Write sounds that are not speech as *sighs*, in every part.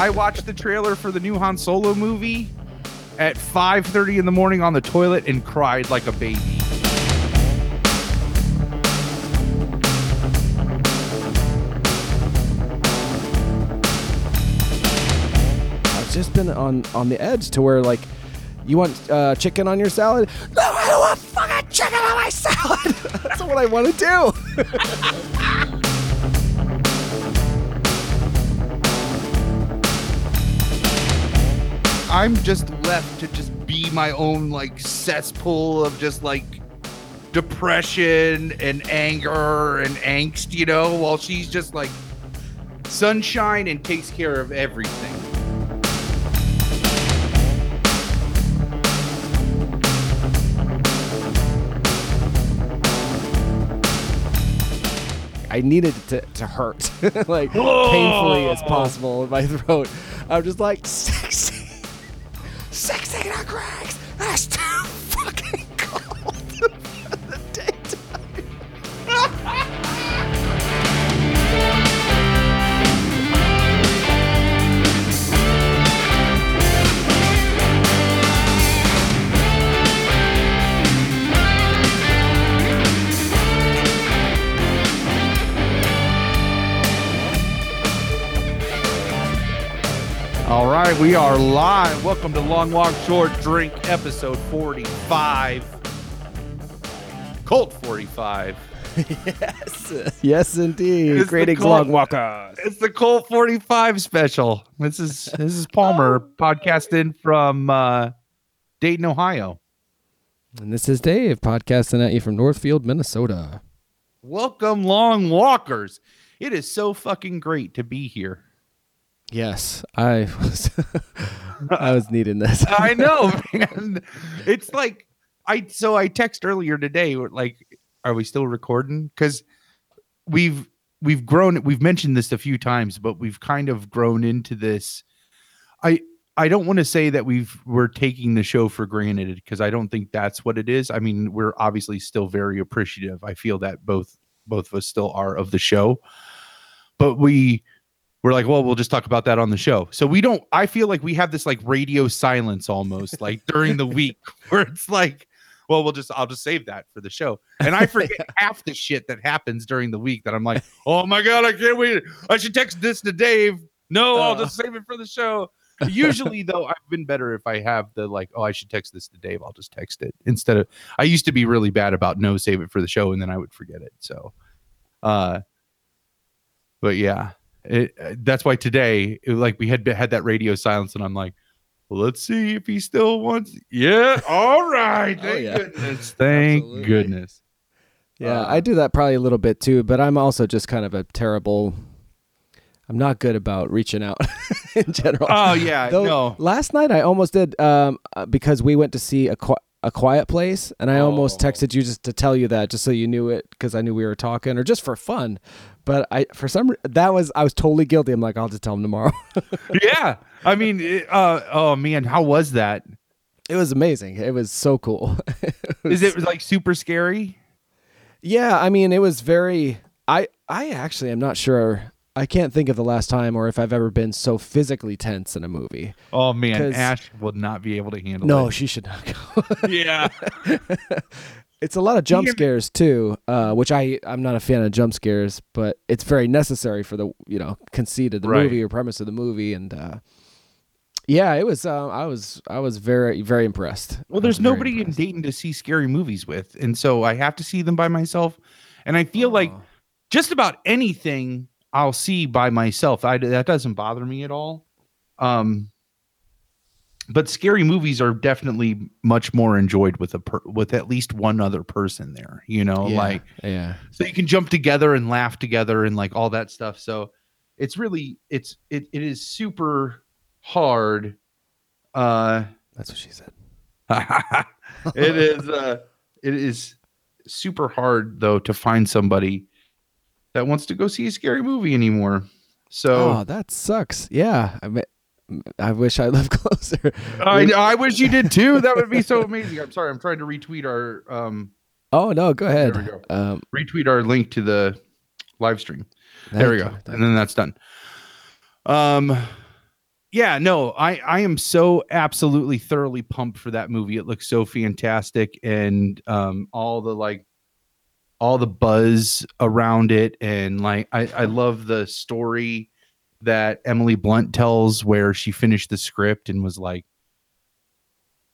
I watched the trailer for the new Han Solo movie at 5:30 in the morning on the toilet and cried like a baby. I've just been on on the edge to where like you want uh, chicken on your salad? No, I don't want fucking chicken on my salad. *laughs* That's what I want to do. *laughs* I'm just left to just be my own like cesspool of just like depression and anger and angst, you know, while she's just like sunshine and takes care of everything. I needed it to, to hurt, *laughs* like painfully as possible in my throat. I'm just like *laughs* sexy, sexy to cracks. That's too All right, we are live. Welcome to Long Walk Short Drink episode 45. Colt 45. *laughs* yes, yes, indeed. It's Greetings, cold- long walkers. It's the Colt 45 special. This is this is Palmer *laughs* podcasting from uh, Dayton, Ohio. And this is Dave podcasting at you from Northfield, Minnesota. Welcome, long walkers. It is so fucking great to be here. Yes, I was. *laughs* I was needing this. I know, *laughs* man. It's like I so I text earlier today like are we still recording cuz we've we've grown we've mentioned this a few times but we've kind of grown into this I I don't want to say that we've we're taking the show for granted because I don't think that's what it is. I mean, we're obviously still very appreciative. I feel that both both of us still are of the show. But we we're like, well, we'll just talk about that on the show. So we don't, I feel like we have this like radio silence almost like *laughs* during the week *laughs* where it's like, well, we'll just, I'll just save that for the show. And I forget *laughs* half the shit that happens during the week that I'm like, oh my God, I can't wait. I should text this to Dave. No, I'll Uh. just save it for the show. Usually, though, I've been better if I have the like, oh, I should text this to Dave. I'll just text it instead of, I used to be really bad about no, save it for the show. And then I would forget it. So, uh, but yeah, it, uh, that's why today, it, like we had had that radio silence, and I'm like, well, let's see if he still wants. Yeah, *laughs* all right. Oh, Thank yeah. goodness. *laughs* Thank Absolutely. goodness. Yeah, Uh, I do that probably a little bit too, but I'm also just kind of a terrible. I'm not good about reaching out *laughs* in general. Oh yeah, Though, no. Last night I almost did um, uh, because we went to see a, a quiet place, and I almost Oh. texted you just to tell you that, just so you knew it, because I knew we were talking, or just for fun. But I, for some, that was I was totally guilty. I'm like, I'll just tell him tomorrow. *laughs* yeah, I mean, it, uh, oh man, how was that? it was amazing. It was so cool. *laughs* Is it like super scary? Yeah, I mean, it was very. I I actually am not sure. I can't think of the last time or if I've ever been so physically tense in a movie. Oh man, Ash will not be able to handle No, it. No, she should not go. Yeah, *laughs* it's a lot of jump scares too, uh, which I I'm not a fan of jump scares, but it's very necessary for the you know conceit of the Right. movie or premise of the movie, and uh, yeah, it was. Uh, I was I was very very impressed. Well, there's nobody in. Dayton to see scary movies with, and so I have to see them by myself. And I feel like Oh. just about anything I'll see by myself. I that doesn't bother me at all. Um, but scary movies are definitely much more enjoyed with a per, with at least one other person there. You know, yeah, like yeah. so you can jump together and laugh together and like all that stuff. So it's really it's it it is super hard. Uh, That's what she said. *laughs* it is uh it is super hard though to find somebody that wants to go see a scary movie anymore. So Oh, that sucks. Yeah, I mean, I wish I lived *laughs* closer. I I wish you did too. That would be so *laughs* amazing. I'm sorry. I'm trying to retweet our um Oh no, go ahead. There we go. Um, retweet our link to the live stream. There we go. And then that's done. Um yeah, no, I I am so absolutely thoroughly pumped for that movie. It looks so fantastic, and um, all the like, all the buzz around it, and like I I love the story that Emily Blunt tells, where she finished the script and was like,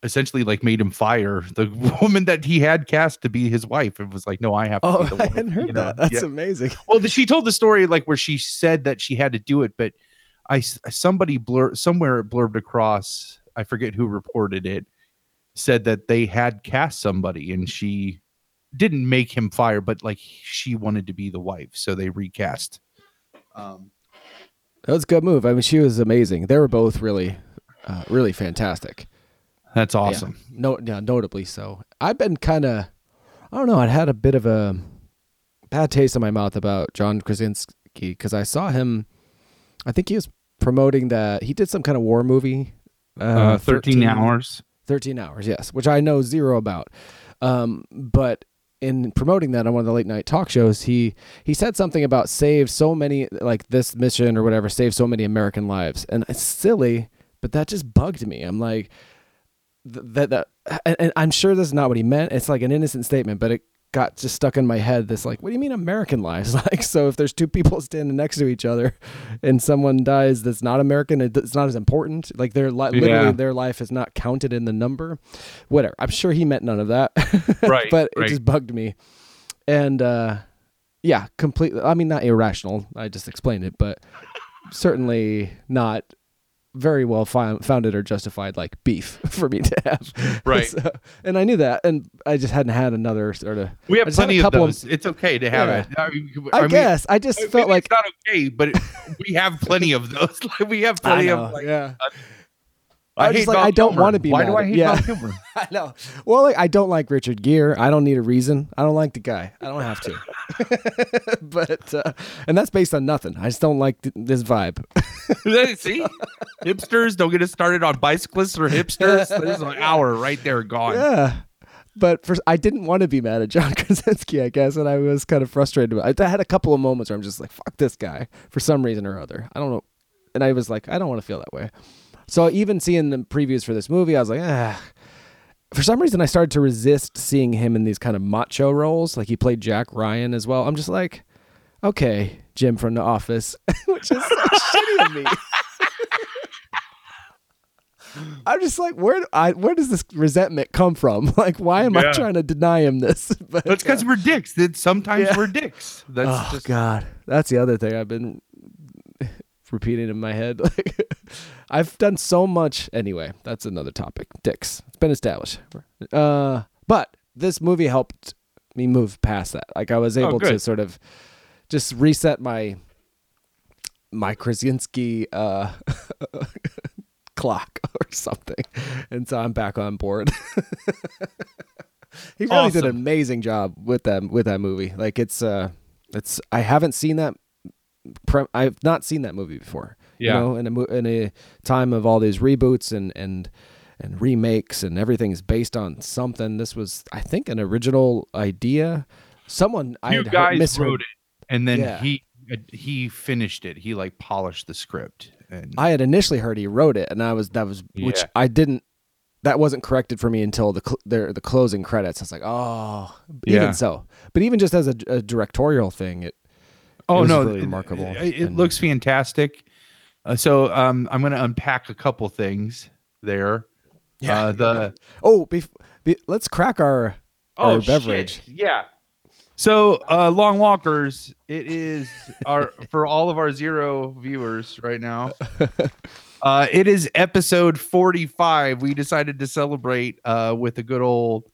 essentially like made him fire the *laughs* woman that he had cast to be his wife. It was like, no, I have. To Oh, be the *laughs* I hadn't heard you know? that. That's Yeah. amazing. Well, she told the story like where she said that she had to do it, but I somebody blur somewhere it blurbed across. I forget who reported it. Said that they had cast somebody and she didn't make him fire, but like she wanted to be the wife, so they recast. Um, That was a good move. I mean, she was amazing. They were both really, uh, really fantastic. that's Yeah. awesome. No, yeah, notably so. I've been kind of, I don't know. I'd had a bit of a bad taste in my mouth about John Krasinski because I saw him. I think he was promoting that he did some kind of war movie. Uh, 13 hours. 13 hours, yes, which I know zero about. Um, but in promoting that on one of the late night talk shows, he he said something about save so many like this mission or whatever, save so many American lives, and it's silly, but that just bugged me. I'm like, that that, and, and I'm sure this is not what he meant. It's like an innocent statement, but it got just stuck in my head. This like, what do you mean American lives? *laughs* Like, so if there's two people standing next to each other, and someone dies that's not American, it's not as important. Like their li- literally their life is not counted in the number. Whatever. I'm sure he meant none of that. *laughs* Right, but right. it just bugged me. And uh yeah, completely I mean not irrational. I just explained it, but certainly not very well fi- founded or justified like beef *laughs* for me to have. Right. *laughs* So- and I knew that and I just hadn't had another sort of We have plenty of couple of- those. it's okay to have Yeah. it. I, I, mean, guess I just felt like it's not okay, but it, we have plenty of those. *laughs* Like, we have plenty know, of like. yeah. I, I was hate like, Val I don't Kilmer. wanna be mad. Why mad do I hate yeah. Val *laughs* I know. Well, like, I don't like Richard Gere. I don't need a reason. I don't like the guy. I don't have to. *laughs* but uh, and that's based on nothing. I just don't like th- this vibe. *laughs* See, hipsters don't get us started on bicyclists or hipsters. There's an hour right there gone. yeah. But for, I didn't want to be mad at John Krasinski, I guess, and I was kind of frustrated. I, I had a couple of moments where I'm just like, "Fuck this guy" for some reason or other. I don't know, and I was like, I don't want to feel that way. So even seeing the previews for this movie, I was like, ah. For some reason, I started to resist seeing him in these kind of macho roles. Like he played Jack Ryan as well. I'm just like, okay, Jim from The Office, *laughs* which is so *laughs* shitty of me. *laughs* I'm just like, where do I where does this resentment come from? Like, why am I trying to deny him this? But, That's because uh, we're dicks. That sometimes Yeah. we're dicks. That's oh just God, that's the other thing I've been repeating in my head. Like, *laughs* I've done so much. Anyway, that's another topic. Dicks. It's been established. Uh, but this movie helped me move past that. Like I was Oh, able to sort of just reset my my Krasinski uh, *laughs* clock *laughs* or something, and so I'm back on board. he really did an amazing job with that with that movie. Like it's uh, it's I haven't seen that. Pre- I've not seen that movie before. Yeah. You know, in a in a time of all these reboots and and and remakes and everything's based on something. This was, I think, an original idea. Someone I you had heard, guys misheard. wrote it, and then Yeah. he uh, he finished it. He like polished the script, and I had initially heard he wrote it, and I was that was which I didn't. That wasn't corrected for me until the cl- the, the closing credits. I was like, oh, Yeah. even so. But even just as a, a directorial thing, it oh no, really it- remarkable. It, it And- looks fantastic. Uh, so um, I'm going to unpack a couple things there. Uh, the oh, bef- be, let's crack our our beverage. shit. Yeah. So, uh, Long Walkers, it is our *laughs* for all of our zero viewers right now. Uh, it is episode 45. We decided to celebrate uh, with a good old.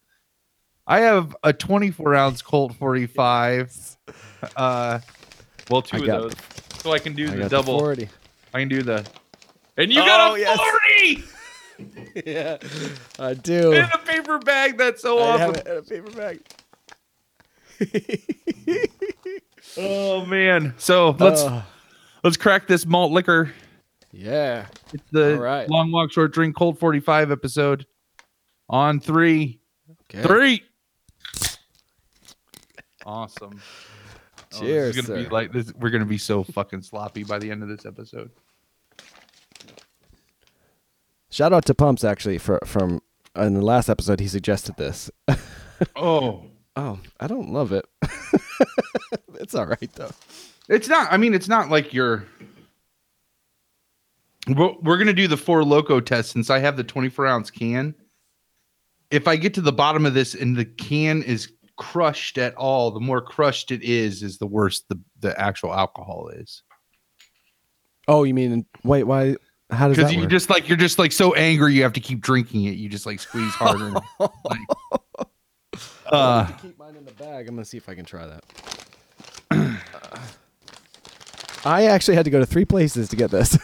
I have a 24 ounce Colt 45. *laughs* Uh, well, two I of got those, so I can do I the got double. the 40. I can do the. And you Oh, got a yes. 40 *laughs* yeah, I do. in a paper bag. That's so I awesome. have it in a paper bag. *laughs* *laughs* Oh man! So let's Uh, let's crack this malt liquor. yeah. It's the All right. long walk short drink Colt 45 episode on three Okay. three awesome Cheers, this is gonna like this we're gonna be so fucking sloppy by the end of this episode Shout out to Pumps actually for from in the last episode he suggested this. *laughs* Oh, oh, I don't love it. *laughs* it's all right though. it's not. I mean, it's not like you're. We're, we're gonna do the Four Loko test since I have the 24 ounce can. If I get to the bottom of this and the can is crushed at all, the more crushed it is, is the worse the the actual alcohol is. Oh, you mean wait? Why? How does Because you work? just like you're just like so angry you have to keep drinking it. You just like squeeze harder. *laughs* like, uh, to keep mine in the bag. I'm gonna see if I can try that. *clears throat* I actually had to go to three places to get this.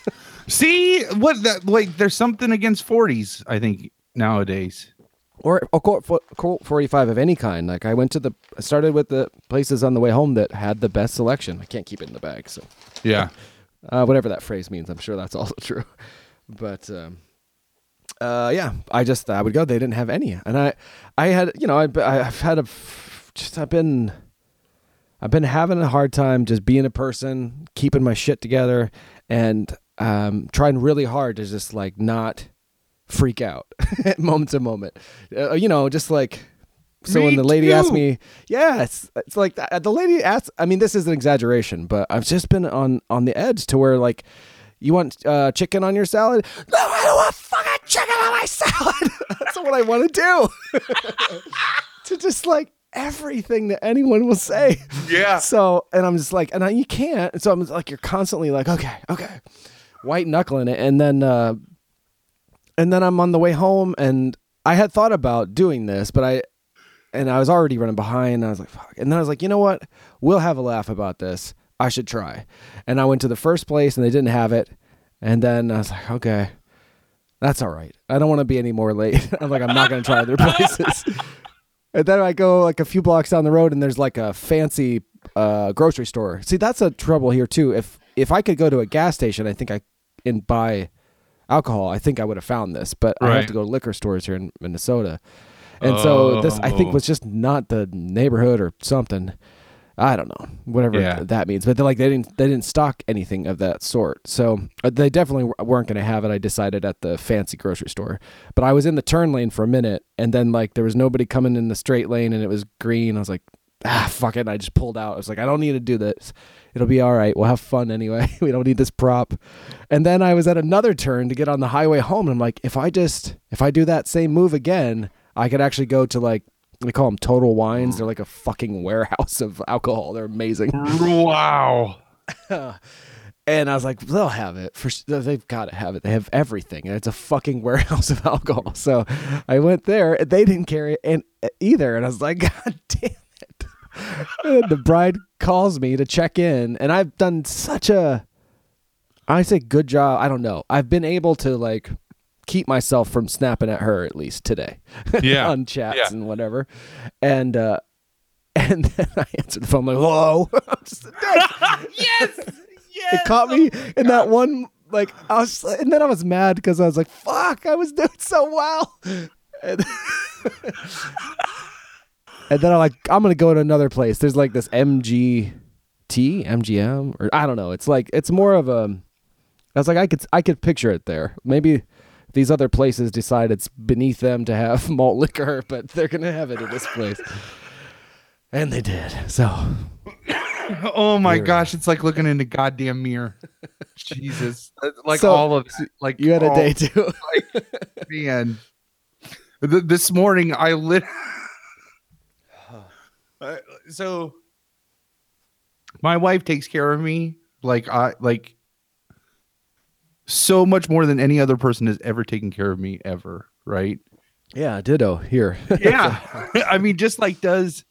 *laughs* see what that like? There's something against 40s. I think nowadays. Or a Colt, fo- Colt 45 of any kind. Like I went to the, I started with the places on the way home that had the best selection. I can't keep it in the bag, so Yeah. *laughs* uh, whatever that phrase means, I'm sure that's *laughs* also true. But um, uh, yeah, I just I would go. They didn't have any, and I, I had you know I I've had a, just I've been. I've been having a hard time just being a person, keeping my shit together, and um, trying really hard to just like not freak out *laughs* moment to moment. Uh, you know, just like so when the lady asked too. me, yeah, it's, it's like that. the lady asked. I mean, this is an exaggeration, but I've just been on on the edge to where like, you want uh, chicken on your salad? No, I don't want fucking chicken on my *laughs* salad. That's what I want to do. *laughs* to just like everything that anyone will say. Yeah. So, and I'm just like, and I, you can't. And so I'm like, you're constantly like, okay, okay, white knuckling it, and then, uh, and then I'm on the way home, and I had thought about doing this, but I, and I was already running behind. And I was like, fuck. And then I was like, you know what? We'll have a laugh about this. I should try. And I went to the first place, and they didn't have it. And then I was like, okay, that's all right. I don't want to be any more late. *laughs* I'm like, I'm not going to try other places. *laughs* And then I go like a few blocks down the road, and there's like a fancy uh, grocery store. See, that's a trouble here too. If if I could go to a gas station, I think I and buy alcohol, I think I would have found this. But I have to go to liquor stores here in Minnesota, and so this I think Oh. was just not the neighborhood or something. I don't know, whatever Yeah. that means. But they're like they didn't they didn't stock anything of that sort, so uh, they definitely weren't going to have it. I decided at the fancy grocery store, but I was in the turn lane for a minute, and then like there was nobody coming in the straight lane, and it was green. I was like, ah, fuck it. And I just pulled out. I was like, I don't need to do this. It'll be all right. We'll have fun anyway. *laughs* we don't need this prop. And then I was at another turn to get on the highway home, and I'm like, if I just if I do that same move again, I could actually go to like they call them total wines. They're like a fucking *laughs* warehouse of alcohol. They're amazing. Wow. *laughs* And I was like, they'll have it. For they've got to have it. They have everything, and it's a fucking warehouse of alcohol. So I went there. and They didn't carry it and either, and I was like, God damn *laughs* the bride calls me to check in, and I've done such a, I say, good job. I don't know. I've been able to like keep myself from snapping at her at least today. *laughs* Yeah. on chats Yeah. and whatever, and. uh *laughs* and then I answered the phone like, "Hello." Yes. Yes. it caught me in that one like I was and then I was mad because I was like fuck I was doing so well and, then I'm like I'm gonna go to another place there's like this MGT MGM or I don't know it's like it's more of a I was like I could I could picture it there maybe these other places decide it's beneath them to have *laughs* malt liquor but they're gonna have it at this place and they did so *coughs* Oh my gosh, it's like looking in the goddamn mirror. Jesus. *laughs* Like So, all of it. Like you had a day too *laughs* man. Th- this morning I lit so my wife takes care of me like I like so much more than any other person has ever taken care of me ever, right? yeah ditto here *laughs* yeah *laughs* i mean just like does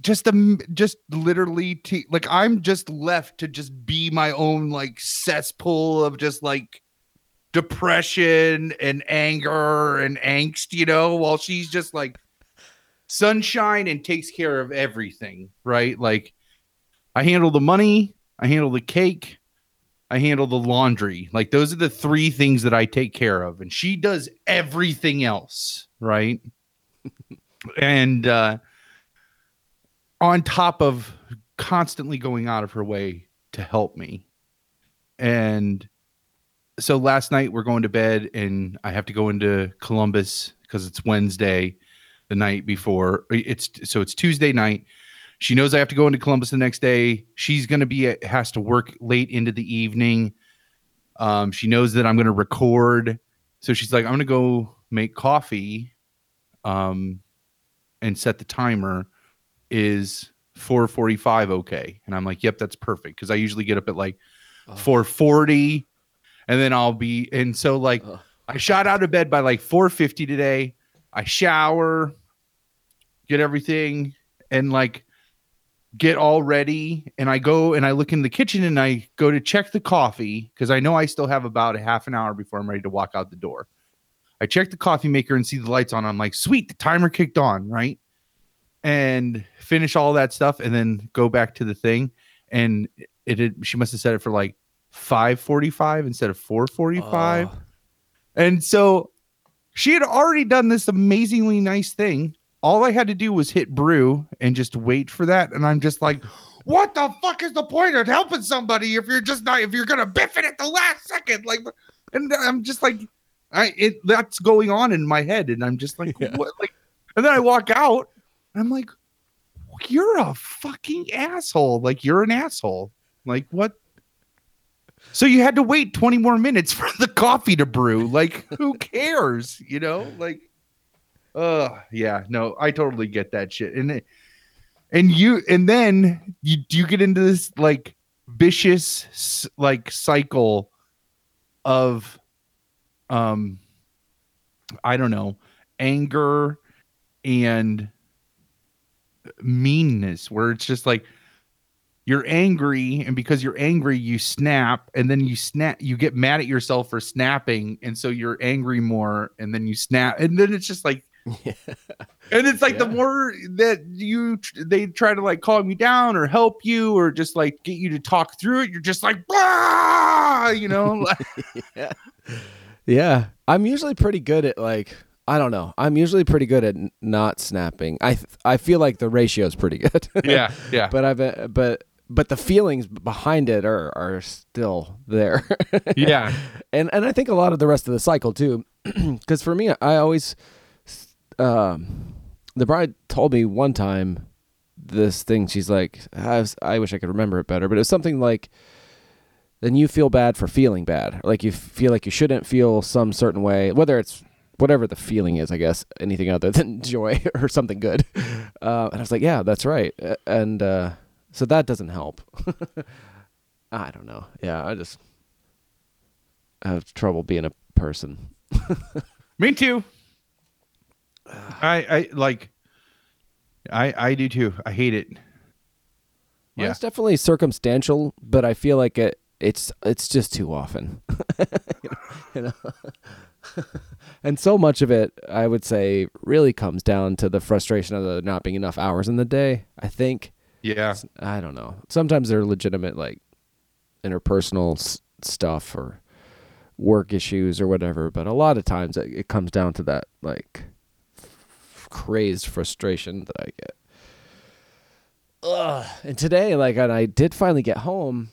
just the just literally t- like i'm just left to just be my own like cesspool of just like depression and anger and angst you know while she's just like sunshine and takes care of everything right like i handle the money i handle the cake I handle the laundry. Like those are the three things that I take care of. And she does everything else, right? *laughs* and uh on top of constantly going out of her way to help me. And so last night we're going to bed and I have to go into Columbus because it's Wednesday, the night before. It's so it's Tuesday night. She knows I have to go into Columbus the next day. She's gonna be has to work late into the evening. Um, she knows that I'm gonna record, so she's like, I'm gonna go make coffee, um, and set the timer. Is 4:45 okay? And I'm like, Yep, that's perfect because I usually get up at like 4:40 and then I'll be and so like Ugh. I shot out of bed by like 4:50 today. I shower, get everything and like get all ready and I go and I look in the kitchen and I go to check the coffee cuz I know I still have about a half an hour before I'm ready to walk out the door. I check the coffee maker and see the lights on. I'm like, "Sweet, the timer kicked on, right?" And finish all that stuff and then go back to the thing and it had, she must have set it for like 545 instead of 445 Oh, and so she had already done this amazingly nice thing all i had to do was hit brew and just wait for that and i'm just like what the fuck is the point of helping somebody if you're just not if you're gonna biff it at the last second like and i'm just like i it that's going on in my head and i'm just like Yeah. what like and then i walk out and i'm like you're a fucking asshole like you're an asshole like what so you had to wait 20 more minutes *laughs* for the coffee to brew. Like, who cares? You know, like, uh, yeah, no, I totally get that shit. And it, and you, and then you you get into this like vicious like cycle of, um, I don't know, anger and meanness, where it's just like you're angry and because you're angry you snap and then you snap you get mad at yourself for snapping and so you're angry more and then you snap and then it's just like Yeah. *laughs* and it's like the more that you tr- they try to like calm you down or help you or just like get you to talk through it you're just like "Bah!" you know *laughs* like, Yeah, I'm usually pretty good at like I don't know. I'm usually pretty good at n- not snapping. I th- I feel like the ratio is pretty good. *laughs* yeah yeah but I've uh, but but the feelings behind it are are still there. yeah and and I think a lot of the rest of the cycle too, *clears throat* because for me, I always, um, the bride told me one time this thing. She's like, I, was, I wish I could remember it better, but it was something like, then you feel bad for feeling bad, like you feel like you shouldn't feel some certain way, whether it's whatever the feeling is, I guess, anything other *laughs* than joy or something good. Uh, and I was like, yeah, that's right, and uh, so that doesn't help. *laughs* I don't know. Yeah, I just have trouble being a person. *laughs* me too i i like i i do too i hate it Yeah. Yeah. It's definitely circumstantial, but I feel like it it's it's just too often. *laughs* you know. *laughs* and so much of it I would say really comes down to the frustration of there not being enough hours in the day. I think yeah It's- I don't know. Sometimes they're legitimate like interpersonal s- stuff or work issues or whatever, but a lot of times it, it comes down to that like crazed frustration that I get. Ugh. And today, like, and I did finally get home.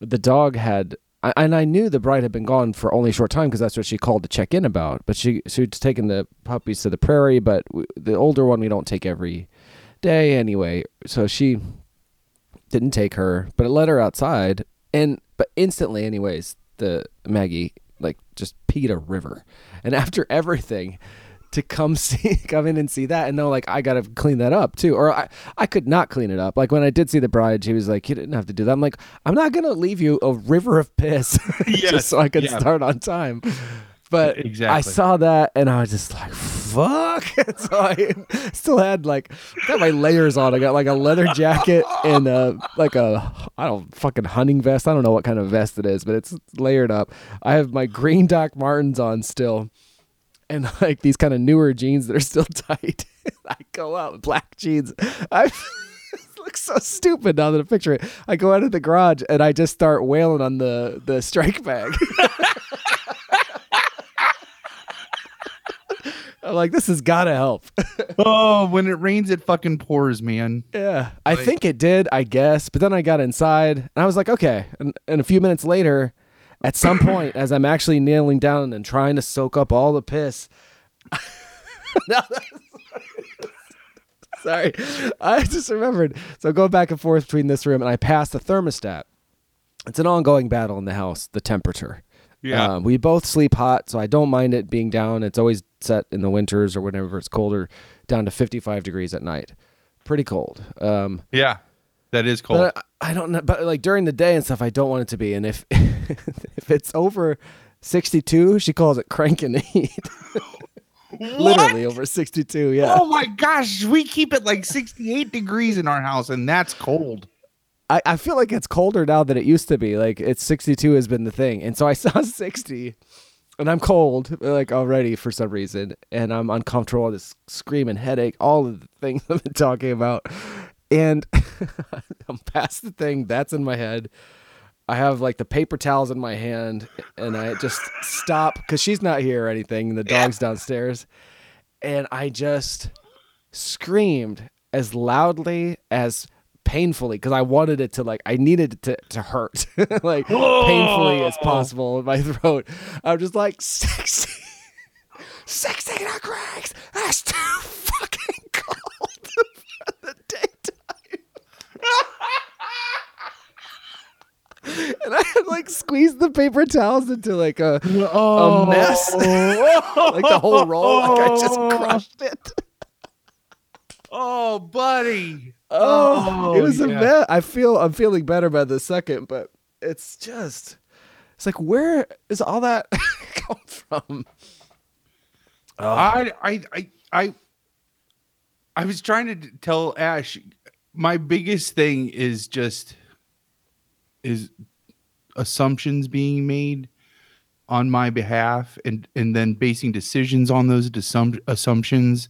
The dog had, I, and I knew the bride had been gone for only a short time because that's what she called to check in about. But she she'd taken the puppies to the prairie, but the older one we don't take every day anyway. So she didn't take her, but it let her outside, and but instantly, anyways, the Maggie like just peed a river, and *laughs* after everything. To come *laughs* see, come in and see that, and know like I gotta clean that up too, or I, I could not clean it up. Like when I did see the bride, she was like, "You didn't have to do that." I'm like, "I'm not gonna leave you a river of piss *laughs* Yes, just so I could yeah. start on time." But exactly. I saw that and I was just like, "Fuck!" *laughs* so I still had like got my layers on. I got like a leather jacket and uh like a I don't fucking hunting vest. I don't know what kind of vest it is, but it's layered up. I have my green Doc Martens on still, and *laughs* like these kind of newer jeans that are still *laughs* tight. I go out with black jeans. I *laughs* look so stupid now that I picture it. I go out of the garage and I just start wailing on the the strike bag. I'm like, this has got to help. oh when it rains it fucking pours man Yeah, I Like- think it did, I guess. But then I got inside and I was like, okay. And, and a few minutes later, at some point, as I'm actually kneeling down and trying to soak up all the piss. *laughs* Sorry, I just remembered. So go back and forth between this room, and I pass the thermostat. It's an ongoing battle in the house. The temperature. Yeah. Um, we both sleep hot, so I don't mind it being down. It's always set in the winters or whenever it's colder, down to 55 degrees at night. Pretty cold. Um, yeah. That is cold. but I, I don't know. But like during the day and stuff, I don't want it to be. And if *laughs* *laughs* if it's over 62, she calls it cranking the heat. *laughs* Literally over 62. Yeah. Oh my gosh, we keep it like 68 degrees in our house, and that's cold. I, I feel like it's colder now than it used to be. Like it's 62 has been the thing. And so I *laughs* saw 60 and I'm cold like already for some reason. And I'm uncomfortable, this screaming headache, all of the things I've been talking about. And I'm past the thing that's in my head. I have like the paper towels in my hand and I just stop because she's not here or anything. The dog's downstairs. And I just screamed as loudly as painfully because I wanted it to like I needed it to, to hurt *laughs* like painfully as possible in my *laughs* throat. I'm just like sixty sixty degrees. That's too *laughs* fucking cold for the daytime. *laughs* and I had like squeezed the paper towels into like a, a oh. mess. *laughs* like the whole roll. Like I just oh. crushed it. Oh, buddy. Oh, oh, it was a yeah. mess. I feel I'm feeling better by the second, but it's just it's like where is all that *laughs* come from? I, I, I, I, I was trying to tell Ash, my biggest thing is just is assumptions being made on my behalf, and and then basing decisions on those assum- assumptions,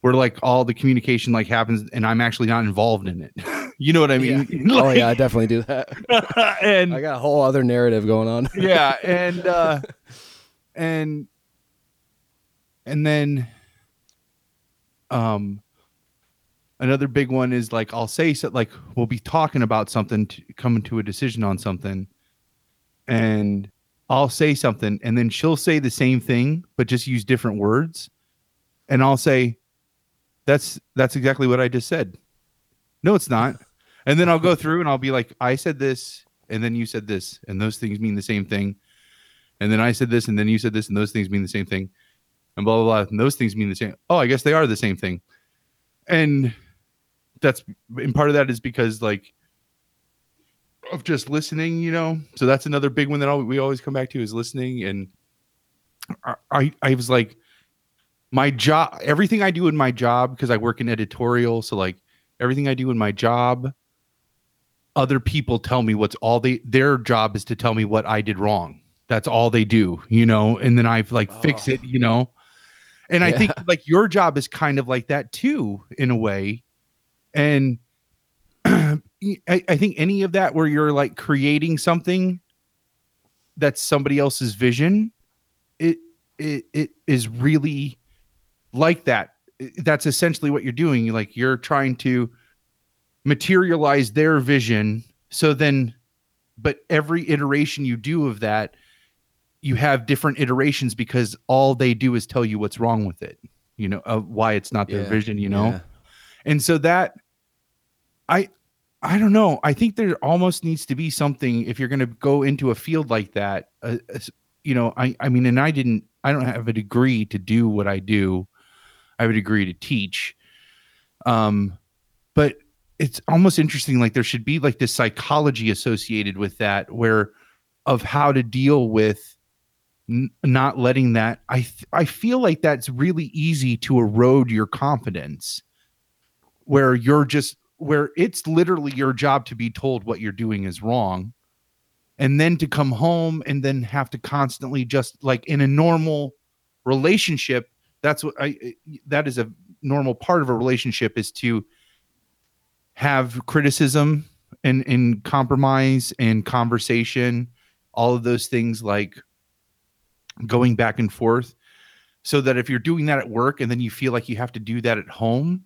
where like all the communication like happens, and I'm actually not involved in it. *laughs* you know what I mean? *laughs* oh Like, yeah, I definitely do that. *laughs* and I got a whole other narrative going on. yeah and uh and and then um another big one is like i'll say so like we'll be talking about something to coming to a decision on something and i'll say something and then she'll say the same thing but just use different words and i'll say that's that's exactly what i just said no it's not and then i'll go through and i'll be like i said this and then you said this and those things mean the same thing and then I said this, and then you said this, and those things mean the same thing, and blah blah blah. And those things mean the same. Oh, I guess they are the same thing, and that's and part of that is because like of just listening, you know. So that's another big one that we always come back to is listening. And I I, I was like, my job, everything I do in my job because I work in editorial, so like everything I do in my job. Other people tell me what's all they their job is to tell me what I did wrong that's all they do you know and then I've like fix Oh. it you know and i think like your job is kind of like that too in a way and *clears throat* I, I think any of that where you're like creating something that's somebody else's vision it it, it is really like that. That's essentially what you're doing. Like you're trying to materialize their vision. So then but every iteration you do of that you have different iterations because all they do is tell you what's wrong with it you know of why it's not their Yeah, vision you know? Yeah. and so that i i don't know. I think there almost needs to be something if you're going to go into a field like that uh, you know i i mean and i didn't i don't have a degree to do what i do. I have a degree to teach. Um but it's almost interesting like there should be like this psychology associated with that where of how to deal with n- not letting that i th- i feel like that's really easy to erode your confidence where you're just where it's literally your job to be told what you're doing is wrong and then to come home and then have to constantly just like in a normal relationship that's what i that is a normal part of a relationship is to have criticism and, and compromise and conversation all of those things like going back and forth so that if you're doing that at work and then you feel like you have to do that at home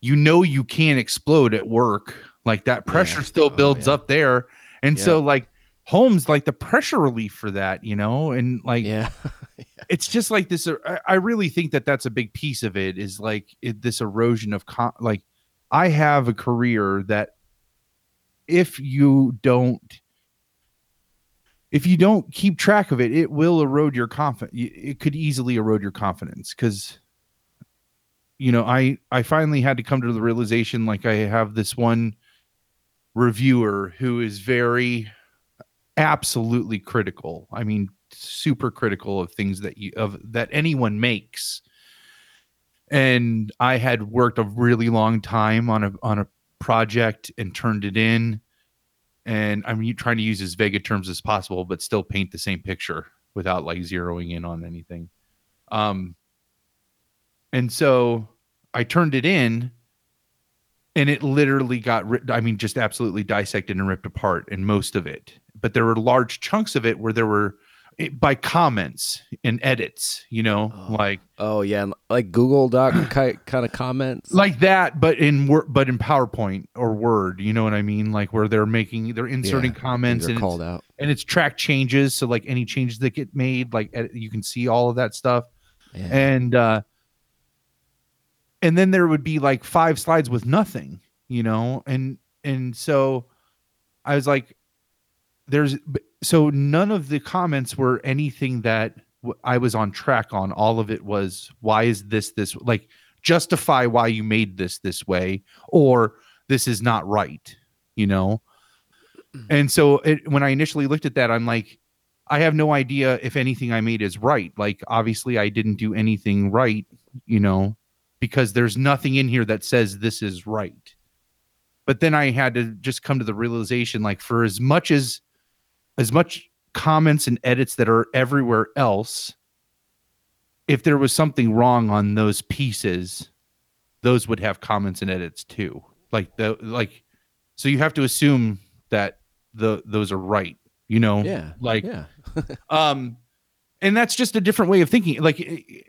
you know you can't explode at work like that pressure Yeah. still Oh, builds yeah. up there and so like homes like the pressure relief for that you know and like Yeah. *laughs* it's just like this uh, I, I really think that that's a big piece of it is like it, this erosion of con- like i have a career that if you don't if you don't keep track of it it will erode your confidence it could easily erode your confidence because you know i i finally had to come to the realization like i have this one reviewer who is very absolutely critical. I mean super critical of things that you of that anyone makes. And i had worked a really long time on a on a project and turned it in. And i'm trying to use as vague a terms as possible but still paint the same picture without like zeroing in on anything. Um and so i turned it in and it literally got ri- i mean just absolutely dissected and ripped apart in most of it but there were large chunks of it where there were it, by comments and edits you know Oh. like Oh yeah, like Google Doc *clears throat* kind of comments. like that but in word but in powerpoint or word you know what i mean like where they're making they're inserting Yeah, comments and called it's, out. and it's track changes so like any changes that get made like edit, you can see all of that stuff Yeah. and uh and then there would be like five slides with nothing you know? And and so i was like there's so none of the comments were anything that I was on track on. All of it was why is this this like justify why you made this this way or this is not right you know? Mm-hmm. And so it, when i initially looked at that i'm like i have no idea if anything i made is right. Like obviously i didn't do anything right you know because there's nothing in here that says this is right but then i had to just come to the realization like for as much as as much comments and edits that are everywhere else if there was something wrong on those pieces those would have comments and edits too like the like so you have to assume that the those are right you know yeah. like yeah. *laughs* um and that's just a different way of thinking like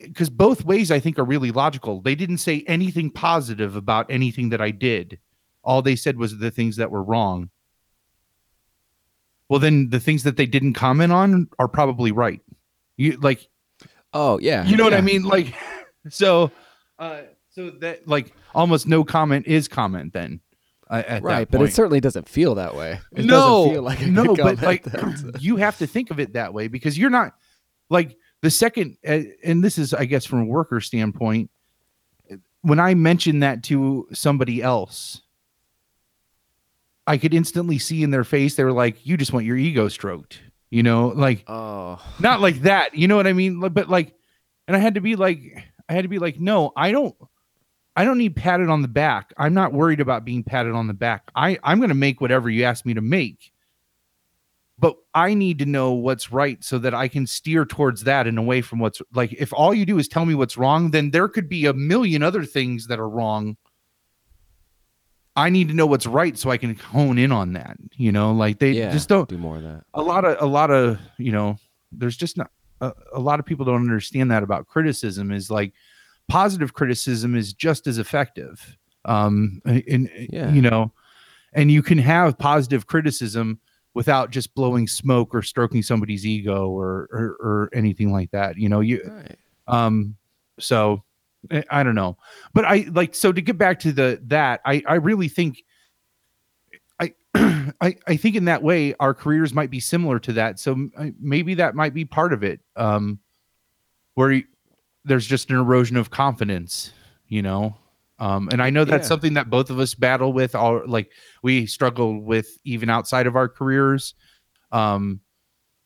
because both ways i think are really logical. They didn't say anything positive about anything that i did. All they said was the things that were wrong. Well then the things that they didn't comment on are probably right. You like Oh yeah. you know what i mean? Like *laughs* so uh so that like almost no comment is comment then uh, at Right, but it certainly doesn't feel that way. It no, doesn't feel like a no, but like *clears throat* you have to think of it that way because you're not like the second, and this is, I guess, from a worker standpoint. When I mention that to somebody else, I could instantly see in their face they were like, "You just want your ego stroked," you know, like oh. not like that, you know what I mean? But like, and I had to be like, I had to be like, no, I don't. I don't need patted on the back. I'm not worried about being patted on the back. I, I'm going to make whatever you ask me to make. But I need to know what's right so that I can steer towards that and away from what's like. If all you do is tell me what's wrong, then there could be a million other things that are wrong. I need to know what's right so I can hone in on that. You know, like they yeah. just don't do more of that. a lot of a lot of you know there's just not a, a lot of people don't understand that about criticism is like positive criticism is just as effective um and Yeah. you know and you can have positive criticism without just blowing smoke or stroking somebody's ego or or, or anything like that you know you Right. um so I- don't know. But i like so to get back to the that i i really think i *clears throat* i i think in that way our careers might be similar to that. So maybe that might be part of it um where there's just an erosion of confidence you know um and i know that's Yeah. something that both of us battle with all like we struggle with even outside of our careers. Um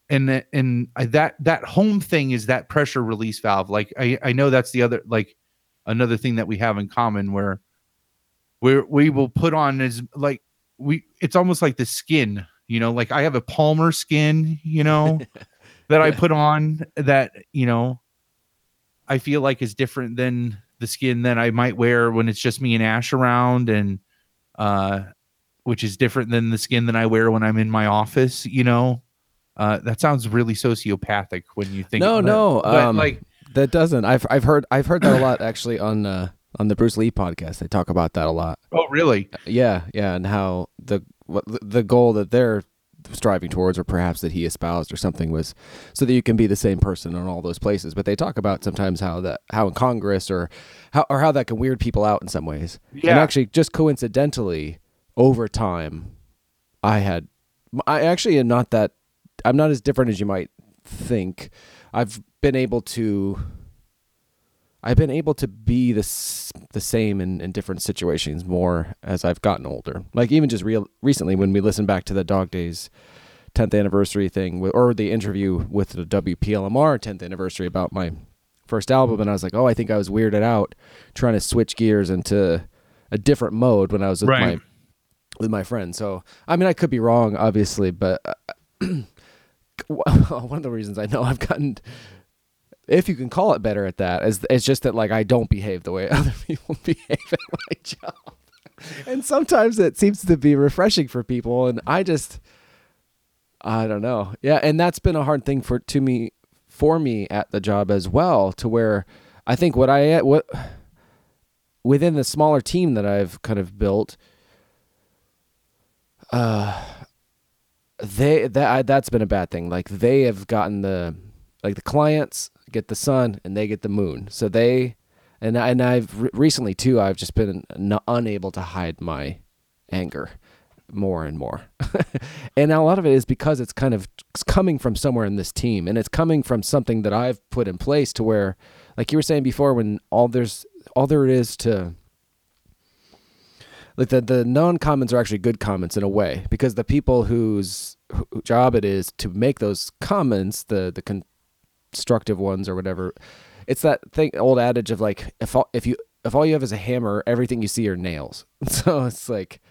and and I, that that home thing is that pressure release valve. Like i i know that's the other like another thing that we have in common where we we will put on as like we it's almost like the skin you know like i have a palmer skin you know *laughs* that i put on that you know i feel like is different than the skin that i might wear when it's just me and ash around and uh which is different than the skin that i wear when i'm in my office you know uh that sounds really sociopathic when you think No, but- no, but, um, like That doesn't. I've I've heard I've heard that a lot actually on uh on the Bruce Lee podcast. They talk about that a lot. oh really Yeah, yeah, and how the what the goal that they're striving towards, or perhaps that he espoused, or something was so that you can be the same person in all those places. But they talk about sometimes how that how in Congress or how or how that can weird people out in some ways. yeah. And actually, just coincidentally, over time, I had I actually am not that I'm not as different as you might think. I've been able to I've been able to be the the same in, in different situations more as I've gotten older. Like even just real recently when we listened back to the Dog Days 10th anniversary thing or the interview with the WPLMR 10th anniversary about my first album and I was like, "Oh, I think I was weirded out trying to switch gears into a different mode when I was with Right. my with my friends." So, I mean, I could be wrong obviously, but uh, *clears throat* one of the reasons I know I've gotten if you can call it better at that is it's just that like I don't behave the way *laughs* other people *laughs* behave at my job. And sometimes it seems to be refreshing for people and I just I don't know. Yeah, and that's been a hard thing for to me for me at the job as well to where I think what I what within the smaller team that I've kind of built uh they that that's been a bad thing. Like they have gotten the like the clients get the sun and they get the moon. So they and and I've re- recently too. I've just been n- unable to hide my anger more and more, *laughs* and a lot of it is because it's kind of it's coming from somewhere in this team, and it's coming from something that I've put in place to where, like you were saying before, when all there's all there is to like the the non comments are actually good comments in a way because the people whose who job it is to make those comments the the constructive ones or whatever it's that thing old adage of like if all, if you if all you have is a hammer everything you see are nails *laughs* so it's like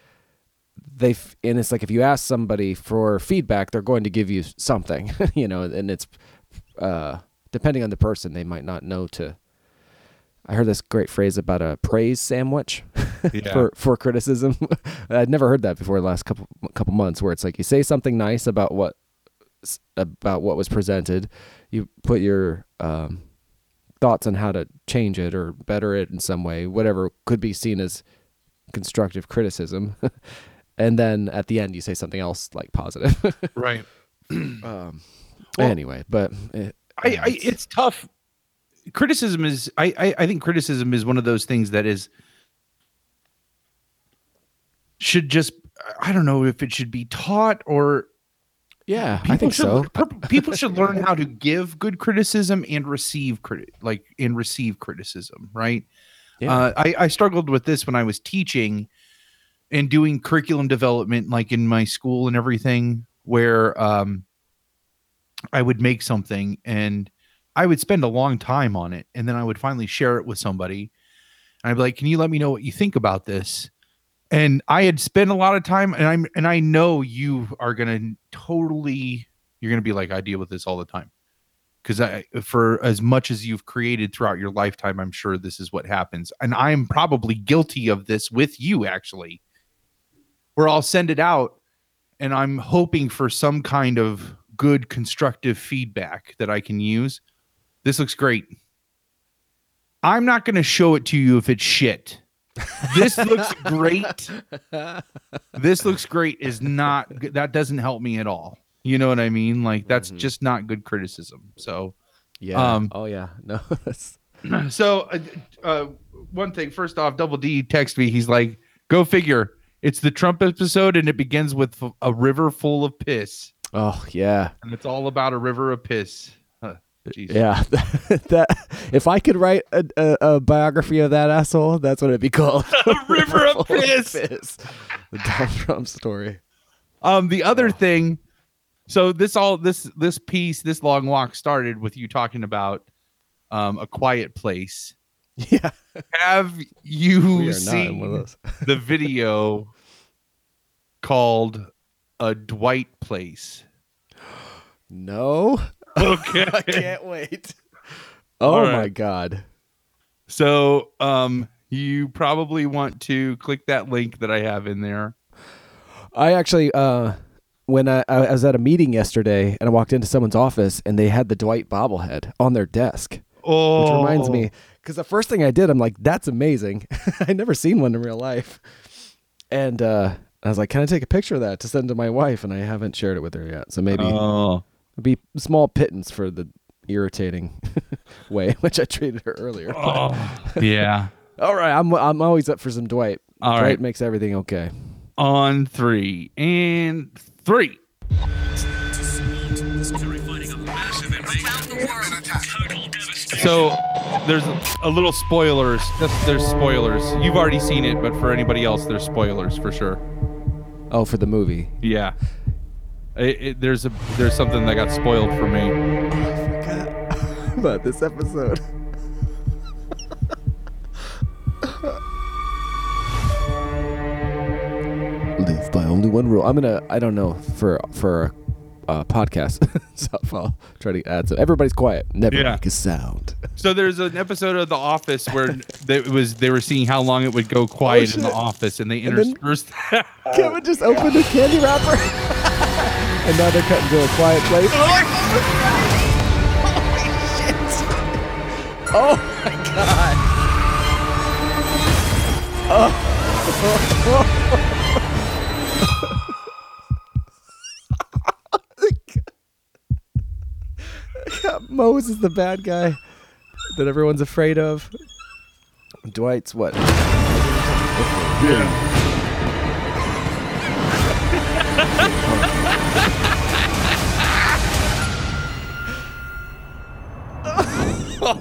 they and it's like if you ask somebody for feedback they're going to give you something *laughs* you know and it's uh depending on the person they might not know to I heard this great phrase about a praise sandwich *laughs* Yeah. for for criticism. I'd never heard that before the last couple couple months where it's like you say something nice about what about what was presented, you put your um, thoughts on how to change it or better it in some way, whatever could be seen as constructive criticism. *laughs* and then at the end you say something else like positive. *laughs* right. *clears throat* um, Well, anyway, but it, I, I it's tough. Criticism is I, I I think criticism is one of those things that is should just I don't know if it should be taught or yeah, people I think should, so. people should learn how to give good criticism and receive credit like and receive criticism, right? Yeah. Uh, I, I struggled with this when I was teaching and doing curriculum development, like in my school and everything, where um, I would make something and I would spend a long time on it, and then I would finally share it with somebody, and I'd be like, "Can you let me know what you think about this?" And I had spent a lot of time, and I'm and I know you are gonna totally, you're gonna be like, "I deal with this all the time." because I, for as much as you've created throughout your lifetime, I'm sure this is what happens, and I am probably guilty of this with you actually. Where I'll send it out, and I'm hoping for some kind of good constructive feedback that I can use. This looks great. I'm not going to show it to you if it's shit. This looks great. This looks great is not that doesn't help me at all. You know what I mean? Like that's Mhm. just not good criticism. So yeah. um, oh yeah. *laughs* No. *clears throat* so uh, uh, one thing first off double d text me he's like go figure it's the trump episode and it begins with a river full of piss oh yeah. and it's all about a river of piss jeez. Yeah, *laughs* that if I could write a, a, a biography of that asshole, that's what it'd be called. *laughs* A river of *laughs* piss. The Donald Trump story. um the other thing so this all this this piece this long walk started with you talking about um a quiet place Yeah, have you are not in one of seen the video called a dwight place *gasps* No, *laughs* okay I can't wait. Oh All my god. So, um, you probably want to click that link that I have in there. I actually, uh, when I, I was at a meeting yesterday and I walked into someone's office and they had the Dwight bobblehead on their desk, Oh, which reminds me, because the first thing I did, I'm like, that's amazing. *laughs* I never seen one in real life, and uh, I was like, "Can I take a picture of that to send to my wife?" And I haven't shared it with her yet. So maybe Oh. It'd be small pittance for the irritating *laughs* way in which I treated her earlier. Oh. *laughs* yeah. All right, I'm I'm always up for some Dwight. All Dwight right. makes everything okay. On three and three. So there's a little spoilers. There's spoilers. You've already seen it, but for anybody else, there's spoilers for sure. Oh, for the movie. Yeah. It, it, there's a there's something that got spoiled for me. I *laughs* forgot about this episode. *laughs* Live by only one rule. I'm gonna. I don't know for for a podcast, *laughs* so I'll try to add so Everybody's quiet. Never Yeah. make a sound. So there's an episode of The Office where they, it was they were seeing how long it would go quiet oh, in the office, and they And then- interspersed. Kevin just opened a candy wrapper, and now they're cutting to a quiet place. Oh my god! *laughs* Oh. Mose is the bad guy that everyone's afraid of. Dwight's what?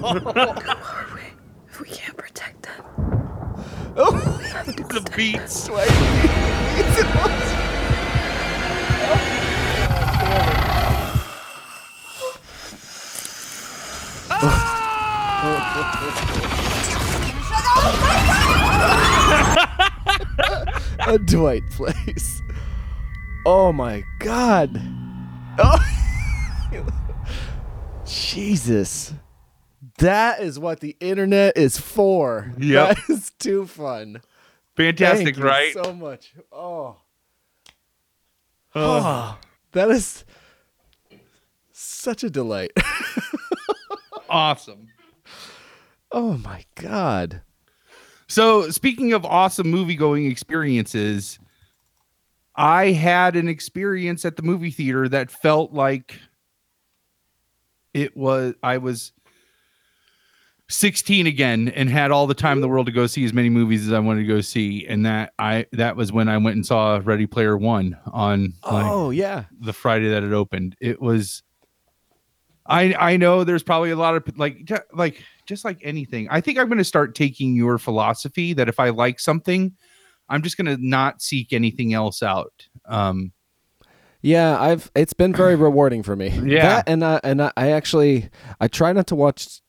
If we can't protect them, the beats. a Dwight place. Oh my god. Oh. *laughs* Jesus. That is what the internet is for. *laughs* Yep. That is too fun. Fantastic, Thank you right? so much. Oh. Oh. That is such a delight. *laughs* awesome. oh my god. So speaking of awesome movie going experiences, I had an experience at the movie theater that felt like it was I was 16 again and had all the time in the world to go see as many movies as I wanted to go see. And that I that was when I went and saw Ready Player One on like, Oh yeah. the Friday that it opened. It was I I know there's probably a lot of like like just like anything. I think I'm going to start taking your philosophy that if I like something, I'm just going to not seek anything else out. Um Yeah, I've it's been very rewarding for me. Yeah. That and I and I, I actually I try not to watch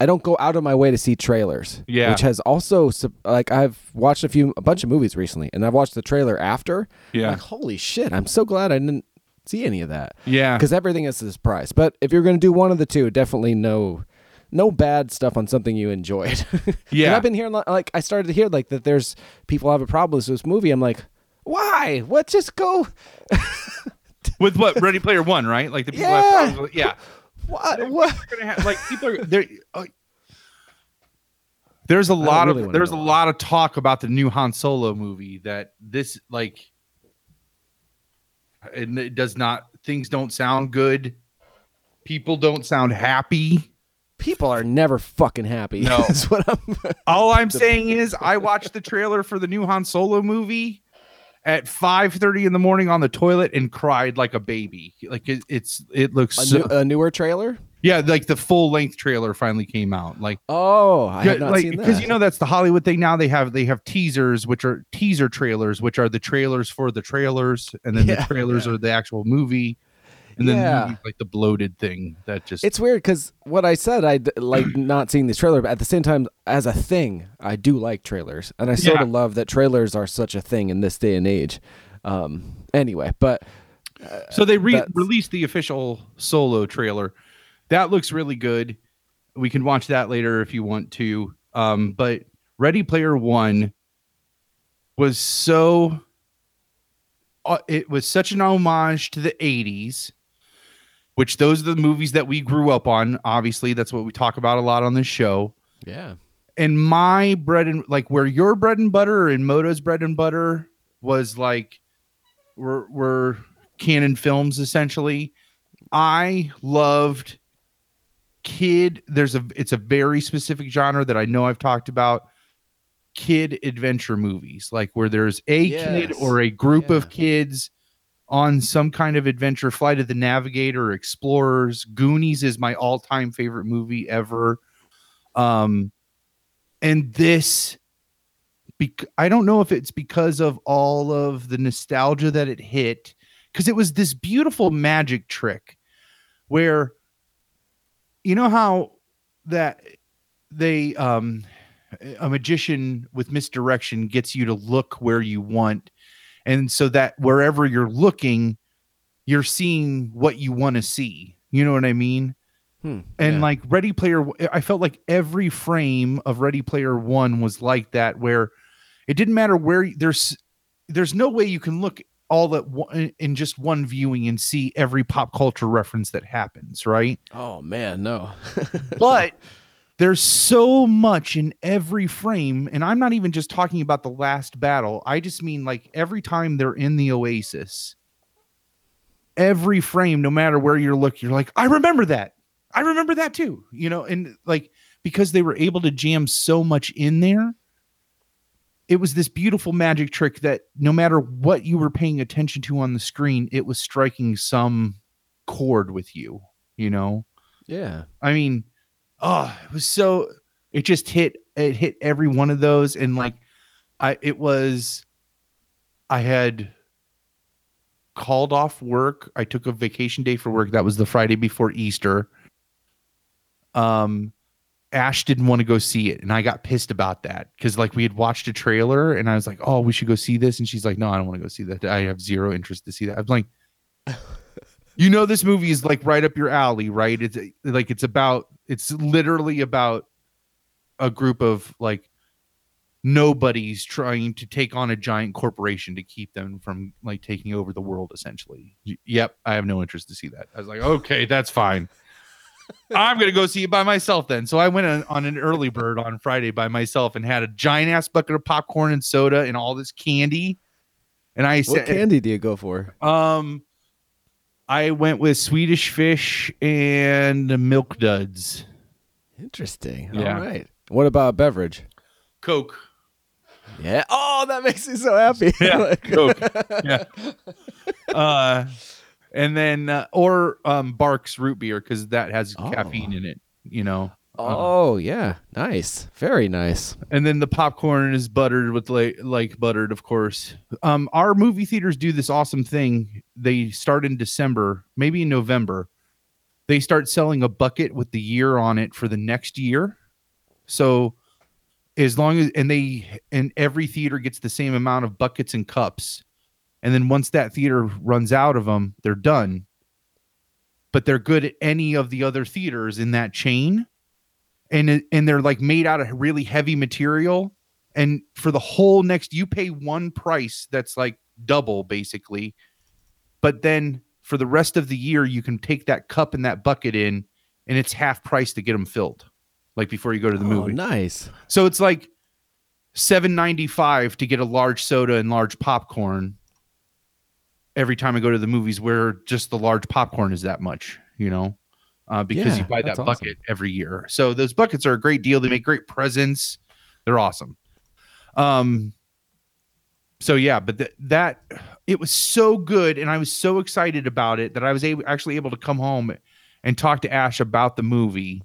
I don't go out of my way to see trailers. Yeah. Which has also like I've watched a few a bunch of movies recently and I've watched the trailer after. Yeah. Like holy shit, I'm so glad I didn't see any of that. yeah. Cuz everything is a surprise. But if you're going to do one of the two, definitely no no bad stuff on something you enjoyed. *laughs* And Yeah. I've been hearing like I started to hear like that there's people have a problem with this movie. I'm like, "Why? What just go *laughs* With what Ready Player 1, right? Like the people Yeah. have problems with yeah. What what We're gonna have like people are *laughs* there uh, there's a lot really of there's a lot of talk about the new Han Solo movie that this like and it does not things don't sound good. People don't sound happy. people are never fucking happy. No. *laughs* That's what I'm. All I'm *laughs* saying is I watched the trailer for the new Han Solo movie at 5:30 in the morning on the toilet and cried like a baby. Like it, it's it looks A, so, new, a newer trailer. yeah, like the full length trailer finally came out. Like Oh, I have not like, seen that. because you know that's the Hollywood thing now. They have they have teasers, which are teaser trailers, which are the trailers for the trailers, and then Yeah, the trailers yeah. are the actual movie, and then Yeah. movie's like the bloated thing that just it's weird because what I said, i like *clears throat* not seeing this trailer, but at the same time, as a thing, I do like trailers, and I sort Yeah. of love that trailers are such a thing in this day and age. Um. Anyway, but So they re- released the official solo trailer. That looks really good. We can watch that later if you want to. Um, but Ready Player One was so. Uh, it was such an homage to the '80s, which those are the movies that we grew up on. Obviously, that's what we talk about a lot on this show. yeah, And my bread and like where your bread and butter and Moto's bread and butter was like were were canon films essentially. I loved kid there's a it's a very specific genre that I know I've talked about kid adventure movies like where there's a kid or a group of kids on some kind of adventure flight of the navigator explorers goonies is my all-time favorite movie ever. Um and this bec- i don't know if it's because of all of the nostalgia that it hit because it was this beautiful magic trick where you know how that they um a magician with misdirection gets you to look where you want and so that wherever you're looking you're seeing what you want to see you know what i mean Hmm, and yeah. like ready player i felt like every frame of ready player one was like that where it didn't matter where there's there's no way you can look all at one in just one viewing and see every pop culture reference that happens right oh man, no. *laughs* but there's so much in every frame and i'm not even just talking about the last battle. I just mean like every time they're in the oasis every frame no matter where you're looking you're like i remember that. I remember that too you know? And like because they were able to jam so much in there it was this beautiful magic trick that no matter what you were paying attention to on the screen it was striking some chord with you you know? Yeah. I mean, oh, it was so it just hit it hit every one of those and like I it was I had called off work. I took a vacation day for work. That was the Friday before Easter. Um Ash didn't want to go see it and I got pissed about that cuz like we had watched a trailer and I was like, "Oh, we should go see this." And she's like, "No, I don't want to go see that. I have zero interest to see that." I'm like *laughs* you know this movie is like right up your alley right it's like it's about it's literally about a group of like nobodies trying to take on a giant corporation to keep them from like taking over the world essentially. Yep i have no interest to see that. I was like okay that's fine. I'm gonna go see it by myself then. So i went on, on an early bird on friday by myself and had a giant ass bucket of popcorn and soda and all this candy. And i said What said candy do you go for? um, I went with Swedish fish and milk duds. Interesting. Yeah. All right. What about beverage? Coke. Yeah. Oh, that makes me so happy. Yeah, *laughs* Like- Coke. *laughs* Yeah. Uh, and then uh, or um Barq's root beer because that has Oh. caffeine in it. You know. Oh yeah, nice, very nice. and then the popcorn is buttered with like like buttered of course. Um our movie theaters do this awesome thing. They start in december maybe in november. They start selling a bucket with the year on it for the next year. So as long as and they and every theater gets the same amount of buckets and cups. And then once that theater runs out of them they're done. But they're good at any of the other theaters in that chain and and they're like made out of really heavy material and for the whole next you pay one price that's like double basically but then for the rest of the year you can take that cup and that bucket in and it's half price to get them filled like before you go to the oh, movie nice. so it's like 7.95 to get a large soda and large popcorn every time I go to the movies where just the large popcorn is that much, you know. Uh, because you buy that awesome. bucket every year. So those buckets are a great deal. They make great presents. They're awesome. Um so yeah, but th- that it was so good and I was so excited about it that I was able, actually able to come home and talk to Ash about the movie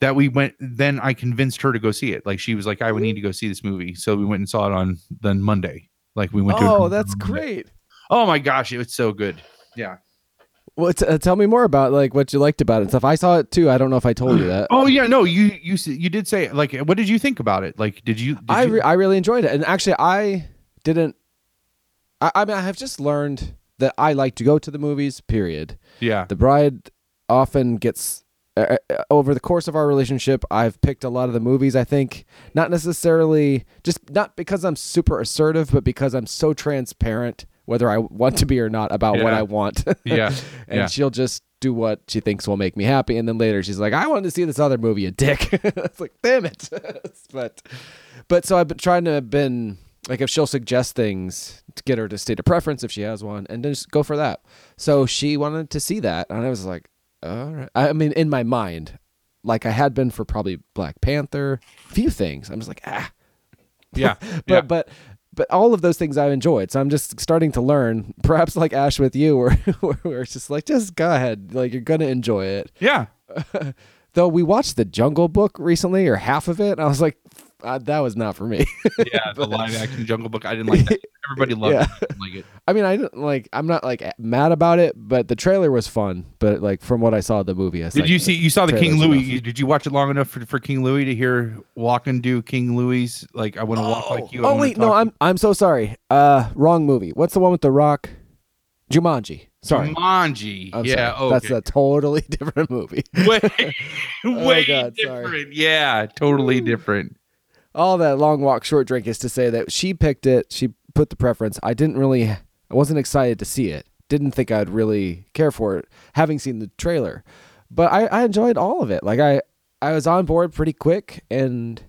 that we went then I convinced her to go see it. Like she was like, I would need to go see this movie. So we went and saw it on then Monday. Like we went to Oh, that's great. Oh my gosh, it was so good. Yeah. Well, t- uh, tell me more about like what you liked about it and stuff. I saw it too. I don't know if I told you that. *clears throat* Oh yeah, no, you you you did say like what did you think about it? Like did you did I you- I really enjoyed it, and actually, I didn't. I, I mean, I have just learned that I like to go to the movies. Period. yeah. The bride often gets uh, uh, over the course of our relationship. I've picked a lot of the movies. I think not necessarily just not because I'm super assertive, but because I'm so transparent, whether I want to be or not, about what I want. *laughs* Yeah. and Yeah. she'll just do what she thinks will make me happy and then later she's like i wanted to see this other movie a dick *laughs* it's like damn it *laughs* but but so i've been trying to have been Like if she'll suggest things to get her to state a preference if she has one, and then just go for that. So she wanted to see that, and I was like, all right. I mean, in my mind, like I had been for probably Black Panther, a few things. I'm just like, ah, Yeah. but yeah. but but all of those things I've enjoyed. So I'm just starting to learn. *laughs* Perhaps like Ash with you, *laughs* where where it's just like, just go ahead, like you're gonna enjoy it. yeah. *laughs* Though we watched the Jungle Book recently, or half of it, and I was like, uh, that was not for me. Yeah. The *laughs* live action Jungle Book. I didn't like that. *laughs* Everybody loved Yeah. it. I didn't like it. I mean, I didn't like. I'm not like mad about it, but the trailer was fun. But like from what I saw of the movie, I Did like, you see? You saw the King Louis? Did you watch it long enough for, for King Louis to hear walk and do King Louis? Like I want to walk like you. I Oh wait, no, I'm I'm so sorry. Uh, wrong movie. What's the one with the Rock? Jumanji. Sorry. Jumanji. I'm yeah. sorry. That's a totally *laughs* different movie. way, way God, sorry. different. Yeah, totally different. All that long walk short drink is to say that she picked it. She put the preference. I didn't really i wasn't excited to see it. Didn't think i'd really care for it having seen the trailer. But i, I enjoyed all of it. Like i i was on board pretty quick and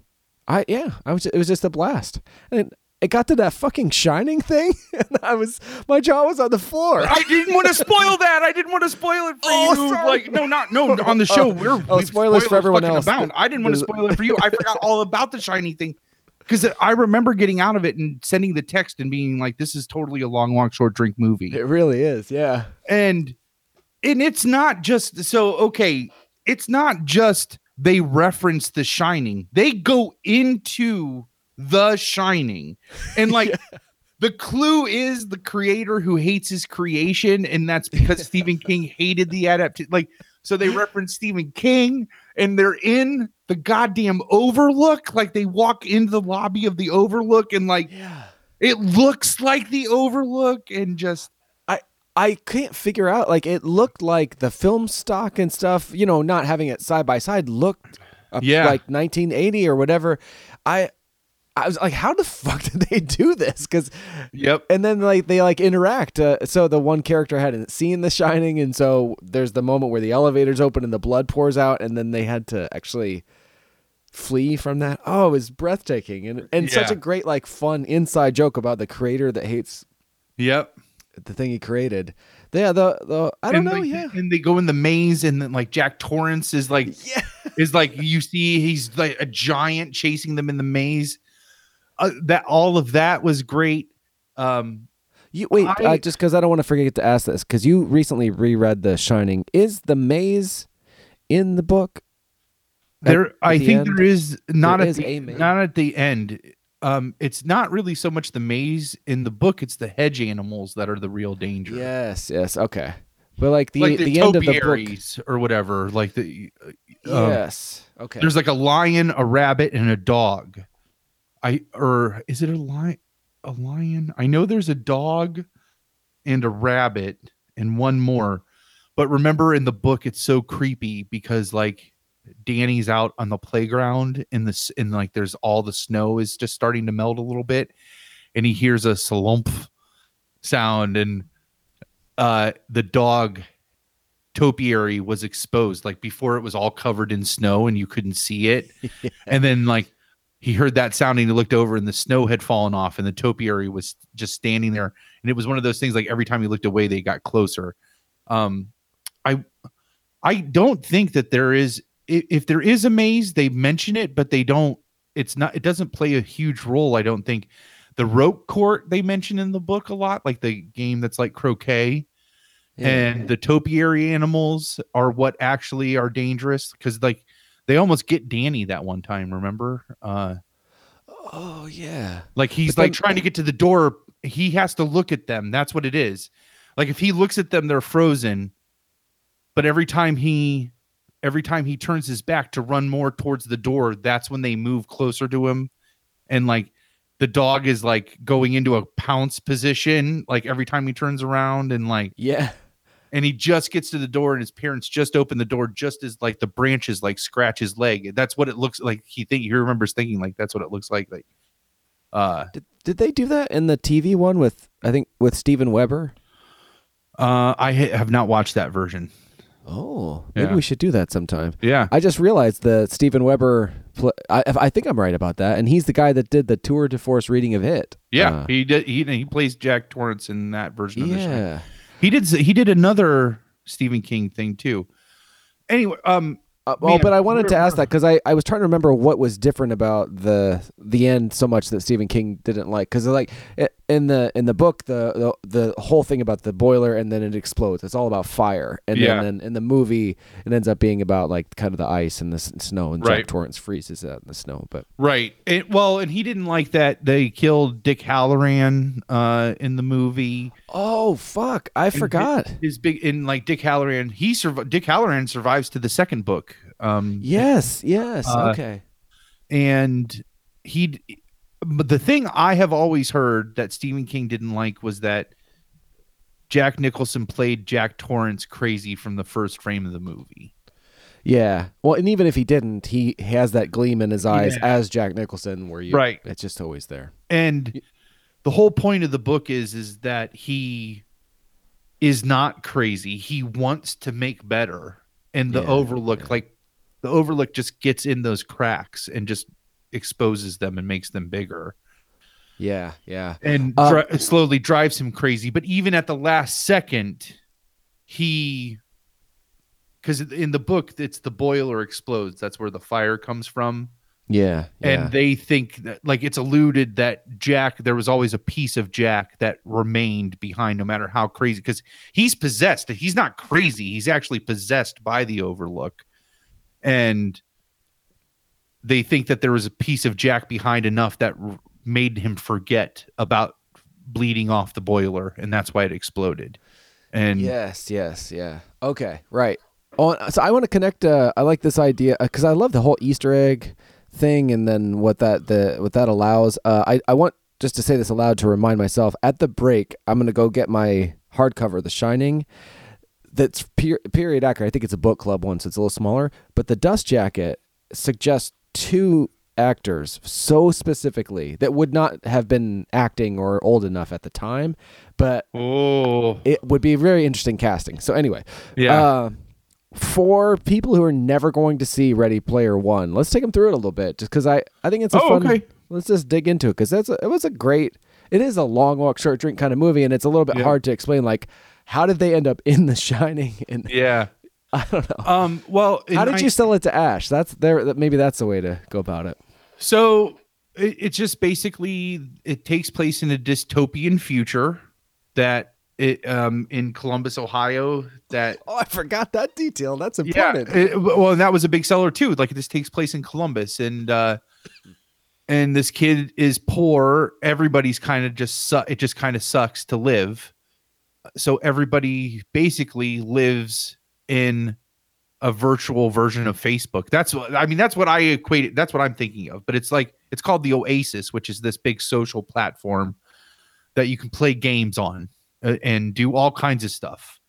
i yeah i was it was just a blast. And it got to that fucking shining thing *laughs* and i was my jaw was on the floor I didn't want to spoil that. I didn't want to spoil it for Oh, you. sorry. Like no, not no on the *laughs* oh, show. Oh, we're oh, spoilers for everyone else. abound. I didn't want to *laughs* spoil it for you. I forgot all about the shiny thing because I remember getting out of it and sending the text and being like, "This is totally a long walk short drink movie." it really is yeah and and it's not just so okay it's not just they reference the shining they go into the shining and like *laughs* the clue is the creator who hates his creation and that's because *laughs* stephen king hated the adaptation like so they reference stephen king and they're in the goddamn overlook like they walk into the lobby of the overlook and like yeah it looks like the overlook and just I I can't figure out like it looked like the film stock and stuff, you know, not having it side by side looked uh, Yeah. like 1980 or whatever. I I was like how the fuck *laughs* did they do this cuz yep and then like they like interact. Uh, so the one character hadn't seen The Shining and so there's the moment where the elevators open and the blood pours out and then they had to actually flee from that. Oh, it was breathtaking and and such a great like fun inside joke about the creator that hates yep the thing he created. Yeah, the the I don't and know. like, yeah, and they go in the maze, and then like Jack Torrance is like *laughs* yeah. is like you see he's like a giant chasing them in the maze. Uh, that all of that was great. Um, You wait, I- uh, just because I don't want to forget to ask this, because you recently reread The Shining. Is the maze in the book? There, at I the think end? there is not There at is the, a maze. not at the end. Um, it's not really so much the maze in the book; it's the hedge animals that are the real danger. Yes, yes, okay. But like the like the, the, end of the book. or whatever. Like the um, yes. Okay. There's like a lion, a rabbit, and a dog. I or is it a lion? A lion? I know there's a dog and a rabbit and one more. But remember in the book it's so creepy because like Danny's out on the playground in this and like there's all the snow is just starting to melt a little bit and he hears a slump sound and uh the dog topiary was exposed like before it was all covered in snow and you couldn't see it *laughs* and then like he heard that sound and he looked over and the snow had fallen off and the topiary was just standing there. And it was one of those things like every time he looked away they got closer. Um i i don't think that there is if, there is a maze they mention it but they don't it's not it doesn't play a huge role i don't think. The roque court they mention in the book a lot like the game that's like croquet. Yeah. and the topiary animals are what actually are dangerous because like they almost get danny that one time remember? Uh oh yeah. like he's But like then- trying to get to the door. He has to look at them. That's what it is. Like if he looks at them they're frozen. But every time he every time he turns his back to run more towards the door that's when they move closer to him. And like the dog is like going into a pounce position like every time he turns around and like Yeah. And he just gets to the door and his parents just open the door just as like the branches like scratch his leg that's what it looks like he think he remembers thinking like that's what it looks like like uh Did, did they do that in the TV one with I think with Steven Weber? uh i ha- have not watched that version Oh, maybe Yeah. we should do that sometime. yeah I just realized that Steven Weber. Pl- I, I think I'm right about that, and he's the guy that did the tour de force reading of It. Yeah, Uh, he did. He he plays Jack Torrance in that version of the show. Yeah. He did. He did another Stephen King thing too. Anyway, um, Uh, well, Man, but I wanted to ask that because I, I was trying to remember what was different about the the end so much that Stephen King didn't like because like i- in the in the book the, the the whole thing about the boiler and then it explodes it's all about fire and Yeah. then in the movie it ends up being about like kind of the ice and the s- snow and Right. Jack Torrance freezes out in the snow but right. It, well, and he didn't like that they killed Dick Hallorann uh, in the movie. oh fuck I And forgot His, his big in like Dick Hallorann. He surv- Dick Hallorann survives to the second book. Um, yes yes Uh, okay and he but the thing i have always heard that stephen king didn't like was that jack nicholson played jack torrance crazy from the first frame of the movie yeah well and even if he didn't he has that gleam in his eyes Yeah. as Jack Nicholson where you Right. it's just always there and the whole point of the book is is that he is not crazy he wants to make better and the Yeah, overlook yeah. like the overlook just gets in those cracks and just exposes them and makes them bigger yeah yeah and Uh, dri- slowly drives him crazy. But even at the last second, he because in the book it's the boiler explodes. That's where the fire comes from, Yeah, yeah. and they think that like it's alluded that Jack there was always a piece of Jack that remained behind, no matter how crazy. Because he's possessed. He's not crazy. He's actually possessed by the Overlook, and they think that there was a piece of Jack behind enough that r- made him forget about bleeding off the boiler, and that's why it exploded. And yes, yes, yeah. Okay, right. Oh, so I want to connect. Uh, I like this idea because I love the whole Easter egg thing, and then what that the what that allows. Uh, I I want just to say this aloud to remind myself. At the break, I'm gonna go get my hardcover, The Shining. That's per- period accurate. I think it's a book club one, so it's a little smaller. But the dust jacket suggests two actors so specifically that would not have been acting or old enough at the time, but oh it would be very interesting casting. So anyway, yeah, uh, for people who are never going to see Ready Player One, let's take them through it a little bit, just because I I think it's a Oh, fun. okay. Let's just dig into it because that's a, it was a great. It is a long walk, short drink kind of movie, and it's a little bit Yeah. hard to explain. Like, how did they end up in The Shining? And yeah. *laughs* I don't know. Um. Well, How did you sell it to Ash? That's there. That maybe that's the way to go about it. So it, it's just basically it takes place in a dystopian future that it um in Columbus, Ohio. That *laughs* Oh, I forgot that detail. That's important. yeah, it- well, that was a big seller too. Like this takes place in Columbus, and uh and this kid is poor. Everybody's kind of just su- it just kind of sucks to live. So everybody basically lives in a virtual version of Facebook. That's what I mean. That's what I equate. That's what I'm thinking of. But it's like it's called the Oasis, which is this big social platform that you can play games on uh, and do all kinds of stuff.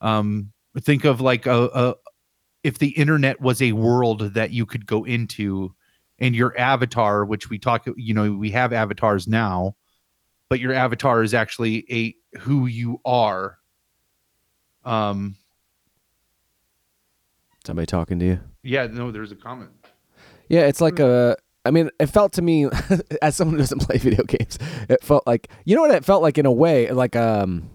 Um, think of like a, a if the internet was a world that you could go into, and your avatar, which we talk, you know, we have avatars now, but your avatar is actually a who you are. Um, Somebody talking to you? yeah, no, there's a comment. Yeah, it's like a. I mean, it felt to me, *laughs* as someone who doesn't play video games, it felt like you know what it felt like in a way, like um,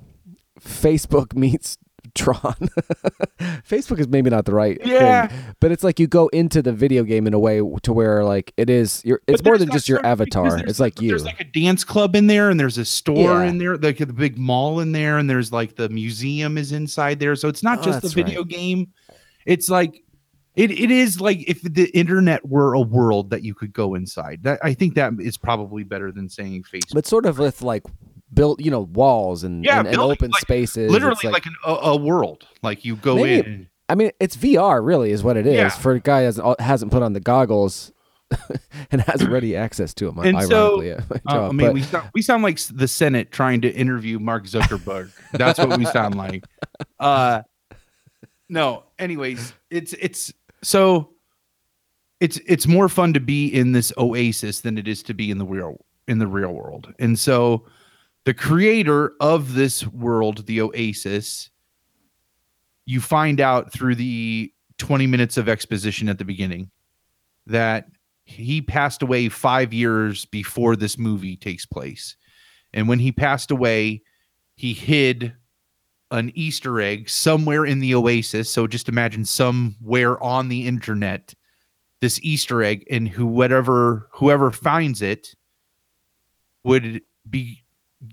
Facebook *laughs* meets Tron. *laughs* Facebook is maybe not the right Yeah. thing, but it's like you go into the video game in a way to where like it is. You're, it's more than just your sort of- because avatar. It's like you. There's like a dance club in there, and there's a store Yeah. in there, like the big mall in there, and there's like the museum is inside there. So it's not Oh, just a that's video game. It's like it, it is like if the internet were a world that you could go inside. That I think that is probably better than saying Facebook. but sort of with like built, you know, walls and Yeah, and, and open like, spaces. Literally It's like, an, a, a world. Like you go Maybe- in. I mean, it's VR, really, is what it is Yeah. for a guy that hasn't, hasn't put on the goggles *laughs* and has ready access to them. And so, ironically, *laughs* yeah, Uh. I mean, But- we sound, we sound like the Senate trying to interview Mark Zuckerberg. That's what we sound like. *laughs* Uh, no, anyways, it's it's so it's it's more fun to be in this oasis than it is to be in the real in the real world. And so, the creator of this world, the oasis, you find out through the 20 minutes of exposition at the beginning that he passed away five years before this movie takes place. And when he passed away, he hid an Easter egg somewhere in the oasis. So just imagine somewhere on the internet this Easter egg, and whoever whoever finds it would be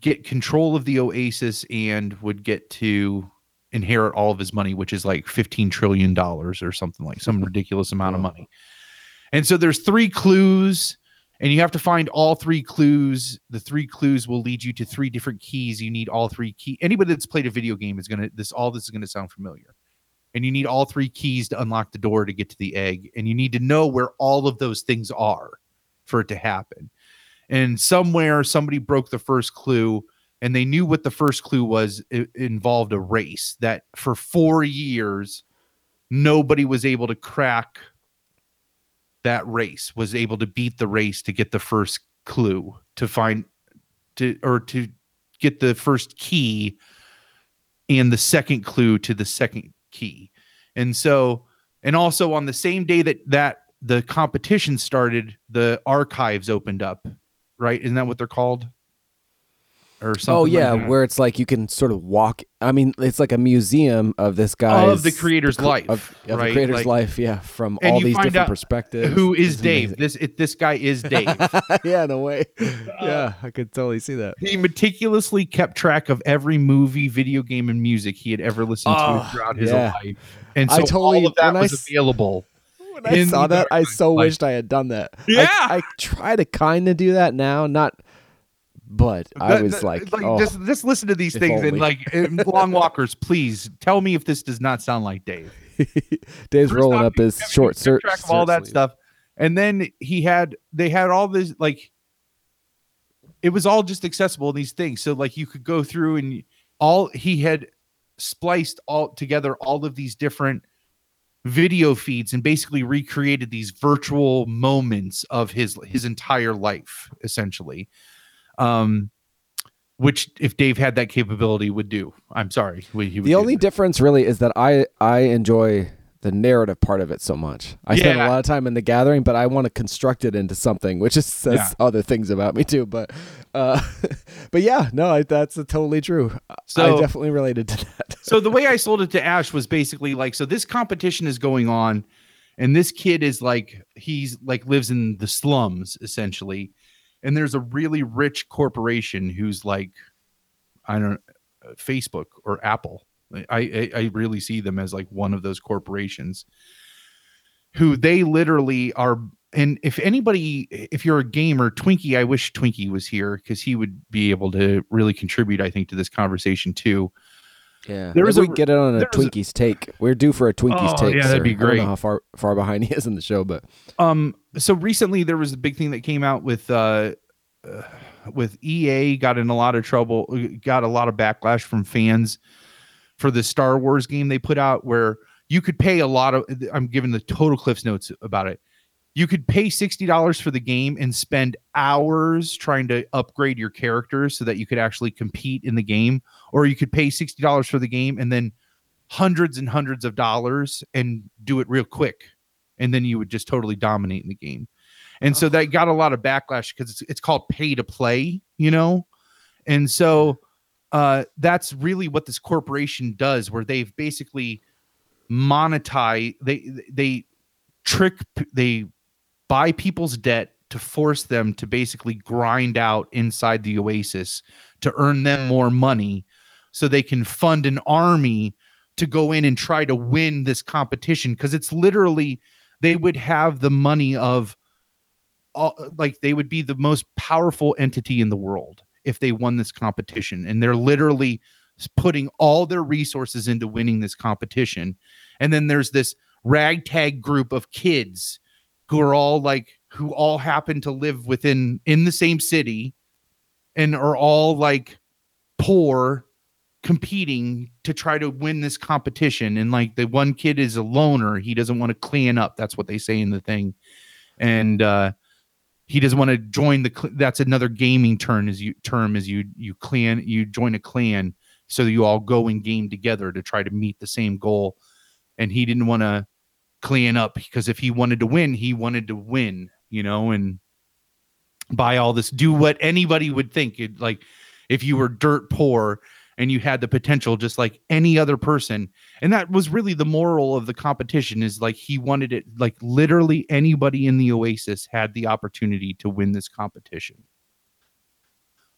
get control of the oasis and would get to inherit all of his money, which is like fifteen trillion dollars or something like some ridiculous amount of money. And so there's three clues, and you have to find all three clues. The three clues will lead you to three different keys. You need all three key. Anybody that's played a video game is gonna this all this is gonna sound familiar. And you need all three keys to unlock the door to get to the egg, and you need to know where all of those things are for it to happen. And somewhere somebody broke the first clue, and they knew what the first clue was. It involved a race that for four years nobody was able to crack that race was able to beat the race to get the first clue to find to or to get the first key and the second clue to the second key. And so and also on the same day that that the competition started the archives opened up right? Isn't that what they're called or oh, something Oh like yeah, that? where it's like you can sort of walk. I mean, it's like a museum of this guy Of the creator's life, of, of right? the creator's Like- life. Yeah, from all these different perspectives. who is It's dave amazing. this it, this guy is *laughs* dave yeah, in a way. Uh, yeah, I could totally see that. He meticulously kept track of every movie, video game, and music he had ever listened Oh, to ah, throughout his yeah. life. And so I totally- all of that when I was available. When I saw that, I so like- wished I had done that. I- Yeah. I, try to kind of do that now, not, but I was that- like, oh, just just listen to these things and like eh, *laughs* long walkers, please tell me if this does not sound like Dave. *laughs* Dave's First rolling off, up his short shirt. track of all that stuff, and then he had they had all this like it was all just accessible in these things. So like you could go through and all he had spliced all together all of these different video feeds and basically recreated these virtual moments of his his entire life essentially um which if dave had that capability would do i'm sorry we- he would The only that. difference really is that I I enjoy the narrative part of it so much. I spend a lot of time in the gathering, but I want to construct it into something, which is says Yeah. other things about me too. But uh, *laughs* but yeah, no, I, that's totally true. So, I definitely related to that. *laughs* so the way I sold it to Ash was basically like, so this competition is going on, and this kid is like, he's like lives in the slums essentially, and there's a really rich corporation who's like, I don't, Facebook or Apple. I, I I really see them as like one of those corporations, who they literally are. And if anybody, if you're a gamer, Twinkie, I wish Twinkie was here because he would be able to really contribute, I think, to this conversation too. Yeah, There was Maybe a- we get it on a there was a- Twinkies take. We're due for a Twinkies Oh, take. yeah, that'd sir. be I don't great. know how far far behind he is in the show, but um so recently there was a big thing that came out with uh, uh with EA got in a lot of trouble got a lot of backlash from fans for the Star Wars game they put out where you could pay a lot of I'm giving the total cliffs notes about it. You could pay $60 for the game and spend hours trying to upgrade your characters so that you could actually compete in the game or you could pay $60 for the game and then hundreds and hundreds of dollars and do it real quick and then you would just totally dominate in the game. And so that got a lot of backlash because it's, it's called pay to play, you know? And so uh, that's really what this corporation does, where they've basically monetize, they, they trick, they buy people's debt to force them to basically grind out inside the oasis to earn them more money so they can fund an army to go in and try to win this competition. Because it's literally they would have the money of all, like they would be the most powerful entity in the world if they won this competition. And they're literally putting all their resources into winning this competition. And then there's this ragtag group of kids who are all like who all happen to live within in the same city and are all like poor competing to try to win this competition. And like the one kid is a loner. He doesn't want to clan up. That's what they say in the thing. And uh he doesn't want to join the that's another gaming term is you term is you you clan you join a clan. So you all go and game together to try to meet the same goal. And he didn't want to clan up because if he wanted to win he wanted to win you know, and buy all this, do what anybody would think. It, like if you were dirt poor and you had the potential just like any other person. And that was really the moral of the competition is like he wanted it like literally anybody in the Oasis had the opportunity to win this competition.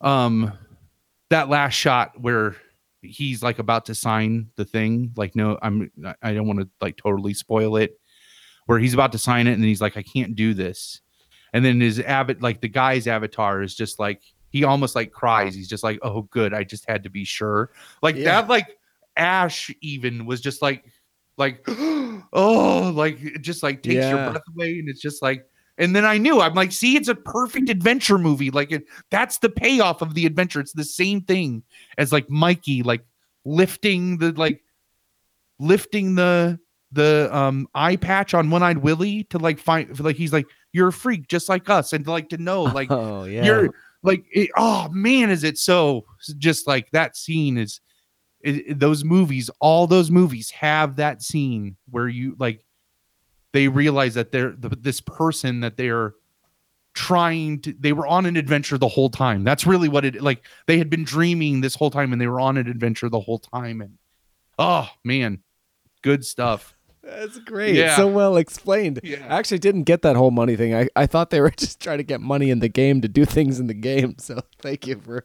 Um that last shot where he's like about to sign the thing, like no, I'm I don't want to like totally spoil it. Where he's about to sign it and he's like I can't do this. And then his avat like the guy's avatar is just like he almost like cries. He's just like, "Oh, good, I just had to be sure." Like Yeah. that, like Ash even was just like, like, *gasps* oh, like it just like takes Yeah. your breath away, and it's just like. And then I knew I'm like, see, it's a perfect adventure movie. Like it, that's the payoff of the adventure. It's the same thing as like Mikey, like lifting the like lifting the the um eye patch on one eyed Willie to like find like he's like you're a freak just like us and like to know like *laughs* oh yeah. you're like it, oh man is it so just like that scene is it, it- those movies all those movies have that scene where you like they realize that they're the, this person that they're trying to they were on an adventure the whole time that's really what it like they had been dreaming this whole time and they were on an adventure the whole time and oh man good stuff That's great. Yeah. So well explained. Yeah. I actually didn't get that whole money thing. I, I thought they were *laughs* just trying to get money in the game to do things in the game. So thank you for.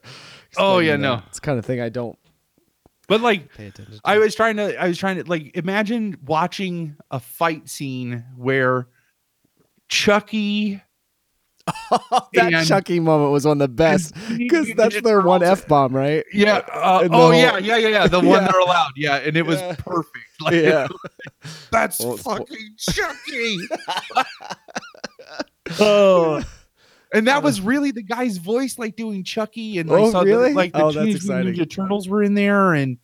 Oh, yeah, that. no. It's kind of thing I don't but like. I was trying to I was trying to like imagine watching a fight scene where Chucky *laughs* that and- Chucky moment was one of the best because that's their one f bomb, right? Yeah. Uh, oh whole- yeah, yeah, yeah, yeah. The *laughs* one Yeah. they're allowed. Yeah, and it was Yeah. perfect. Like, Yeah. *laughs* that's Well, fucking Chucky. oh. And that oh, was really the guy's voice, like doing Chucky, and I Oh, saw really? the, like the Oh, that's Teenage. Ninja Turtles were in there, and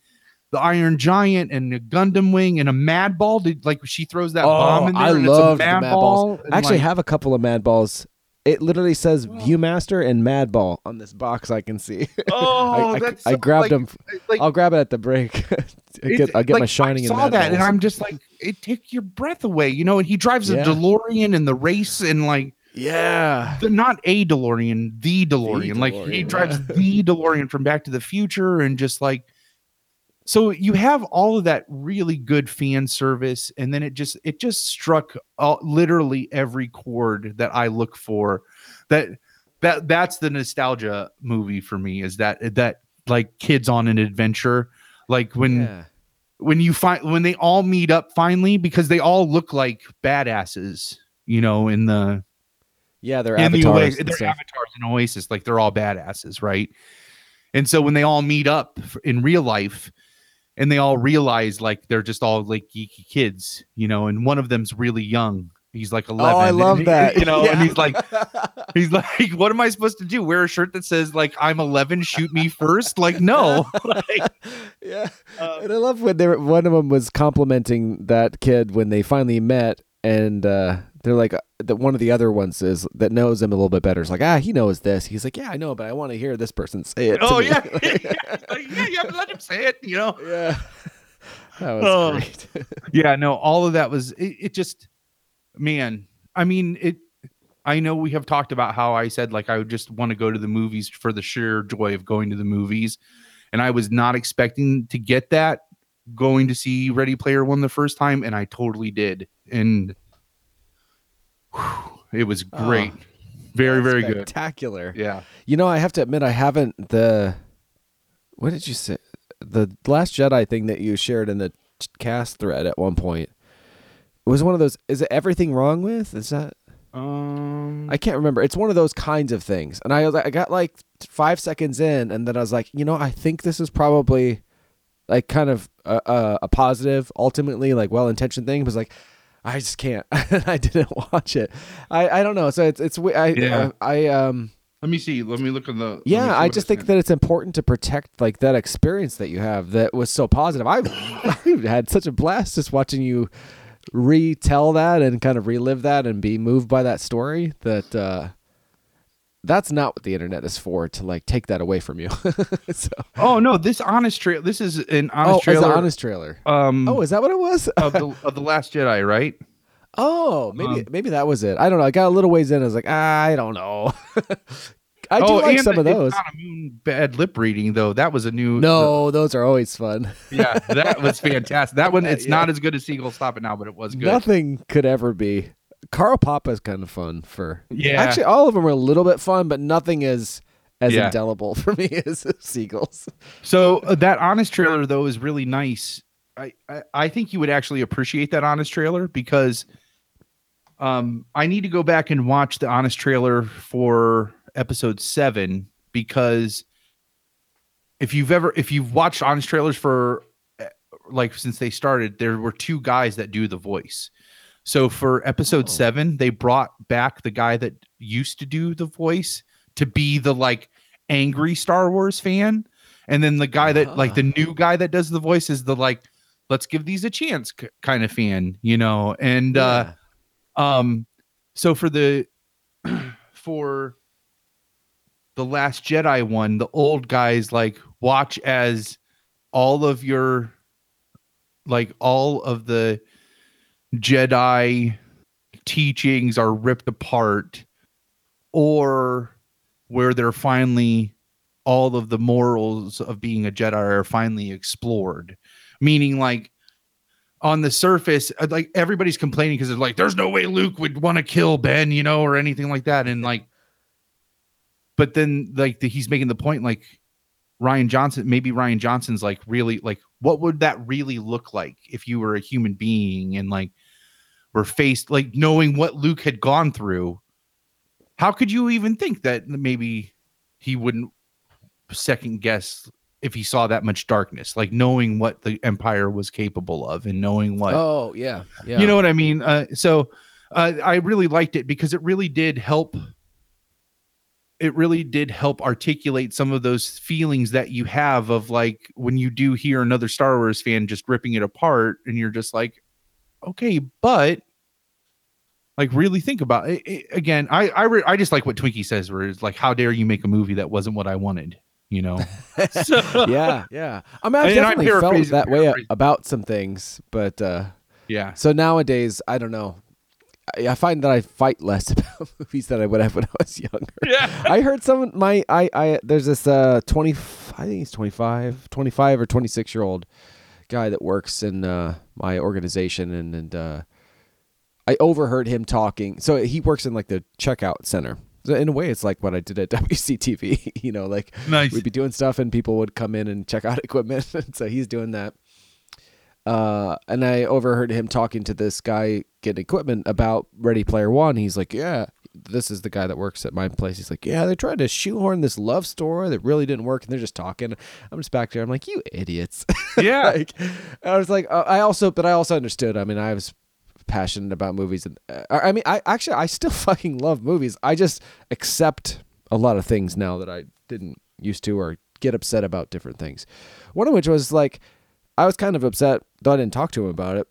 the Iron Giant, and the Gundam Wing, and a Mad Ball. Did like she throws that oh, bomb in there? Oh, I and it's a love the Mad Mad Ball, Balls. I actually like, have a couple of Mad Balls. It literally says Viewmaster and Mad Ball on this box. I can see. *laughs* Oh, I, I, that's I so, grabbed like, them. like, I'll grab it at the break. *laughs* I get, I'll get my shining I saw Mad that, and I'm just like, it took your breath away, you know. And he drives Yeah. a DeLorean in the race, and like, yeah. the, not a DeLorean, the DeLorean. like he drives yeah. the DeLorean from Back to the Future, and just like, so you have all of that really good fan service, and then it just it just struck all, literally every chord that I look for. That that that's the nostalgia movie for me. Is that that like kids on an adventure, like when yeah. when you find when they all meet up finally because they all look like badasses, you know, in the Yeah, they're in the avatars. Oasis, they're stuff. avatars in Oasis, like they're all badasses, right? And so when they all meet up in real life, and they all realize like they're just all like geeky kids, you know, and one of them's really young. He's like eleven. Oh, I love he- that. you know, and he's like, *laughs* he's like, what am I supposed to do? Wear a shirt that says like I'm eleven, shoot me first? Like no, *laughs* *laughs* like, yeah. um, and I love when they were, one of them was complimenting that kid when they finally met, and uh, they're like, uh, that one of the other ones is that knows him a little bit better. It's like, ah, he knows this. He's like, yeah, I know, but I want to hear this person say it. oh me." yeah, *laughs* *laughs* yeah, yeah, let him say it, you know. yeah. *laughs* That was Oh. great. yeah no all of that was it, it just man i mean it i know we have talked about how i said like i would just want to go to the movies for the sheer joy of going to the movies and i was not expecting to get that going to see ready player one the first time and i totally did and whew, it was Oh, great very very good Spectacular. yeah You know, I have to admit, I haven't the. What did you say? The Last Jedi thing that you shared in the cast thread at one point was one of those. Is it everything wrong with? Is that? um I can't remember. It's one of those kinds of things. And I I got like five seconds in, and then I was like, you know, I think this is probably like kind of a, a, a positive, ultimately like well intentioned thing. But like, I just can't. *laughs* I didn't watch it. I I don't know. So it's it's we- I Yeah. I, I um. let me see let me look on the Yeah, I just I think that it's important to protect like that experience that you have that was so positive. I've, *laughs* I've had such a blast just watching you retell that and kind of relive that and be moved by that story that uh that's not what the internet is for to like take that away from you. *laughs* so, oh no this honest trail this is an honest oh, trailer an honest trailer. um Oh, is that what it was? *laughs* of the of the Last Jedi, right? Oh, maybe Um, maybe that was it. I don't know. I got a little ways in. I was like, ah, I don't know. *laughs* I do oh, like some of those. Not a moon bad lip reading though. That was a new. No, those are always fun. yeah, that was fantastic. That one, it's Yeah. not as good as Seagull Stop It Now, but it was good. Nothing could ever be. Carl Papa's kind of fun for. Yeah. Actually, all of them are a little bit fun, but nothing is as Yeah. indelible *laughs* for me as *laughs* Seagulls. So uh, that honest trailer though is really nice. I, I I think you would actually appreciate that honest trailer because um I need to go back and watch the honest trailer for episode 7 because if you've ever if you've watched honest trailers for uh, like since they started there were two guys that do the voice. So for episode Oh. 7 they brought back the guy that used to do the voice to be the like angry Star Wars fan. And then the guy that like the new guy that does the voice is the like let's give these a chance k- kind of fan you know? And uh um so for the *clears throat* for the last jedi one the old guys like watch as all of your like all of the jedi teachings are ripped apart or where they're finally all of the morals of being a Jedi are finally explored. Meaning, like on the surface, uh, like everybody's complaining because it's like, there's no way Luke would want to kill Ben, you know, or anything like that. And like, but then like the, he's making the point, like Rian Johnson, maybe Rian Johnson's like really like, what would that really look like if you were a human being and like were faced like knowing what Luke had gone through? How could you even think that maybe he wouldn't second guess if he saw that much darkness, like knowing what the Empire was capable of and knowing what Oh yeah, yeah. you know what I mean. Uh, so uh, I really liked it because it really did help. It really did help articulate some of those feelings that you have of like when you do hear another Star Wars fan just ripping it apart, and you're just like, okay, but like really think about it. it- again. I I re- I just like what Twinkie says, where it's like, how dare you make a movie that wasn't what I wanted, you know? *laughs* so, *laughs* yeah, yeah. I mean, I've And I'm definitely felt that way about some things, but uh yeah. so nowadays, I don't know. I, I find that I fight less *laughs* about movies than I would have when I was younger. Yeah. *laughs* I heard some my I I there's this uh 20 I think he's 25 25 or 26 year old guy that works in uh my organization and and uh I overheard him talking. So he works in like the checkout center. So in a way it's like what I did at *laughs* WCTV, you know, like Nice. we'd be doing stuff and people would come in and check out equipment. and so he's doing that. Uh, and I overheard him talking to this guy getting equipment about Ready Player One. He's like, "Yeah, this is the guy that works at my place." He's like, "Yeah, they tried to shoehorn this love story that really didn't work, and they're just talking." I'm just back there. I'm like, "You idiots!" *laughs* Yeah. like, I was like, uh, I also, but I also understood. I mean, I was passionate about movies, and uh, I mean, I actually, I still *laughs* fucking love movies. I just accept a lot of things now that I didn't used to, or get upset about different things. One of which was like, I was kind of upset, though I didn't talk to him about it.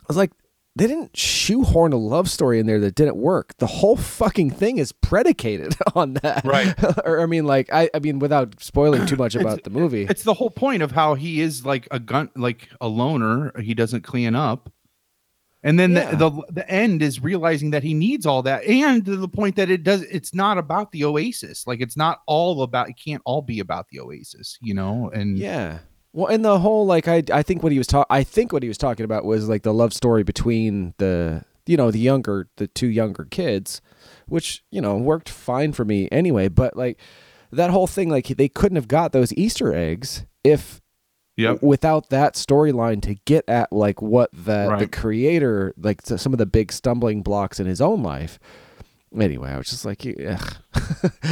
I was like, they didn't shoehorn a love story in there that didn't work. The whole fucking thing is predicated *laughs* on that. Right. *laughs* or I mean, like, I, I mean, without spoiling too much about the movie. it's the whole point of how he is like a gun like a loner he doesn't clean up and then Yeah. the, the the end is realizing that he needs all that and to the point that it does it's not about the oasis like it's not all about it can't all be about the oasis you know and Yeah. Well, and the whole like I I think what he was talking I think what he was talking about was like the love story between the you know the younger the two younger kids, which you know worked fine for me anyway. But like that whole thing like they couldn't have got those Easter eggs if Yep. without that storyline to get at like what the the creator like some of the big stumbling blocks in his own life. Anyway, I was just like, ugh.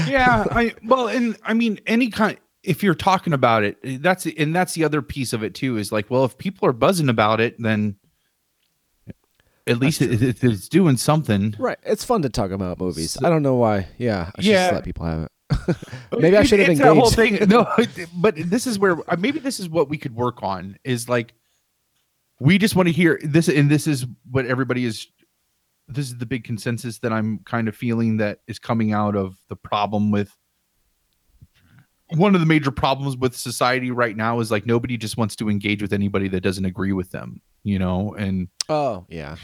yeah *laughs* i well and i mean any kind if you're talking about it that's and that's the other piece of it too is like well if people are buzzing about it then at least it, it- it's doing something Right. It's fun to talk about movies. So- I don't know why. Yeah. I should Yeah. just let people have it. *laughs* Maybe I should have that whole engaged. thing. *laughs* No, but this is where uh, maybe this is what we could work on is like we just want to hear this, and this is what everybody is. This is the big consensus that I'm kind of feeling that is coming out of the problem with one of the major problems with society right now is like nobody just wants to engage with anybody that doesn't agree with them, you know, and Oh, yeah.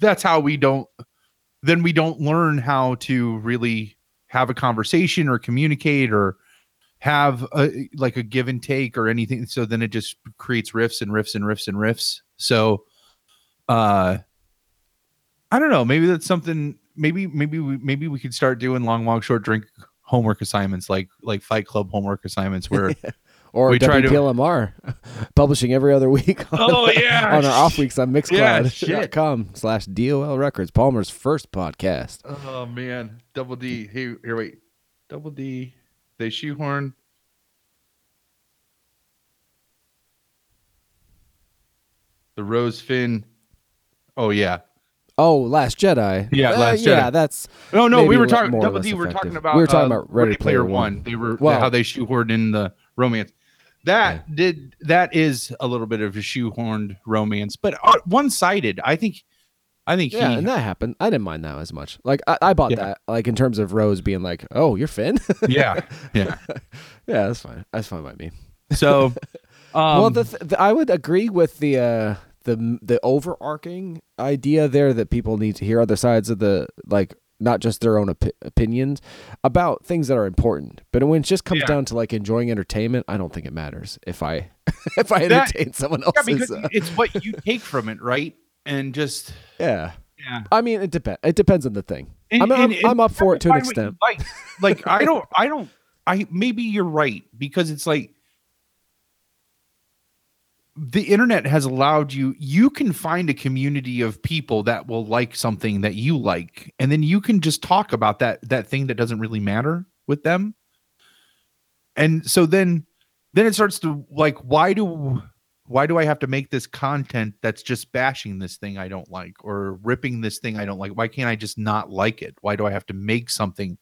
that's how we don't then we don't learn how to really have a conversation or communicate or have a like a give and take or anything. So then it just creates riffs and riffs and riffs and riffs so uh i don't know. Maybe that's something maybe maybe we maybe we could start doing long walk short drink homework assignments like like fight club homework assignments where *laughs* Or We try to- WPLMR, *laughs* publishing every other week. On, Oh, *laughs* yeah. on our off weeks on Yeah, Mixcloud.com slash DOL Records, Palmer's first podcast. oh man. Double d. Hey here wait. Double d. They shoehorn. The rose fin oh yeah Oh, Last Jedi. Yeah, Uh, Last Yeah, that's no no we were talking double d we were talking about We were talking uh, about Ready Player One. they were Well- how they shoehorned in the romance that did that is a little bit of a shoehorned romance but uh, one-sided i think i think yeah, he and that happened. I didn't mind that as much. Like I, I bought Yeah. that. Like in terms of Rose being like, "Oh, you're Finn." *laughs* yeah yeah *laughs* yeah, that's fine. That's fine by me. so um, *laughs* well, the, th- the I would agree with the uh, the the overarching idea there that people need to hear other sides of the like not just their own opi- opinions about things that are important. But when it just comes Yeah. down to like enjoying entertainment, I don't think it matters if I *laughs* if I That- entertain someone yeah, because uh, it's what you take from it right and just yeah. yeah I mean, it depends. It depends on the thing. And- I'm, I'm, and- and I'm up for it to an find what you extent. Like, like I don't, I don't, I maybe you're right because it's like the internet has allowed you. You can find a community of people that will like something that you like, and then you can just talk about that that thing that doesn't really matter with them. And so then, then it starts to like, why do why do I have to make this content that's just bashing this thing I don't like or ripping this thing I don't like? Why can't I just not like it? Why do I have to make something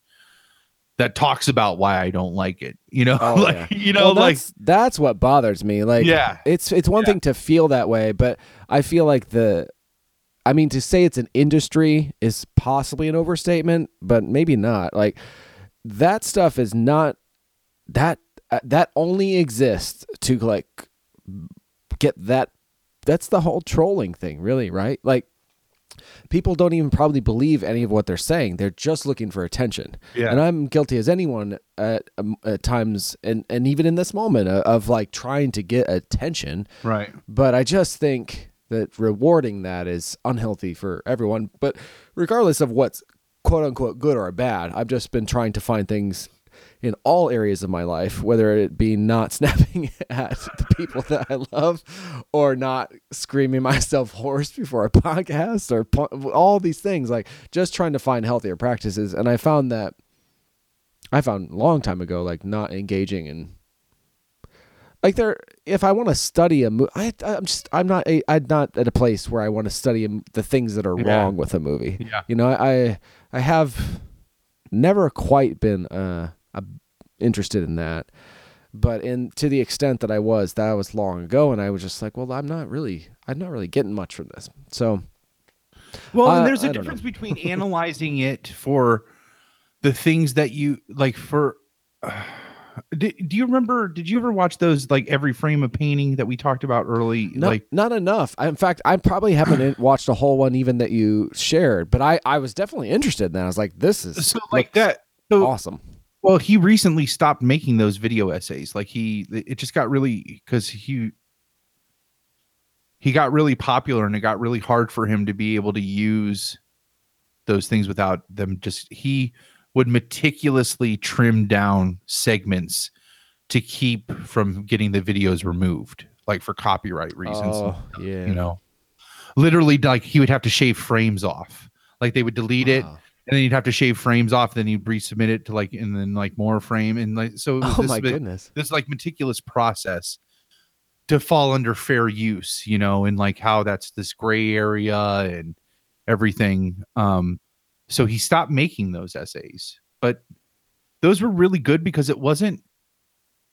that talks about why I don't like it? You know, Oh, *laughs* like yeah. you know, well, like that's, that's what bothers me. Like, Yeah. it's it's one Yeah. thing to feel that way, but I feel like the, I mean, to say it's an industry is possibly an overstatement, but maybe not. Like, that stuff is not that uh, that only exists to like get that. That's the whole trolling thing, really, right? Like. People don't even probably believe any of what they're saying. They're just looking for attention. Yeah. And I'm guilty as anyone at, um, at times, and, and even in this moment, uh, of like trying to get attention. right. But I just think that rewarding that is unhealthy for everyone. But regardless of what's quote unquote good or bad, I've just been trying to find things in all areas of my life, whether it be not *laughs* snapping at the people that I love or not screaming myself hoarse before a podcast or pu- all these things, like just trying to find healthier practices. And I found that I found a long time ago, like not engaging in like there if i want to study a movie I, i'm just i'm not a, i'm not at a place where i want to study the things that are Yeah. wrong with a movie Yeah. you know i i have never quite been uh, uh interested in that but in to the extent that i was that was long ago and i was just like well i'm not really i'm not really getting much from this so Well, Uh, and there's a difference between *laughs* analyzing it for the things that you like for. *sighs* do, do you remember? Did you ever watch those like every frame of painting that we talked about early? no, like not enough. I, in fact, I probably haven't *laughs* watched a whole one even that you shared, but I, I was definitely interested in that. I was like, this is so like that. So awesome. Well, he recently stopped making those video essays. Like he, it just got really because he he got really popular, and it got really hard for him to be able to use those things without them. Just he would meticulously trim down segments to keep from getting the videos removed, like for copyright reasons. Oh, yeah. You know, literally, like he would have to shave frames off. Like they would delete it, Wow. And then you'd have to shave frames off. Then you'd resubmit it to like, and then like more frame, and like so. Oh this my goodness. This like meticulous process to fall under fair use, you know, and like how that's this gray area and everything. Um, so he stopped making those essays, but those were really good because it wasn't.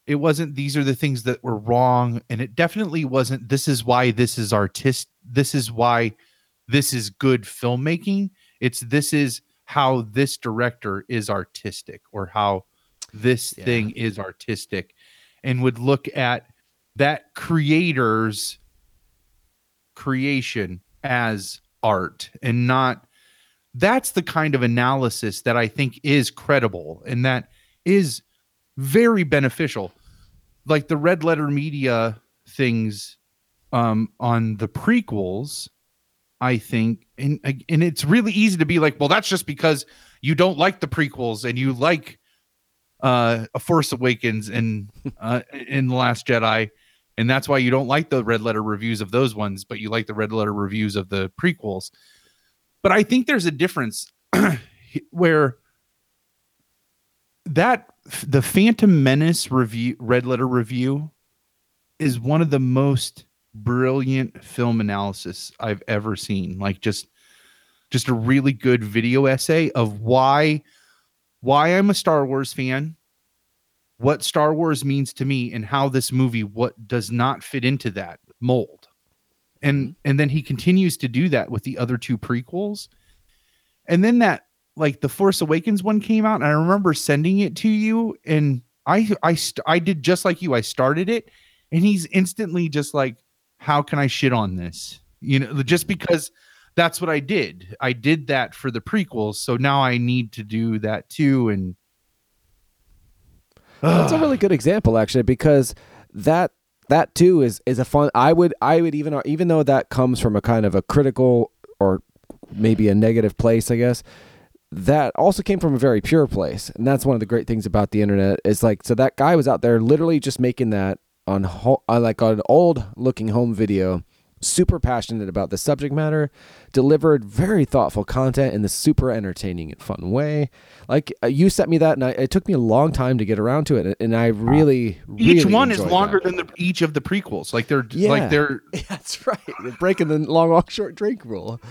It wasn't. These are the things that were wrong, and it definitely wasn't. This is why this is artist. This is why this is good filmmaking. It's this is how this director is artistic, or how this Yeah. thing is artistic, and would look at that creator's creation as art and not that's the kind of analysis that I think is credible and that is very beneficial. Like the red letter media things um, on the prequels, I think, and and it's really easy to be like, well, that's just because you don't like the prequels and you like uh, a Force Awakens and *laughs* uh, in the Last Jedi, and that's why you don't like the red letter reviews of those ones, but you like the red letter reviews of the prequels. But I think there's a difference *clears throat* where that the Phantom Menace review, red letter review, is one of the most brilliant film analysis I've ever seen. Like just just a really good video essay of why why I'm a Star Wars fan, what Star Wars means to me and how this movie what does not fit into that mold. And mm-hmm. and then he continues to do that with the other two prequels. And then that like the Force Awakens one came out and I remember sending it to you and I I st- I did just like you. I started it and he's instantly just like how can I shit on this? You know, just mm-hmm. because that's what I did. I did that for the prequels, so now I need to do that too. And that's a really good example, actually, because that that too is is a fun. I would I would even even though that comes from a kind of a critical or maybe a negative place, I guess. That also came from a very pure place, and that's one of the great things about the internet. Is like so that guy was out there literally just making that on ho- uh, like on an old looking home video super passionate about the subject matter delivered very thoughtful content in the super entertaining and fun way. Like uh, you sent me that and I, it took me a long time to get around to it and i really, really each one is longer that. than the, each of the prequels. Like they're yeah, like they're *laughs* that's right. They're breaking the long walk short drink rule.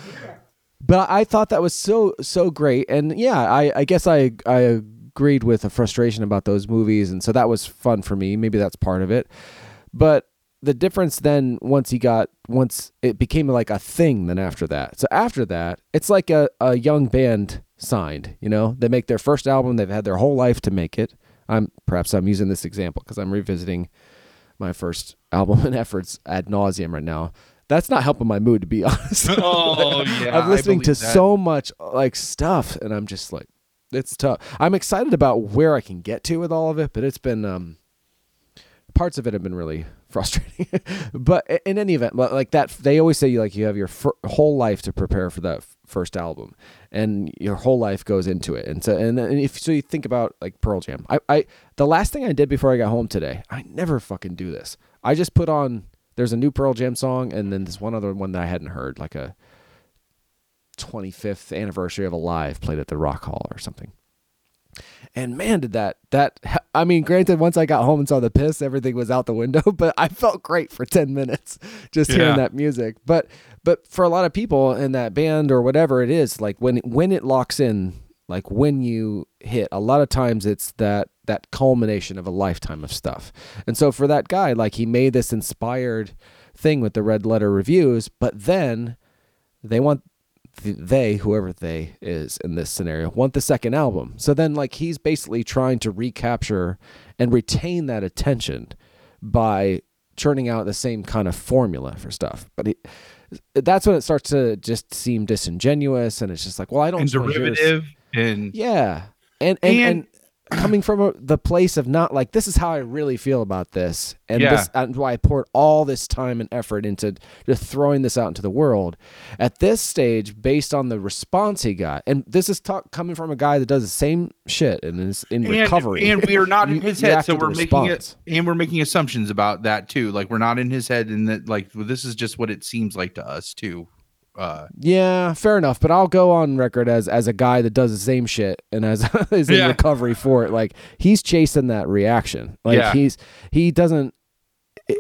But i thought that was so so great and yeah i i guess i i agreed with a frustration about those movies, and so that was fun for me. Maybe that's part of it. But the difference then once he got once it became like a thing then after that so after that it's like a, a young band signed you know they make their first album they've had their whole life to make it i'm perhaps i'm using this example because i'm revisiting my first album *laughs* and efforts ad nauseum right now that's not helping my mood to be *laughs* honest oh yeah i'm listening to that. so much like stuff and i'm just like it's tough. I'm excited about where I can get to with all of it, but it's been um, parts of it have been really *laughs* frustrating. but in any event, like that, they always say like you have your fir- whole life to prepare for that f- first album, and your whole life goes into it. And so, and, and if so, you think about like Pearl Jam. I, I, the last thing I did before I got home today, I never fucking do this. I just put on. There's a new Pearl Jam song, and then there's one other one that I hadn't heard, like a 25th anniversary of Alive played at the Rock Hall or something. And man, did that that I mean, granted, once I got home and saw the piss, everything was out the window. *laughs* But I felt great for ten minutes just yeah. hearing that music. But but for a lot of people in that band or whatever it is, like when when it locks in, like when you hit, a lot of times it's that that culmination of a lifetime of stuff. And so for that guy, like he made this inspired thing with the red letter reviews, but then they want they, whoever they is in this scenario, want the second album. So then, like, he's basically trying to recapture and retain that attention by churning out the same kind of formula for stuff. But he, that's when it starts to just seem disingenuous, and it's just like, well, I don't. And derivative, and yeah, and and, and, and coming from a, the place of not like this is how I really feel about this, and yeah. this and why I poured all this time and effort into just throwing this out into the world. At this stage, based on the response he got, and this is talk coming from a guy that does the same shit and is in and, recovery, and we are not in his head, so we're making it, and we're making assumptions about that too. Like we're not in his head, and that like well, this is just what it seems like to us too. Uh, yeah, fair enough. But I'll go on record as as a guy that does the same shit and as *laughs* is in yeah. recovery for it. Like he's chasing that reaction. Like yeah. he's he doesn't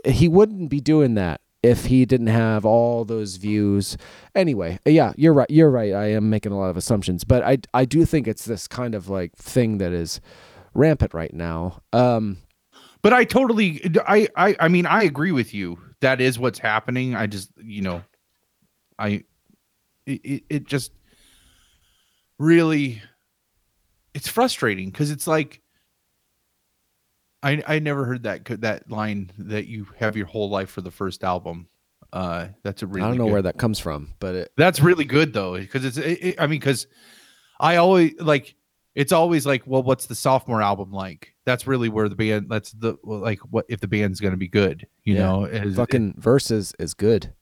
he wouldn't be doing that if he didn't have all those views. Anyway, yeah, you're right. You're right. I am making a lot of assumptions, but I I do think it's this kind of like thing that is rampant right now. Um, but I totally I I I mean I agree with you. That is what's happening. I just you know I it, it just really it's frustrating because it's like I I never heard that that line that you have your whole life for the first album. Uh, that's a really I don't know good- where that comes from, but it, That's really good though, because it's. It, it- I mean, because I always like. It's always like, well, what's the sophomore album like? That's really where the band. That's the like, what if the band's going to be good? You Yeah. know, is, fucking verses is good.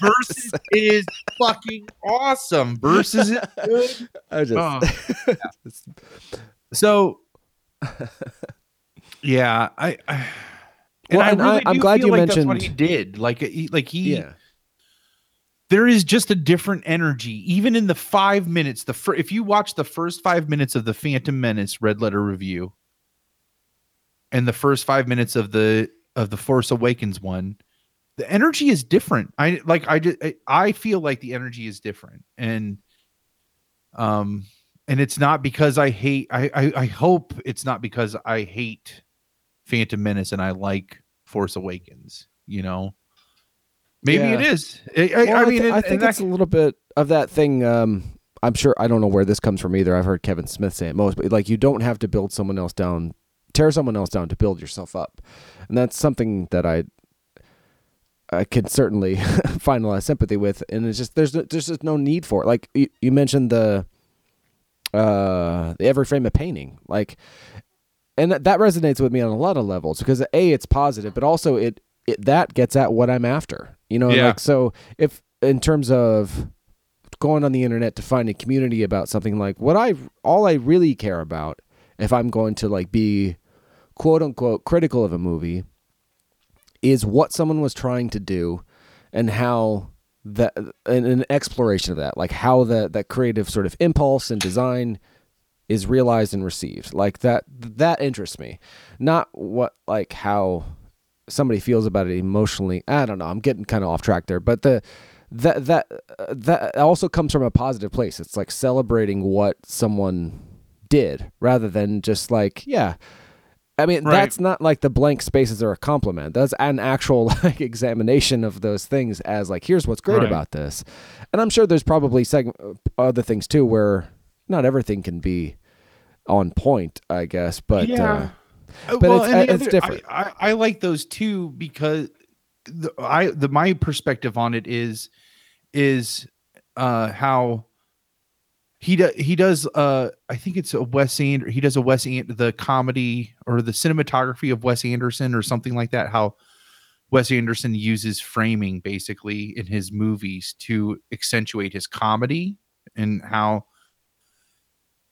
versus *laughs* is fucking awesome. Versus is *laughs* good. I just, Oh. *laughs* it's- So, yeah, I. I Well, I and I- really I'm glad you like that's what he did. Like, he, like he, yeah, there is just a different energy even in the five minutes the fir- if you watch the first five minutes of the phantom menace red letter review and the first five minutes of the of the force awakens one the energy is different. I like i just I, feel like the energy is different. And um and it's not because i hate I, I i hope it's not because i hate phantom menace and i like force awakens you know maybe Yeah. it is i, Well, I I, mean and- I think that's a little bit of that thing. Um, I'm sure I don't know where this comes from either. I've heard Kevin Smith say it most, but like you don't have to build someone else down, tear someone else down to build yourself up, and that's something that I I can certainly *laughs* find a lot of sympathy with. And it's just there's no- there's just no need for it. Like you, you mentioned the uh the every frame of painting, like, and that, that resonates with me on a lot of levels because a it's positive, but also it it that gets at what I'm after. You know, Yeah. like so if in terms of going on the internet to find a community about something like what I all I really care about if I'm going to like be quote unquote critical of a movie is what someone was trying to do and how that and an exploration of that like how that that creative sort of impulse and design is realized and received like that that interests me not what like how somebody feels about it emotionally i don't know i'm getting kind of off track there but the that that uh, that also comes from a positive place it's like celebrating what someone did rather than just like yeah I mean, Right. that's not like the blank spaces are a compliment. That's an actual *laughs* like examination of those things as like, here's what's great Right. about this. And I'm sure there's probably seg- other things too where not everything can be on point, I guess. But uh, Uh, but it's- and the it's other- different. I, I, I like those too because the, I the my perspective on it is is uh how he does he does uh I think it's a Wes Ander he does a Wes An- the comedy or the cinematography of Wes Anderson or something like that how Wes Anderson uses framing basically in his movies to accentuate his comedy and how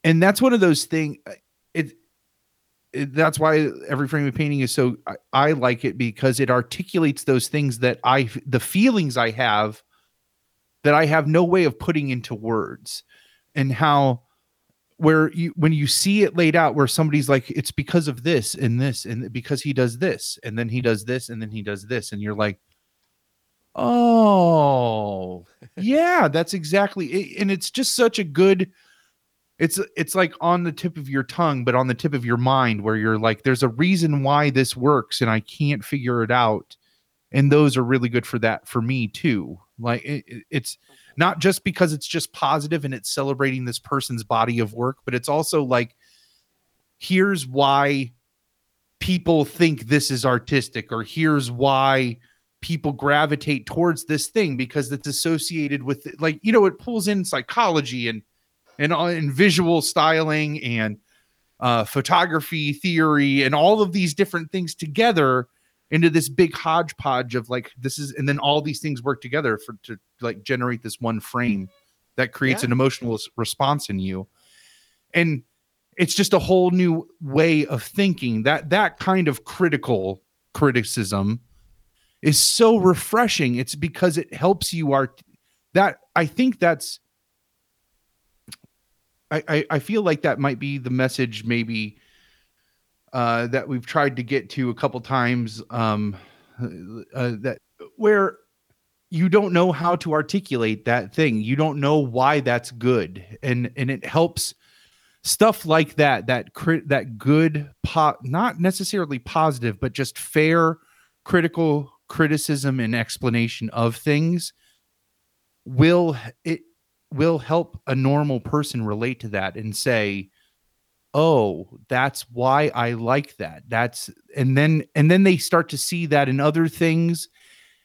and that's one of those things it, it that's why every frame of painting is so I, I like it because it articulates those things that i the feelings i have that i have no way of putting into words. And how where you when you see it laid out where somebody's like it's because of this and this and because he does this and then he does this and then he does this. And you're like oh *laughs* yeah that's exactly it, and it's just such a good it's it's like on the tip of your tongue but on the tip of your mind where you're like there's a reason why this works and i can't figure it out. And those are really good for that for me too. Like it, it- it's not just because it's just positive and it's celebrating this person's body of work but it's also like here's why people think this is artistic or here's why people gravitate towards this thing because it's associated with like you know it pulls in psychology and and uh, and visual styling and uh, photography theory and all of these different things together into this big hodgepodge of like this is and then all these things work together for to like generate this one frame that creates Yeah. an emotional response in you. And it's just a whole new way of thinking. That that kind of critical criticism is so refreshing. It's because it helps you art that i think that's I, I feel like that might be the message maybe uh, that we've tried to get to a couple times um, uh, that where you don't know how to articulate that thing. You don't know why that's good. And and it helps stuff like that that crit that good po- not necessarily positive but just fair critical criticism and explanation of things will it will help a normal person relate to that and say oh that's why i like that. That's and then and then they start to see that in other things.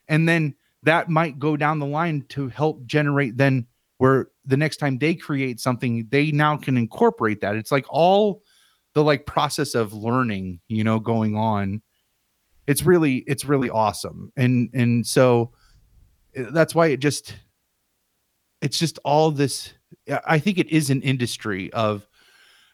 And then that might go down the line to help generate then where the next time they create something they now can incorporate that. It's like all the like process of learning you know going on. It's really it's really awesome. And and so uh, that's why it just it's just all this i think it is an industry of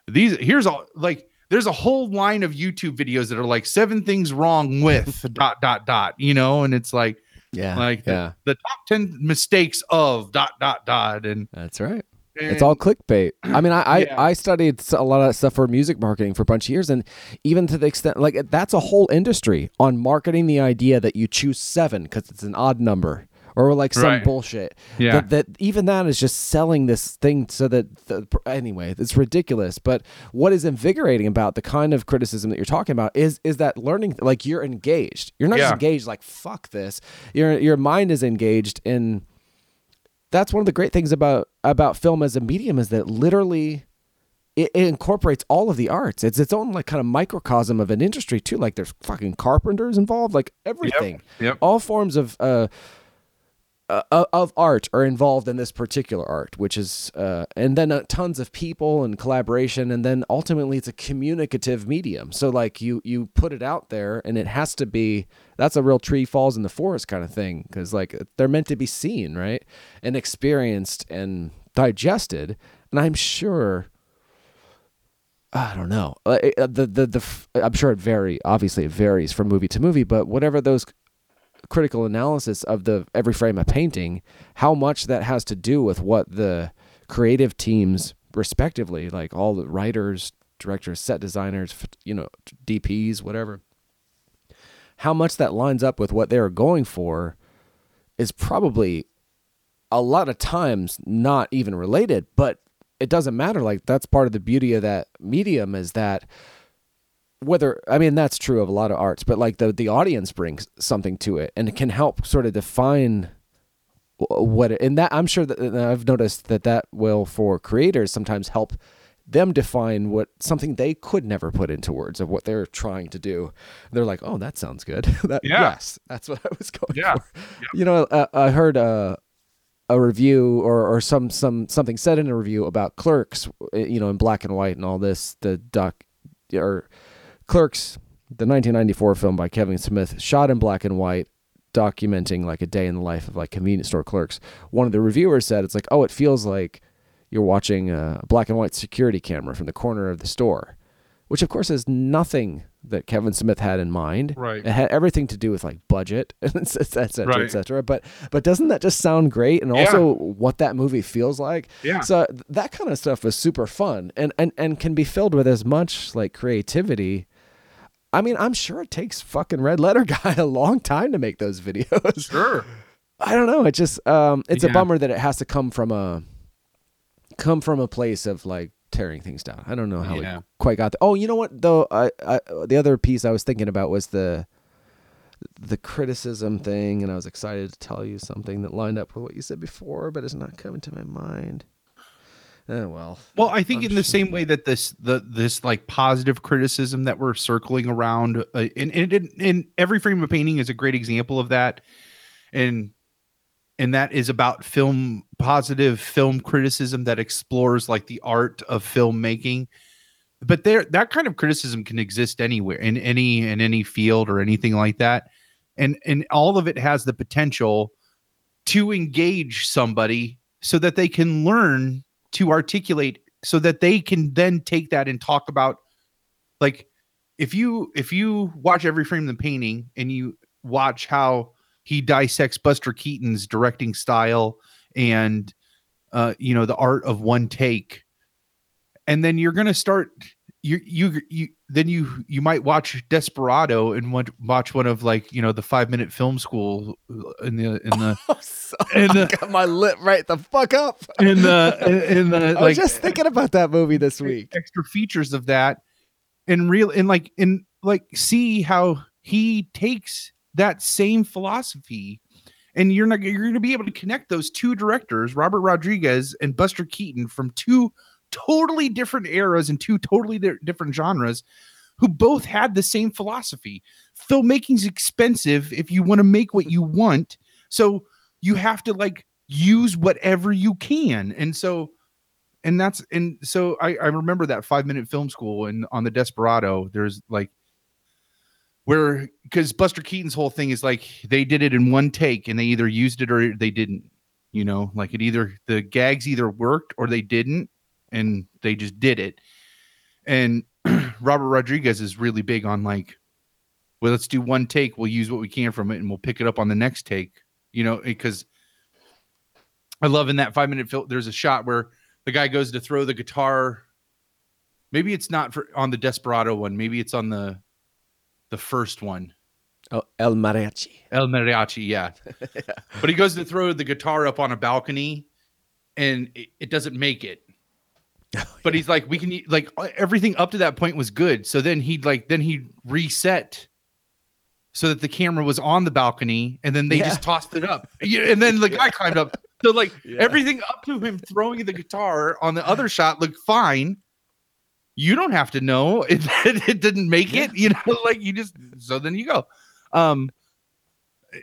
these here's all like there's a whole line of youtube videos that are like seven things wrong with *laughs* dot dot dot you know and it's like Yeah. like the- yeah. the top 10 mistakes of dot dot dot and, That's right. and It's all clickbait. I mean, I, I, *clears throat* Yeah. I studied a lot of stuff for music marketing for a bunch of years, and even to the extent like that's a whole industry on marketing the idea that you choose seven because it's an odd number or like some Right. bullshit. Yeah. That, that even that is just selling this thing so that the, anyway, it's ridiculous. But what is invigorating about the kind of criticism that you're talking about is is that learning like you're engaged. You're not just engaged like fuck this. Your your mind is engaged in that's one of the great things about about film as a medium is that literally it, incorporates all of the arts. It's its own like kind of microcosm of an industry too. Like there's fucking carpenters involved, like everything. Yep. All forms of uh, uh, of art are involved in this particular art, which is uh, and then uh, tons of people and collaboration, and then ultimately it's a communicative medium. So like you you put it out there, and it has to be that's a real tree falls in the forest kind of thing because like they're meant to be seen, right, and experienced and digested. And I'm sure I don't know. Uh, uh, the the the I'm sure it vary. Obviously, it varies from movie to movie. But whatever those critical analysis of the every frame of painting, how much that has to do with what the creative teams, respectively, like all the writers, directors, set designers, you know, DPs, whatever, how much that lines up with what they're going for, is probably a lot of times not even related, but it doesn't matter. Like that's part of the beauty of that medium is that whether I mean that's true of a lot of arts, but like the the audience brings something to it and it can help sort of define what it, and that I'm sure that I've noticed that that will for creators sometimes help them define what something they could never put into words of what they're trying to do. They're like, "Oh, that sounds good." *laughs* that, Yeah. Yes, that's what I was going Yeah. for. You know, uh, I heard uh, a review or, or some some something said in a review about Clerks, you know, in black and white and all this. The doc or Clerks, the 1994 film by Kevin Smith, shot in black and white, documenting like a day in the life of like convenience store clerks. One of the reviewers said, "It's like, oh, it feels like you're watching a black and white security camera from the corner of the store." Which of course is nothing that Kevin Smith had in mind. Right. It had everything to do with like budget, *laughs* et cetera, et cetera, Right. et cetera. But but doesn't that just sound great? And Yeah. also what that movie feels like. Yeah. So th- that kind of stuff is super fun and, and and can be filled with as much like creativity. I mean, I'm sure it takes fucking Red Letter *laughs* Guy a long time to make those videos. sure *laughs* I don't know. It just um, it's a bummer that it has to come from a come from a place of like tearing things down. I don't know how Yeah. it quite got there. Oh, you know what though? I, I the other piece I was thinking about was the the criticism thing, and I was excited to tell you something that lined up with what you said before, but it's not coming to my mind. Oh well. Well, I think I'm in the sure. same way that this the this like positive criticism that we're circling around, uh, and and, and and every frame of painting is a great example of that, and and that is about film positive film criticism that explores like the art of filmmaking. But there, that kind of criticism can exist anywhere in any in any field or anything like that, and and all of it has the potential to engage somebody so that they can learn to articulate so that they can then take that and talk about like if you if you watch every frame of the painting and you watch how he dissects Buster Keaton's directing style and uh you know the art of one take and then you're going to start you you you then you you might watch Desperado and watch one of like you know the 5 minute film school in the in the *laughs* oh, in the got my lip right the fuck up. in the in the *laughs* I was like just thinking about that movie this week. extra features of that and real and like and like see how he takes that same philosophy and you're not you're going to be able to connect those two directors Robert Rodriguez and Buster Keaton from two totally different eras and two totally different genres who both had the same philosophy filmmaking's expensive if you want to make what you want So you have to like use whatever you can. And so and that's and so I, I remember that five minute film school and on the Desperado, there's like where because Buster Keaton's whole thing is like they did it in one take and they either used it or they didn't. You know, like it either the gags either worked or they didn't, and they just did it. And *clears throat* Robert Rodriguez is really big on like, well, let's do one take. We'll use what we can from it, and we'll pick it up on the next take. You know, eh, because I love in that five minute film. There's a shot where the guy goes to throw the guitar. Maybe it's not for on the Desperado one. Maybe it's on the the first one. Oh, El Mariachi. El Mariachi, yeah. *laughs* But he goes to throw the guitar up on a balcony and it, it doesn't make it. *laughs* but he's like, we can like everything up to that point was good. So then he'd like then he reset so that the camera was on the balcony and then they Yeah. just tossed it up. And then the guy climbed up. So like *laughs* Yeah. everything up to him throwing the guitar on the other shot looked fine. You don't have to know *laughs* if it didn't make it, you know, like you just so then you go. Um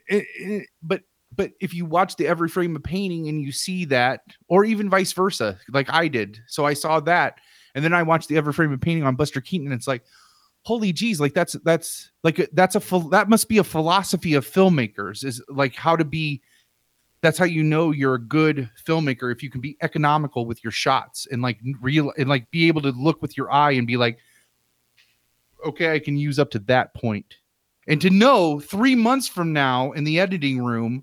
it- it- but but if you watch the every frame of painting and you see that, or even vice versa, like I did, so I saw that, and then I watched the every frame of painting on Buster Keaton, and it's like, holy geez, like that's that's like that's a that must be a philosophy of filmmakers is like how to be. That's how you know you're a good filmmaker if you can be economical with your shots and like real and like be able to look with your eye and be like, okay, I can use up to that point and to know three months from now in the editing room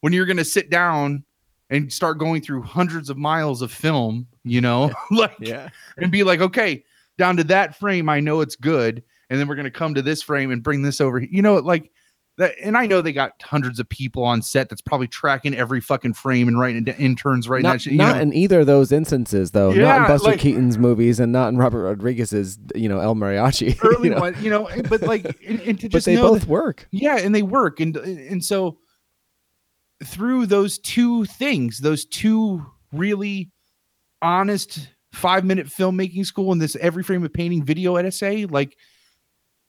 when you're going to sit down and start going through hundreds of miles of film you know *laughs* *laughs* like Yeah. and be like okay down to that frame i know it's good and then we're going to come to this frame and bring this over you know like that and i know they got hundreds of people on set that's probably tracking every fucking frame and writing interns writing that Not, shit you not know? in either of those instances, though. not in Buster like- Keaton's movies, and not in Robert Rodriguez's, you know, El Mariachi. *laughs* early you know? one you know but like and, and But just they know both that- work. Yeah, and they work, and and so through those two things, those two really honest five minute filmmaking school and this every frame of painting video essay, like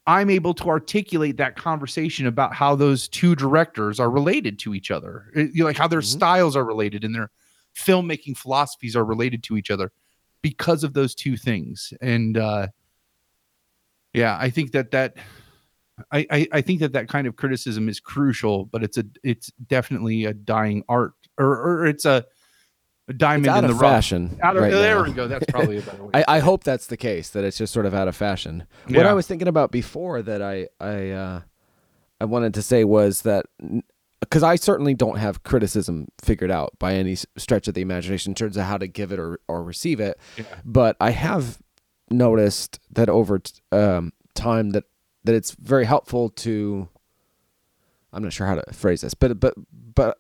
I'm able to articulate that conversation about how those two directors are related to each other, Uh, you know, like how their Mhm. styles are related and their filmmaking philosophies are related to each other because of those two things. And uh, yeah, I think that that I, I I think that that kind of criticism is crucial, but it's a it's definitely a dying art, or or it's a, a diamond It's in the of rough. Out of, right there now. we go. That's probably a better *laughs* way. I, I hope that's the case. That it's just sort of out of fashion. What I was thinking about before that I I uh, I wanted to say was that because I certainly don't have criticism figured out by any stretch of the imagination in terms of how to give it or or receive it, Yeah. but I have noticed that over t- um, time that that it's very helpful to. I'm not sure how to phrase this, but but but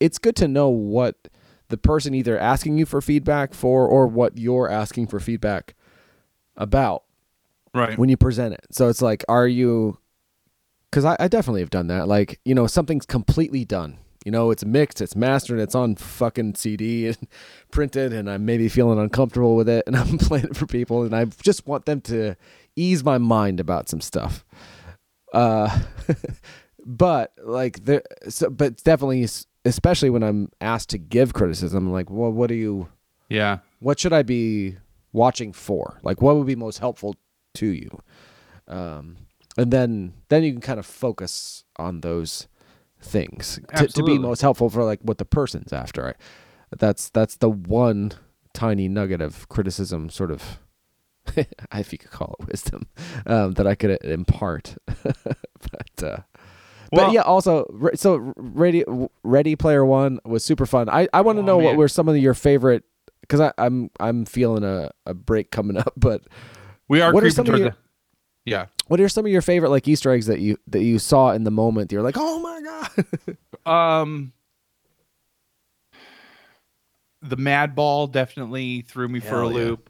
it's good to know what the person either asking you for feedback for or what you're asking for feedback about right. when you present it. So it's like, are you? Because I, I definitely have done that. Like, you know, something's completely done. You know, it's mixed, it's mastered, it's on fucking CD and *laughs* printed, and I'm maybe feeling uncomfortable with it, and *laughs* I'm playing it for people, and I just want them to ease my mind about some stuff. Uh, *laughs* but like there, so, but definitely, especially when I'm asked to give criticism, I'm like, well, what do you? Yeah. what should I be watching for? Like, what would be most helpful to you? Um, and then then you can kind of focus on those things to, to be most helpful for like what the person's after. I, that's that's the one tiny nugget of criticism, sort of, *laughs* if you could call it wisdom, um, that I could impart. *laughs* but uh, Well- but yeah, also, so Ready Ready Player One was super fun. I, I want to Oh, know what were some of your favorite because I'm I'm feeling a, a break coming up. *laughs* But We are What are some of your- the. Yeah. what are some of your favorite like Easter eggs that you that you saw in the moment? You're like, oh my god. Um. The Mad Ball definitely threw me for a yeah. loop.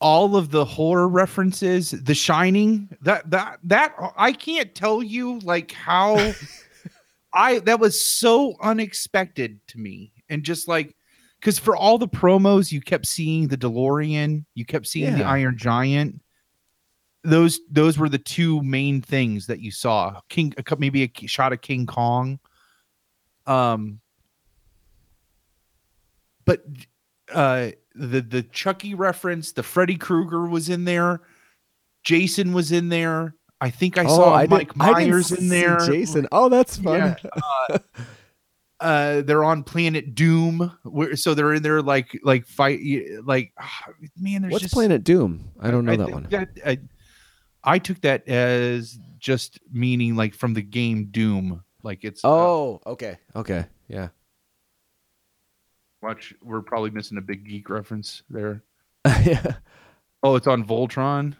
All of the horror references, The Shining, that that that I can't tell you like how *laughs* I that was so unexpected to me, and just like because for all the promos you kept seeing the DeLorean, you kept seeing the Iron Giant. Those those were the two main things that you saw. King, maybe a shot of King Kong Um, but uh, the the Chucky reference, the Freddy Krueger was in there. Jason was in there. I think I saw Oh, I Mike didn't- I didn't Myers in there. Jason. Oh, that's fun. Yeah. uh they're on planet doom where so they're in there like like fight like ah, man there's What's just Planet Doom? I don't know I that one. that- I, I took that as just meaning like from the game doom like it's uh, Oh, okay, okay, yeah. Watch we're probably missing a big geek reference there *laughs* yeah. oh it's on voltron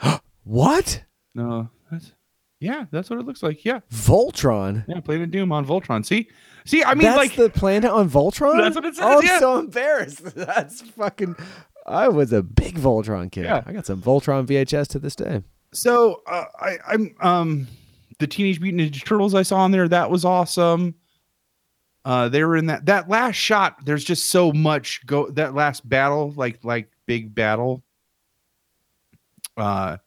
*gasps* What? no that's yeah that's what it looks like yeah Voltron? yeah planet doom on voltron see see i mean that's like the planet on Voltron. That's what it says, Oh, I'm yeah. so embarrassed. *laughs* That's fucking. I was a big Voltron kid. Yeah. I got some Voltron VHS to this day. so uh, I, I'm um the Teenage Mutant Ninja Turtles I saw on there that was awesome. Uh, they were in that that last shot. There's just so much go that last battle, like like big battle. Uh,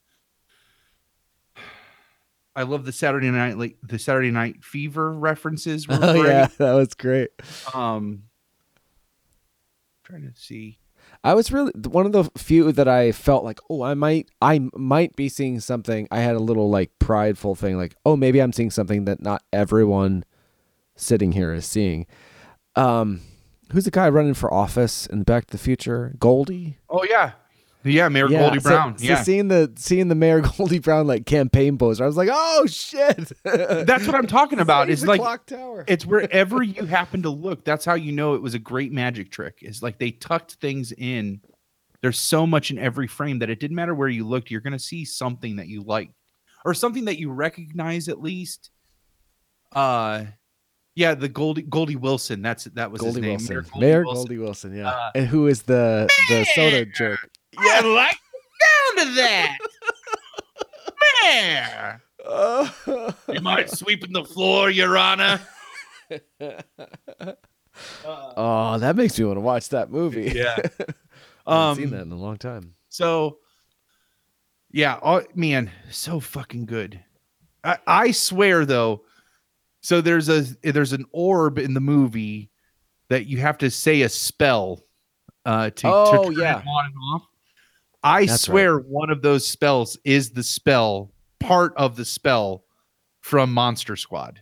I love the Saturday night like the Saturday Night Fever references. Were *laughs* Oh great. yeah, that was great. Um, trying to see. I was really one of the few that I felt like, oh, I might, I might be seeing something. I had a little like prideful thing, like, oh, maybe I'm seeing something that not everyone sitting here is seeing. Um, who's the guy running for office in the Back to the Future? Goldie. Oh yeah, yeah, Mayor Goldie so- Brown. So, yeah, seeing the seeing the Mayor *laughs* Goldie Brown like campaign poster, I was like, oh shit. *laughs* that's what I'm talking about. it's like clock tower. it's wherever *laughs* you happen to look that's how you know it was a great magic trick is like they tucked things in there's so much in every frame that it didn't matter where you looked you're going to see something that you like or something that you recognize at least uh yeah the goldie goldie wilson that's that was Goldie his name Wilson. Mayor Mayor Wilson. Goldie Wilson, yeah. Uh, and who is the the soda jerk? yeah I like down to that Mayor, you *laughs* mind sweeping the floor your honor *laughs* oh, that makes me want to watch that movie. yeah *laughs* I haven't um seen that in a long time. So, yeah, oh, man, so fucking good. I, I swear though. So there's a there's an orb in the movie that you have to say a spell uh, to, Oh, to turn yeah. it on and off. I That's swear one of those spells is the spell part of the spell from Monster Squad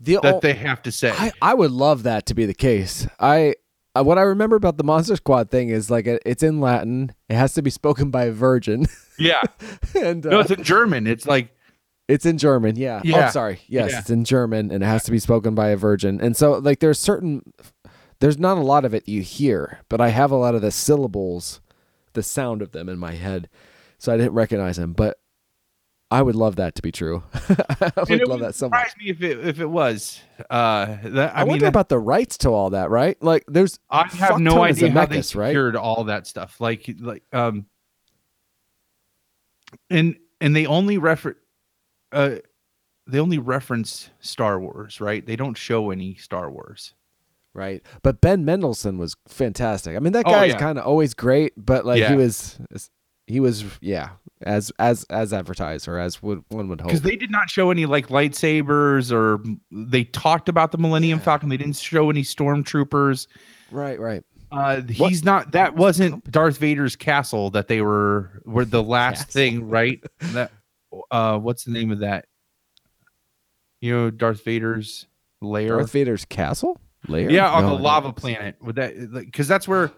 The that ol- they have to say. I, I would love that to be the case. I what I remember about the Monster Squad thing is like it, it's in Latin. It has to be spoken by a virgin, yeah, *laughs* and uh, no, it's in German. It's like it's in German. Yeah. Yeah. Oh, sorry. Yes, Yeah. it's in German, and it has to be spoken by a virgin. And so like there's certain there's not a lot of it you hear, but I have a lot of the syllables, the sound of them in my head, so I didn't recognize them. But I would love that to be true. *laughs* I and would it love would that so much. surprise me if it if it was. Uh, that, I, I, mean, wonder that- about the rights to all that, right? Like, there's I have no idea how they Zemeckis, right? secured all that stuff. Like, like, um, and and they only refer, uh, they only reference Star Wars, right? They don't show any Star Wars. right. But Ben Mendelsohn was fantastic. I mean, that Oh, guy's yeah. kind of always great, but like Yeah. he was, he was, yeah, as as as advertised or as would one would hope. Because they did not show any like lightsabers, or they talked about the Millennium Falcon. They didn't show any stormtroopers. right, right. Uh, What- he's not. That wasn't Darth Vader's castle that they were. Were the last Castle. thing, right? *laughs* That. Uh, what's the name of that? You know, Darth Vader's lair. Darth Vader's castle lair. Yeah, on No, the lava planet. With that, because that's where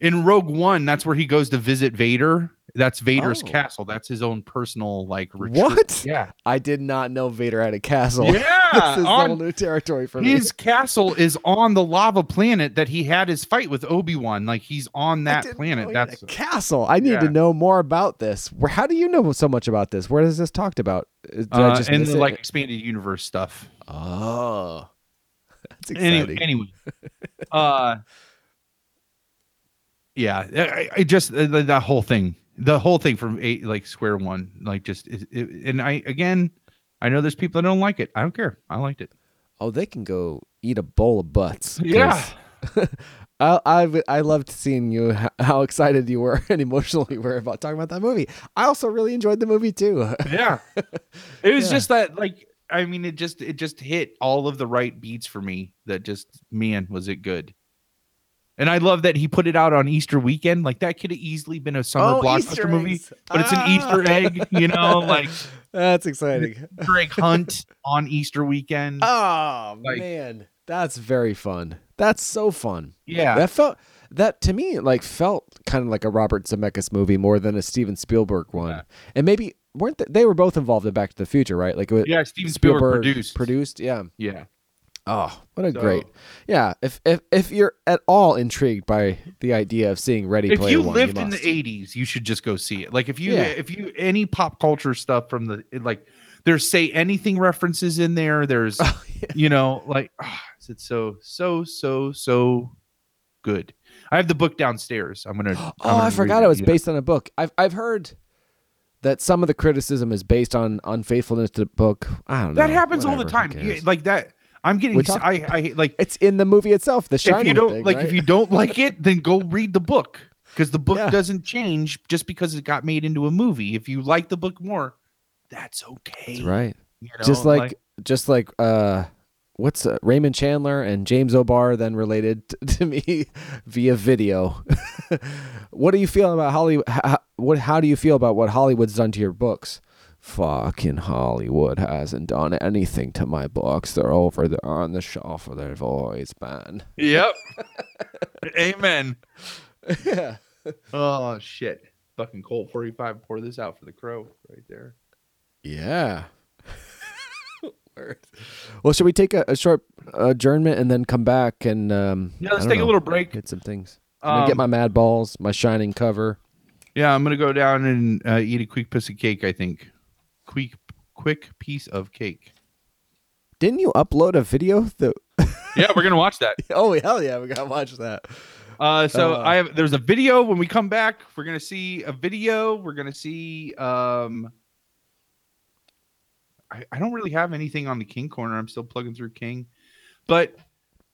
in Rogue One, that's where he goes to visit Vader. That's Vader's Oh. castle. That's his own personal like retreat. What? Yeah, I did not know Vader had a castle. yeah. *laughs* this is on- new territory for me. his castle is on the lava planet that he had his fight with Obi Wan. Like he's on I that planet. know he had That's a castle. I need Yeah. to know more about this. Where? How do you know so much about this? Where is this talked about? Uh, I uh, just and the like expanded universe stuff. Oh, *laughs* that's exciting. Anyway, anyway, *laughs* uh, yeah, I, I just uh, the whole thing, the whole thing from eight like square one, like just it, it, and I again, I know there's people that don't like it. I don't care. I liked it. Oh, they can go eat a bowl of butts *laughs* Yeah. *laughs* I, I I loved seeing you how excited you were *laughs* and emotional you were about talking about that movie. I also really enjoyed the movie too. Yeah, it was Yeah. just that like I mean, it just it just hit all of the right beats for me. That just man was it good. And I love that he put it out on Easter weekend. Like that could have easily been a summer Oh, blockbuster Easter movie, but it's an Ah. Easter egg. You know, *laughs* like That's exciting. Easter egg hunt on Easter weekend. Oh Like- man, that's very fun. That's so fun. yeah, That felt that to me like felt kind of like a Robert Zemeckis movie more than a Steven Spielberg one. Yeah. And maybe weren't they, they were both involved in Back to the Future, right? Like it- yeah. Steven Spielberg, produced. produced, yeah. Yeah, Oh, what a So- great. Yeah, if if if you're at all intrigued by the idea of seeing Ready if Player you One, lived you in the '80s, you should just go see it. Like if you Yeah. if you any pop culture stuff from the like, there's say anything references in there. There's *laughs* Oh, yeah. you know like ah, it's so so so so good. I have the book downstairs. I'm gonna. I'm Oh, gonna I forgot it was yeah. based on a book. I've I've heard that some of the criticism is based on unfaithfulness to the book. I don't know. That happens all the time. Yeah, like that. I'm getting. Talk- I I like. It's in the movie itself. The shining. If you don't thing, like, right? if you don't like it, then go read the book because the book Yeah. doesn't change just because it got made into a movie. If you like the book more, that's okay. That's right. you know, just like, just like uh what's uh, Raymond Chandler and James O'Barr then related t- *laughs* to me via video. *laughs* what do you feel about Hollywood? How, what? How do you feel about what Hollywood's done to your books? Fucking Hollywood hasn't done anything to my books. They're over there on the shelf where they've always been. Yep. *laughs* Amen. yeah. Oh shit. Fucking Colt 45. Pour this out for the crow right there. Yeah. *laughs* Well, should we take a, a short adjournment and then come back and um, Yeah, let's take a little break. Get some things. I'm gonna get Um, my mad balls, my shining cover. Yeah, I'm gonna go down and uh, eat a quick piece of cake. I think. Quick, quick piece of cake. Didn't you upload a video? That *laughs* Yeah, we're gonna watch that. *laughs* oh hell yeah, we gotta watch that. Uh, so Uh, I have. There's a video when we come back. We're gonna see a video. We're gonna see. Um, I, I don't really have anything on the King corner. I'm still plugging through King, but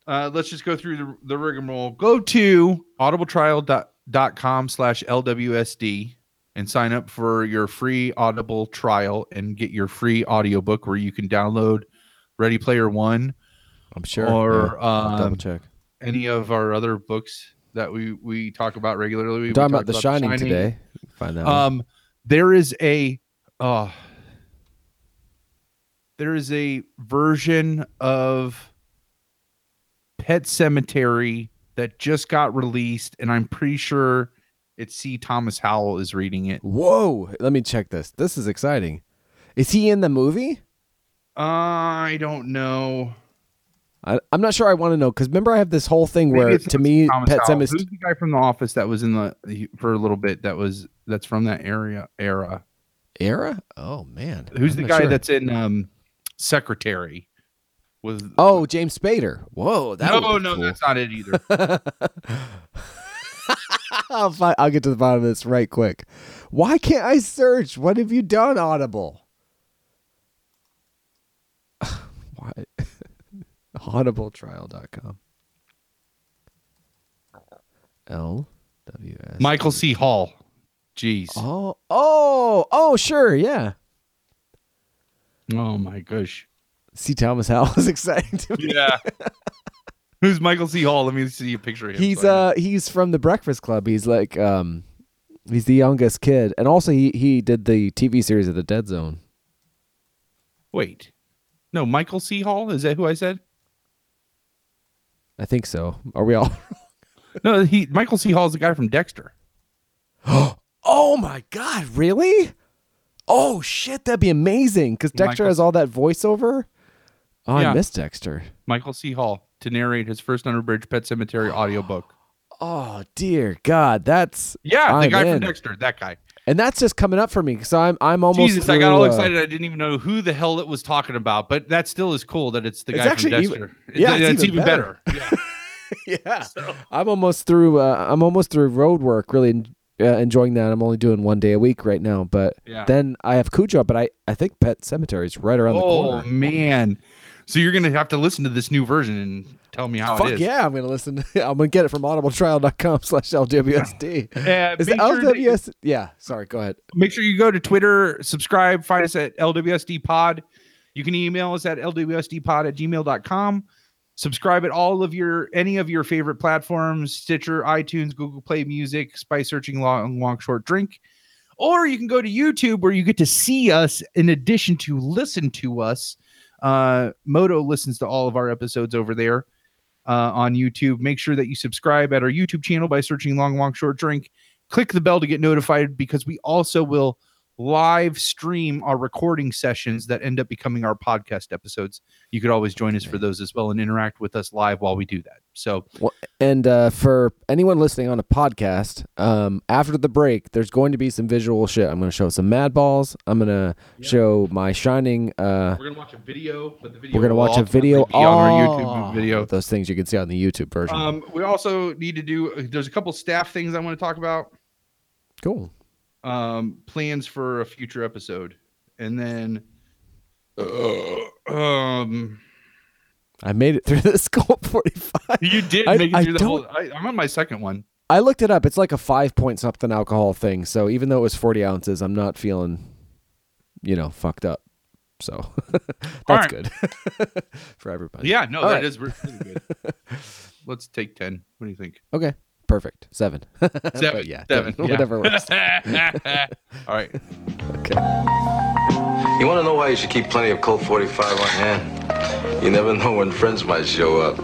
uh, let's just go through the, the rigmarole. Go to audibletrial.com slash LWSD and sign up for your free Audible trial and get your free audiobook where you can download Ready Player One I'm sure. or Yeah, I'll double um, check. any of our other books that we we talk about regularly. We We're talking about talked The Shining, today. Find that. one. Um, there is a uh, there is a version of Pet Sematary that just got released, and I'm pretty sure it's C. Thomas Howell is reading it. Whoa! Let me check this. This is exciting. Is he in the movie? I don't know. I, I'm not sure. I want to know because remember I have this whole thing Maybe where to me Thomas Pet. Cemetery. Who's the guy from The Office that was in the for a little bit? That was that's from that area era. Era? Oh man. Who's I'm the guy sure. that's in um Secretary? With Oh, James Spader. Whoa, that no, no, cool. that's not it either. *laughs* *laughs* I'll, fi- I'll get to the bottom of this right quick. Why can't I search? What have you done, Audible? *sighs* Why? *laughs* Audibletrial.com. L W S. Michael C. Hall. Jeez. Oh, oh, oh, sure, yeah. Oh my gosh. See, Thomas Howell is *laughs* exciting to me. Yeah. *laughs* Who's Michael C. Hall? Let me see a picture of him. He's so uh he's from the Breakfast Club. He's like um he's the youngest kid, and also he he did the TV series of the Dead Zone. wait. No, Michael C. Hall. Is that who I said? I think so. Are we all? *laughs* No, he Michael C. Hall is the guy from Dexter. *gasps* Oh my god, really? Oh shit, that'd be amazing because Dexter Michael- has all that voiceover. Oh, Yeah. I miss Dexter. Michael C. Hall to narrate his first unabridged Pet Sematary *gasps* audiobook. Oh dear God, that's Yeah, the I'm guy in. from Dexter. That guy. and that's just coming up for me. because I'm I'm almost. Jesus, I got all through, uh, excited. I didn't even know who the hell it was talking about, but that still is cool that it's the It's guy from even- Dexter. *laughs* yeah, It's- it's it's even even better. Yeah. *laughs* yeah, I'm almost through. Uh, I'm almost through road work. Really uh, enjoying that. I'm only doing one day a week right now, but Yeah. then I have Cujo. But I I think Pet Sematary is right around the corner. Oh man. So you're gonna have to listen to this new version and tell me how it Fuck is. yeah, I'm gonna listen. *laughs* I'm gonna get it from audibletrial.com *laughs* slash LWSD. Uh, *laughs* Is it sure that you, LWS? Yeah, sorry, go ahead. make sure you go to Twitter, subscribe, find us at LWSD Pod. You can email us at lwsdpod at gmail.com. Subscribe at all of your any of your favorite platforms, Stitcher, iTunes, Google Play Music, by searching long, long, short drink. Or you can go to YouTube where you get to see us in addition to listen to us. Uh, Moto listens to all of our episodes over there uh, on YouTube. Make sure that you subscribe at our YouTube channel by searching Long Walk Short Drink. Click the bell to get notified because we also will live stream our recording sessions that end up becoming our podcast episodes. You could always join us for those as well and interact with us live while we do that. So, And uh, for anyone listening on a podcast, um, after the break, there's going to be some visual shit. I'm going to show some Mad Balls. I'm going to Yeah. show my Shining. Uh, we're gonna watch a video, but the video we're going to watch a video be on our YouTube video. Those things you can see on the YouTube version. Um, we also need to do. There's a couple staff things I want to talk about. cool. Um plans for a future episode and then uh, um I made it through *laughs* this Colt 45. you did I- make it I through the whole don't- I, i'm on my second one I looked it up. It's like a five point something alcohol thing. So even though it was 40 ounces, I'm not feeling, you know, fucked up. So *laughs* that's good *laughs* for everybody. yeah no All that right. is really good let's take 10 what do you think Okay. Perfect. Seven. *laughs* Seven yeah. Seven. yeah. Whatever works. *laughs* all right Okay. You want to know why you should keep plenty of Colt 45 on hand? You never know when friends might show up.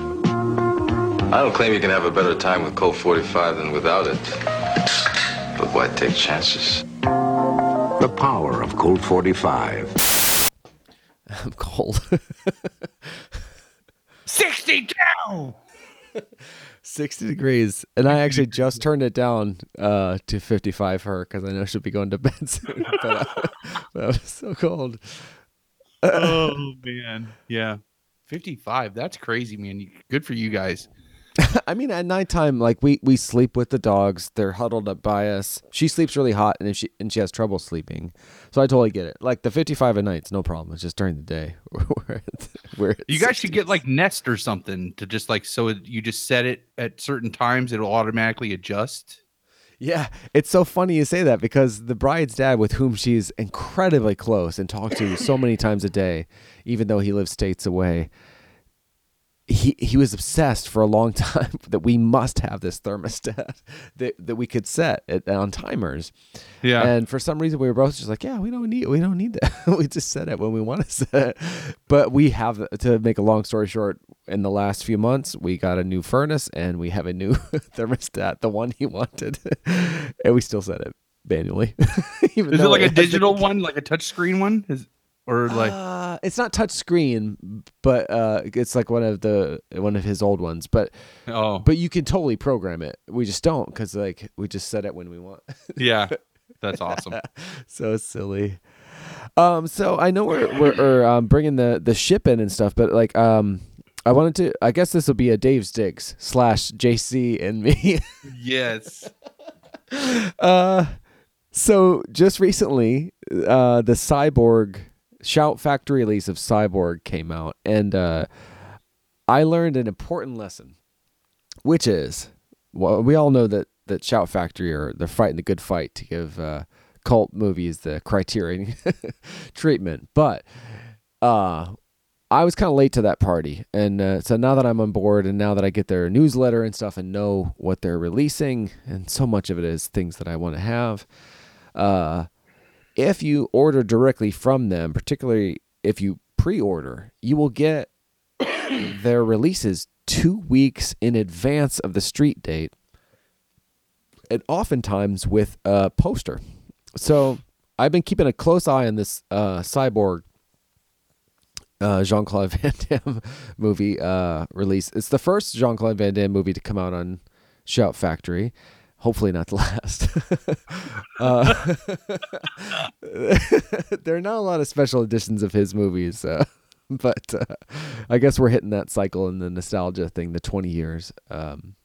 I don't claim you can have a better time with Colt 45 than without it. But why take chances? The power of Colt 45. *laughs* I'm cold. 62 60 degrees. And I actually *laughs* just turned it down uh, to 55 for her because I know she'll be going to *laughs* bed soon. but, uh, *laughs* but I was so cold. oh man yeah 55 that's crazy man good for you guys *laughs* I mean, at nighttime, like we we sleep with the dogs. They're huddled up by us. She sleeps really hot, and she and she has trouble sleeping, so I totally get it. Like the fifty five at night's no problem. It's just during the day *laughs* where it's, where it's You guys should get like *laughs* Nest or something to just like so you just set it at certain times, it'll automatically adjust. Yeah, it's so funny you say that because the bride's dad, with whom she's incredibly close and talks to so many times a day, even though he lives states away, he he was obsessed for a long *laughs* time that we must have this thermostat *laughs* that that we could set it on timers. Yeah. And for some reason, we were both just like, "Yeah, we don't need we don't need that. *laughs* we just set it when we want to set it." But we have to make a long story short. In the last few months, we got a new furnace and we have a new thermostat, the one he wanted, and we still set it manually. Is it like a digital one, like a touch screen one? Is or like Uh, it's not touch screen, but uh, it's like one of the one of his old ones. But oh but you can totally program it. We just don't because like we just set it when we want. *laughs* yeah. That's awesome. *laughs* so silly. Um, so I know we're we're, we're um, bringing the the ship in and stuff, but like um, I wanted to. I guess this will be a Dave's Digs slash JC and me. yes. *laughs* uh, so just recently, uh, the Cyborg Shout Factory release of Cyborg came out, and uh, I learned an important lesson, which is well, we all know that that Shout Factory are they're fighting the good fight to give uh, cult movies the Criterion *laughs* treatment, but uh, I was kind of late to that party, and uh, so now that I'm on board, and now that I get their newsletter and stuff, and know what they're releasing, and so much of it is things that I want to have. Uh, if you order directly from them, particularly if you pre-order, you will get *coughs* their releases two weeks in advance of the street date, and oftentimes with a poster. So I've been keeping a close eye on this uh, cyborg uh, Jean Claude *laughs* Van Damme movie uh, release. It's the first Jean Claude Van Damme movie to come out on Shout Factory. Hopefully, not the *laughs* last. *laughs* uh, *laughs* there are not a lot of special editions of his movies, uh, but uh, I guess we're hitting that cycle in the nostalgia thing, the 20 years. Um,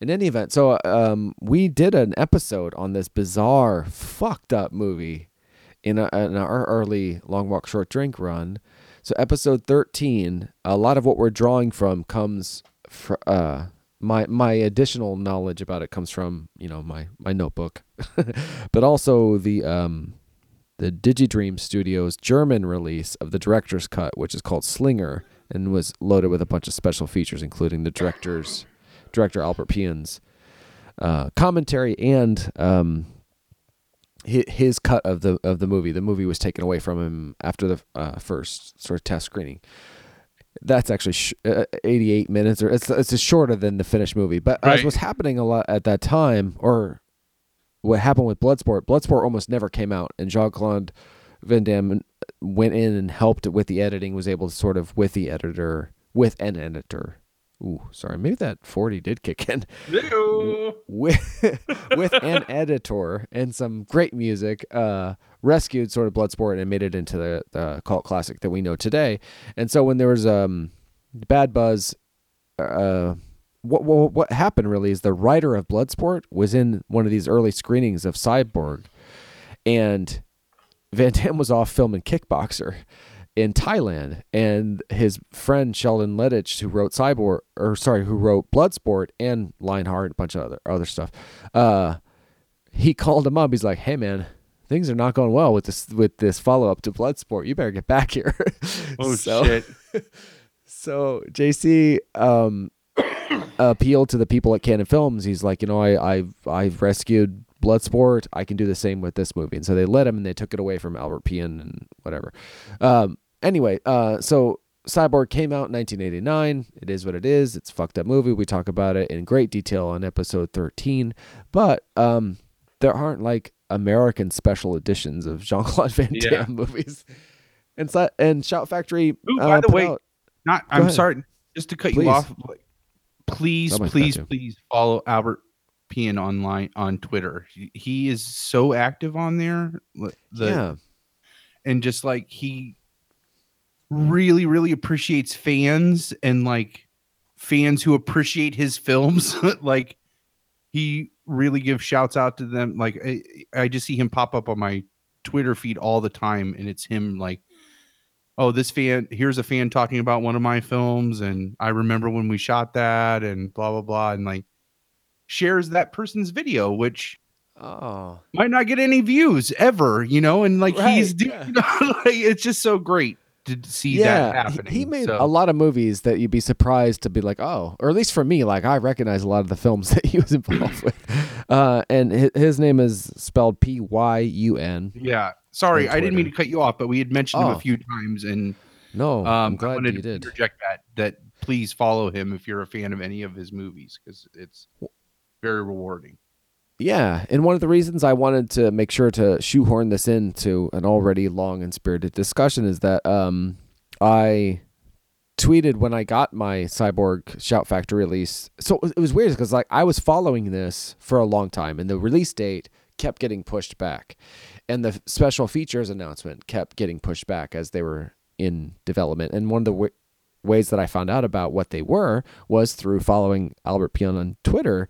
in any event, so um, we did an episode on this bizarre, fucked up movie in, a, in our early Long Walk Short Drink run. So episode 13, a lot of what we're drawing from comes fr- uh my my additional knowledge about it comes from, you know, my my notebook. *laughs* but also the um the Digidream Studios German release of the director's cut, which is called Slinger, and was loaded with a bunch of special features, including the director's director Albert Pyun's uh, commentary and um, his, his cut of the of the movie. The movie was taken away from him after the uh, first sort of test screening. That's actually sh- uh, 88 minutes, or it's it's shorter than the finished movie. But as was happening a lot at that time, or what happened with Bloodsport, Bloodsport almost never came out, and Jean Claude Van Damme went in and helped with the editing, was able to sort of with the editor, with an editor. Ooh, sorry, maybe that 40 did kick in *laughs* with *laughs* with an editor and some great music, uh, rescued sort of Bloodsport and made it into the, the cult classic that we know today. And so when there was um bad buzz, uh, what, what what happened really is the writer of Bloodsport was in one of these early screenings of Cyborg, and Van Damme was off filming Kickboxer in Thailand, and his friend Sheldon Lettich, who wrote Cyborg, or sorry, who wrote Bloodsport and Lionheart, a bunch of other other stuff, uh, he called him up. He's like, "Hey, man." Things are not going well with this with this follow up to Bloodsport. You better get back here. *laughs* Oh So- shit! *laughs* so JC um, *coughs* appealed to the people at Cannon Films. He's like, you know, I, I've I've rescued Bloodsport. I can do the same with this movie. And so they let him, and they took it away from Albert Pyun and whatever. Um, anyway, uh, so Cyborg came out in 1989. It is what it is. It's a fucked up movie. We talk about it in great detail on episode 13. But um, there aren't like American special editions of *laughs* Jean Claude Van Yeah. Damme movies. And so, and Shout Factory. Ooh, uh, by the way, out- Not. I'm ahead. sorry. Just to cut Please. you off. Please, Somebody please, please follow Albert Pyun online on Twitter. He, he is so active on there. The, yeah. and just like he really really appreciates fans and like fans who appreciate his films *laughs* like he really give shouts out to them like I, I just see him pop up on my twitter feed all the time and it's him like oh this fan here's a fan talking about one of my films and i remember when we shot that and blah blah blah and like shares that person's video which Oh. might not get any views ever, you know, and like he's Right, doing, yeah. *laughs* like it's just so great to see that Yeah, he- happening. he made So- a lot of movies that you'd be surprised to be like, oh, or at least for me, like I recognize a lot of the films *laughs* that he was *laughs* involved with. Uh, and his, his name is spelled P Y U N. Yeah, sorry, I didn't mean to cut you off, but we had mentioned him Oh. a few times, and No, um, I'm I glad wanted you to did. interject that that please follow him if you're a fan of any of his movies because it's very rewarding. Yeah, and one of the reasons I wanted to make sure to shoehorn this into an already long and spirited discussion is that um, I tweeted when I got my Cyborg Shout Factory release. So it was- weird because like I was following this for a long time, and the release date kept getting pushed back, and the special features announcement kept getting pushed back as they were in development. And one of the ways that I found out about what they were was through following Albert Pyun on Twitter.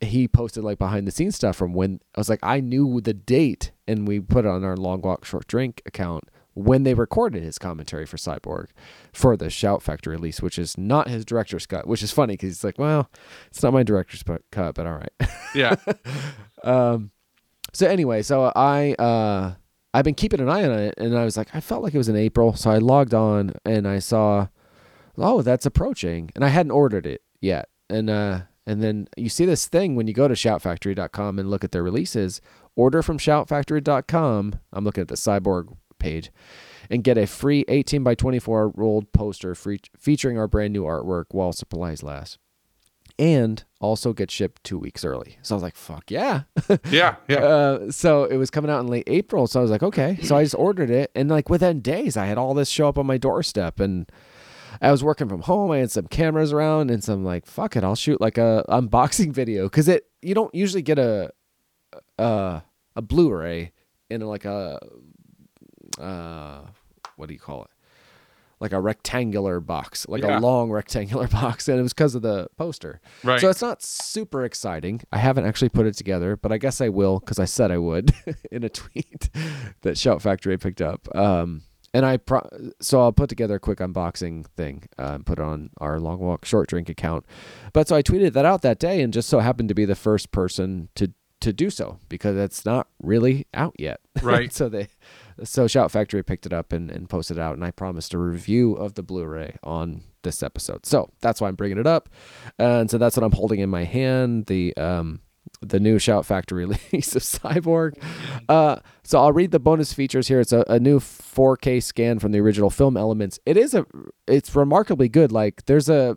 He posted like behind the scenes stuff from when I was like, I knew the date, and we put it on our Long Walk Short Drink account when they recorded his commentary for Cyborg for the Shout Factory release, which is not his director's cut, which is funny because he's like, well, it's not my director's cut, but all right. Yeah, *laughs* um, so anyway, so I uh, I've been keeping an eye on it, and I was like, I felt like it was in April, so I logged on and I saw, oh, that's approaching, and I hadn't ordered it yet, and uh, and then you see this thing when you go to shoutfactory.com and look at their releases, order from shoutfactory.com. I'm looking at the Cyborg page. And get a free 18 by 24 rolled poster free, featuring our brand new artwork while supplies last and also get shipped two weeks early. So I was like, fuck yeah. *laughs* yeah, yeah. Uh, so it was coming out in late April. So I was like, okay. So I just ordered it. And like within days, I had all this show up on my doorstep. And I was working from home. I had some cameras around and some like, fuck it, I'll shoot like a unboxing *laughs* video. Cause it, you don't usually get a, uh, a Blu-ray in like a, uh, what do you call it? Like a rectangular box, like Yeah. a long rectangular *laughs* box. And it was because of the poster. right. So it's not super exciting. I haven't actually put it together, but I guess I will because I said I would *laughs* in a tweet that Shout Factory picked up. Um, and I pro- so I'll put together a quick unboxing thing uh, and put it on our Long Walk Short Drink account. But so I tweeted that out that day and just so happened to be the first person to to do so because it's not really out yet. *laughs* Right. so they so Shout Factory picked it up and, and posted it out, and I promised a review of the Blu-ray on this episode. So that's why I'm bringing it up, and so that's what I'm holding in my hand. The um the new Shout Factory *laughs* release of Cyborg. Uh, so I'll read the bonus features here. It's a, a new 4K scan from the original film elements. It is a it's remarkably good. Like there's a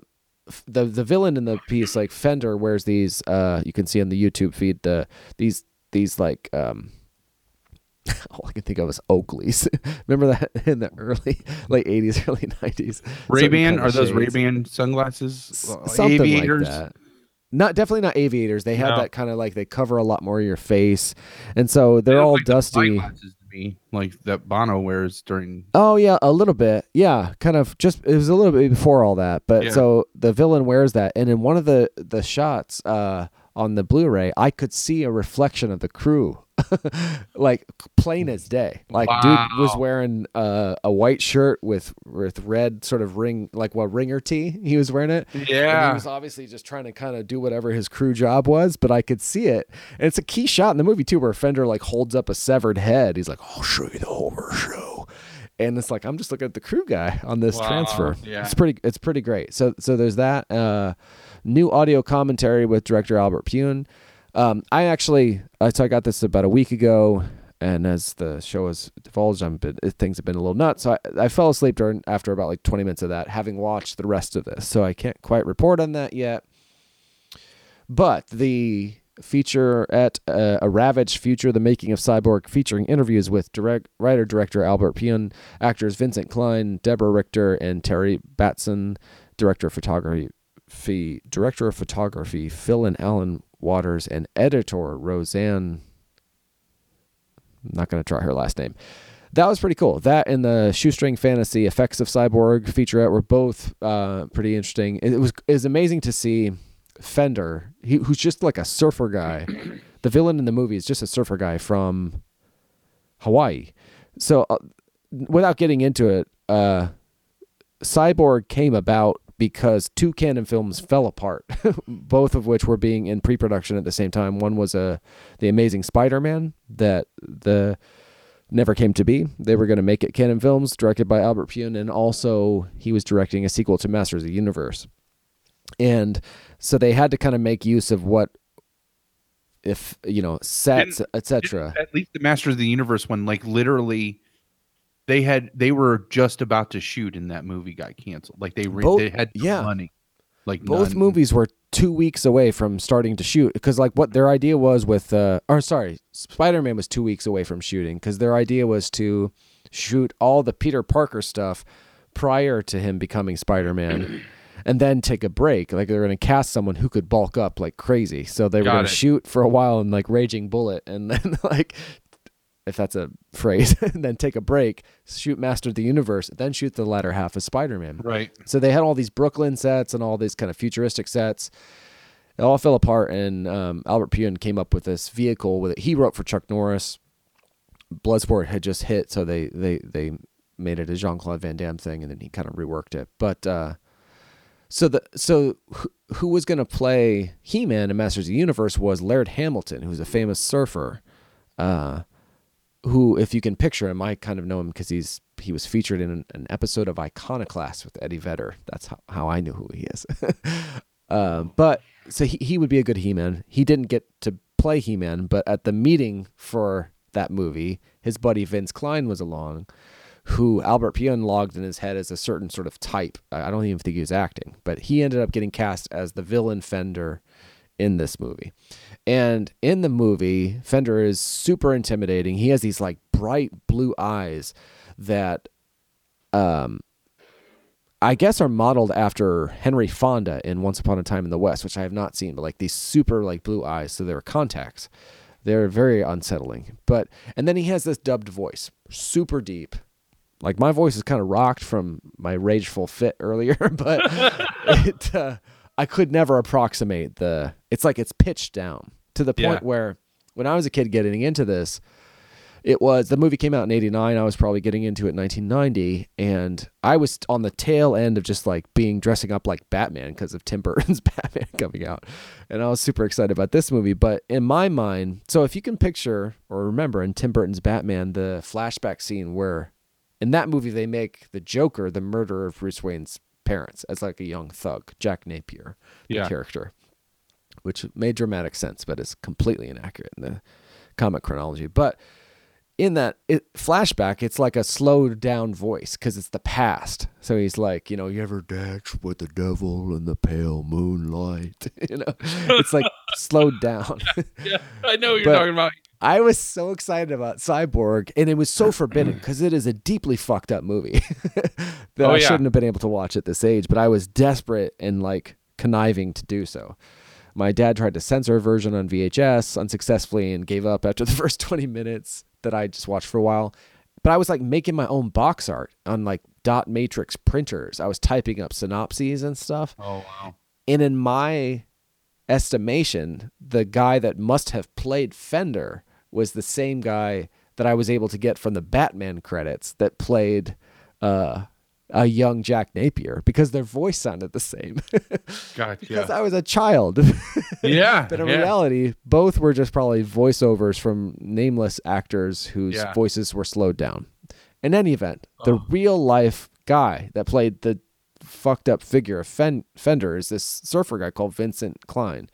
the the villain in the piece like Fender wears these uh you can see on the YouTube feed the these these like um *laughs* all I can think of is Oakleys. *laughs* Remember that in the early late eighties, early nineties. Ray Ban are those Ray Ban sunglasses? Uh, Something Aviators? like that. Not definitely not aviators. They have No. that kind of like they cover a lot more of your face, and so they're They all like dusty. to me, like that Bono wears during. Oh yeah, a little bit. Yeah, kind of just it was a little bit before all that. But Yeah. so the villain wears that and in one of the the shots uh on the Blu-ray, I could see a reflection of the crew. *laughs* like plain as day. Like dude was wearing uh, a white shirt with with red sort of ring like what ringer tee. He was wearing it. And he was obviously just trying to kind of do whatever his crew job was, but I could see it. And it's a key shot in the movie too, where Fender like holds up a severed head. He's like, "I'll show you the horror show," and it's like I'm just looking at the crew guy on this Wow, transfer. yeah. It's pretty. It's pretty great. So so there's that uh, new audio commentary with director Albert Pyun. Um, I actually, so I got this about a week ago, and as the show has divulged, I'm been, things have been a little nuts. So I, I fell asleep during after about like 20 minutes of that, having watched the rest of this. So I can't quite report on that yet. But the feature at uh, a ravaged future, the making of Cyborg, featuring interviews with direct writer director Albert Pyun, actors Vincent Klyn, Deborah Richter, and Terry Batson, director of photography, director of photography Phil and Alan Waters, and editor Roseanne. I'm not going to try her last name. That was pretty cool. That and the shoestring fantasy effects of cyborg featurette were both uh, pretty interesting. It was was amazing to see Fender, he, who's just like a surfer guy. The villain in the movie is just a surfer guy from Hawaii. So, uh, without getting into it, uh, Cyborg came about because two Cannon Films fell apart, *laughs* both of which were being in pre-production at the same time. One was a the Amazing Spider-Man that the never came to be. They were going to make it Cannon Films, directed by Albert Pyun, and also he was directing a sequel to Masters of the Universe. And so they had to kind of make use of what, if you know, sets, etc. At least the Masters of the Universe one, like literally, they had they were just about to shoot, and that movie got canceled. Like they re- Both- they had no yeah. money. Like both none. movies were two weeks away from starting to shoot because like what their idea was with uh or sorry spider-man was two weeks away from shooting because their idea was to shoot all the peter parker stuff prior to him becoming spider-man *clears throat* and then take a break like they're going to cast someone who could bulk up like crazy so they were going to shoot for a while in like raging bullet and *laughs* then like if that's a *laughs* phrase then take a break shoot master of the universe then shoot the latter half of spider-man right. so they had all these Brooklyn sets and all these kind of futuristic sets. It all fell apart, and um, Albert Pyun came up with this vehicle with it. He wrote for Chuck Norris. Bloodsport had just hit, so they they they made it a Jean Claude Van Damme thing, and then he kind of reworked it. But uh, so the so who, who was going to play He Man in Masters of the Universe was Laird Hamilton, who's a famous surfer. Uh, who, if you can picture him, I kind of know him because he's he was featured in an, an episode of Iconoclast with Eddie Vedder. That's how, how I knew who he is. uh, *laughs* but so he, he would be a good He-Man. He didn't get to play He-Man, but at the meeting for that movie, his buddy Vince Klyn was along, who Albert Pyun logged in his head as a certain sort of type. I don't even think he was acting, but he ended up getting cast as the villain Fender in this movie. And in the movie, Fender is super intimidating. He has these like bright blue eyes that um I guess are modeled after Henry Fonda in Once Upon a Time in the West, which I have not seen, but like these super like blue eyes, so they're contacts. They're very unsettling. But and then he has this dubbed voice, super deep. Like my voice is kind of rocked from my rageful fit earlier, *laughs* but *laughs* it uh, I could never approximate the. It's like it's pitched down to the point Yeah. where when I was a kid getting into this, it was the movie came out in 89 i was probably getting into it in 1990 and i was on the tail end of just like being dressing up like batman because of tim *laughs* burton's *laughs* batman coming out and i was super excited about this movie but in my mind so if you can picture or remember in tim burton's batman the flashback scene where in that movie they make the joker the murderer of bruce wayne's parents as like a young thug jack napier the Yeah. character which made dramatic sense but is completely inaccurate in the comic chronology but in that it, flashback, it's like a slowed down voice because it's the past. So he's like, you know, you ever dance with the devil in the pale moonlight? *laughs* you know, *laughs* it's like slowed down. *laughs* Yeah, I know what you're talking about. I was so excited about Cyborg, and it was so *clears throat* forbidden because it is a deeply fucked up movie *laughs* that Oh, I yeah. shouldn't have been able to watch at this age. But I was desperate and like conniving to do so. My dad tried to censor a version on VHS unsuccessfully and gave up after *laughs* the first 20 minutes that I just watched for a while. But I was like making my own box art on like dot matrix printers. I was typing up synopses and stuff. Oh wow. And in my estimation, the guy that must have played Fender was the same guy that I was able to get from the Batman credits that played uh, a young Jack Napier because their voice sounded the same. *laughs* Gotcha. because I was a child. *laughs* yeah. but in yeah. reality, both were just probably voiceovers from nameless actors whose Yeah. voices were slowed down. In any event, the Oh. real life guy that played the fucked up figure of Fen- Fender is this surfer guy called Vincent Klyn,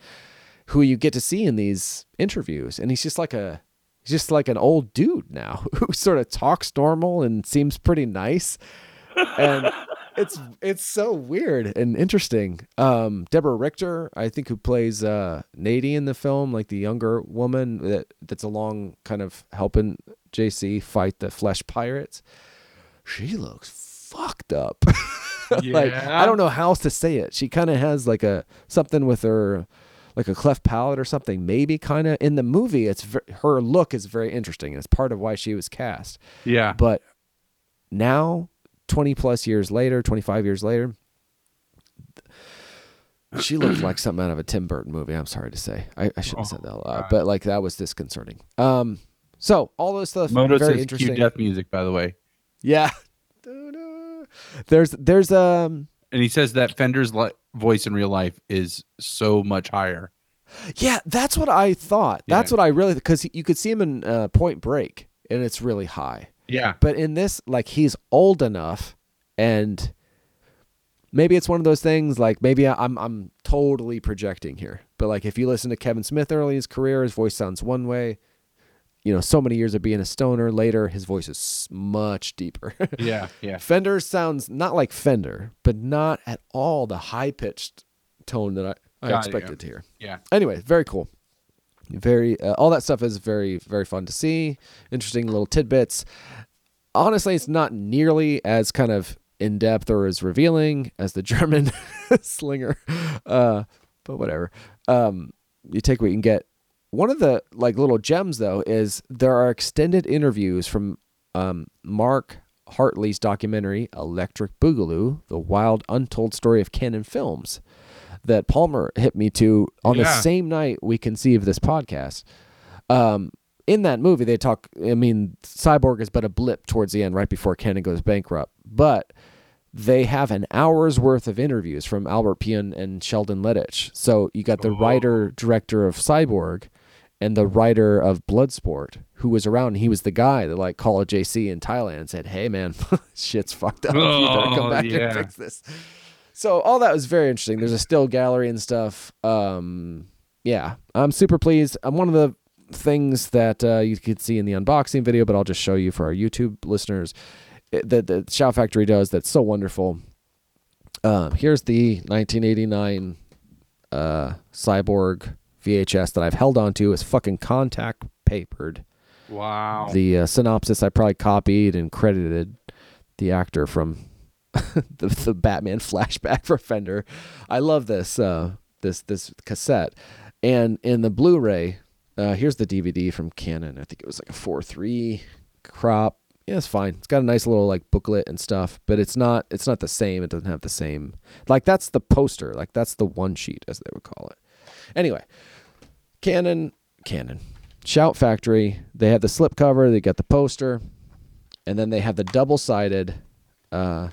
who you get to see in these interviews, and he's just like a he's just like an old dude now *laughs* who sort of talks normal and seems pretty nice, and *laughs* it's it's so weird and interesting. Um, Deborah Richter, I think, who plays uh, Nadie in the film, like the younger woman that that's along, kind of helping JC fight the flesh pirates. She looks fucked up. *laughs* like Yeah. I don't know how else to say it. She kind of has like a something with her, like a cleft palate or something. Maybe kind of in the movie, it's ver- her look is very interesting. and It's part of why she was cast. Yeah. But now, 20 plus years later, 25 years later, she looked like something out of a Tim Burton movie. I'm sorry to say. I, I shouldn't have said that loud, God. but like that was disconcerting. Um, so all those stuff Moto very says interesting. cue death music, by the way. Yeah. *laughs* There's there's um And he says that Fender's li- voice in real life is so much higher. yeah, that's what I thought. That's Yeah. what I really because you could see him in uh, Point Break and it's really high. Yeah. But in this, like he's old enough, and maybe it's one of those things. Like maybe I'm I'm totally projecting here, but like if you listen to Kevin Smith early in his career, his voice sounds one way. You know, so many years of being a stoner later, his voice is much deeper. *laughs* Yeah. Yeah. Fender sounds not like Fender, but not at all the high pitched tone that I, I Got it, expected yeah. to hear. Yeah. Anyway, very cool. Very uh, all that stuff is very very fun to see. Interesting little tidbits. Honestly, it's not nearly as kind of in depth or as revealing as the *laughs* German *laughs* slinger, uh, but whatever. Um, you take what you can get. One of the like little gems though is there are extended interviews from um, Mark Hartley's documentary Electric Boogaloo: The Wild Untold Story of Cannon Films that Palmer hit me to on the same night we conceived this podcast. Um, in that movie, they talk. I mean, Cyborg is but a blip towards the end, right before Canon goes bankrupt. But they have an hour's worth of interviews from Albert Pyun and Sheldon Lettich. So you got the writer director of Cyborg and the writer of Bloodsport, who was around. He was the guy that like called JC in Thailand and said, "Hey man, *laughs* shit's fucked up. you better come Oh, back yeah. and fix this." So all that was very interesting. There's a still gallery and stuff. Um, yeah, I'm super pleased. I'm one of the things that uh, you could see in the unboxing video, but I'll just show you for our YouTube listeners that the Shout Factory does. That's so wonderful. Um, here's the 1989 uh, Cyborg VHS that I've held onto. is fucking contact papered. Wow. The uh, synopsis I probably copied and credited the actor from *laughs* the, the Batman flashback for Fender. I love this uh, this this cassette, and in the Blu-ray, uh, here's the DVD from Cannon. I think it was like a four three crop. Yeah, it's fine. It's got a nice little like booklet and stuff, but it's not it's not the same. It doesn't have the same like that's the poster. Like that's the one sheet as they would call it. Anyway, Cannon Cannon Shout Factory, they have the slip cover, they got the poster, and then they have the double sided uh,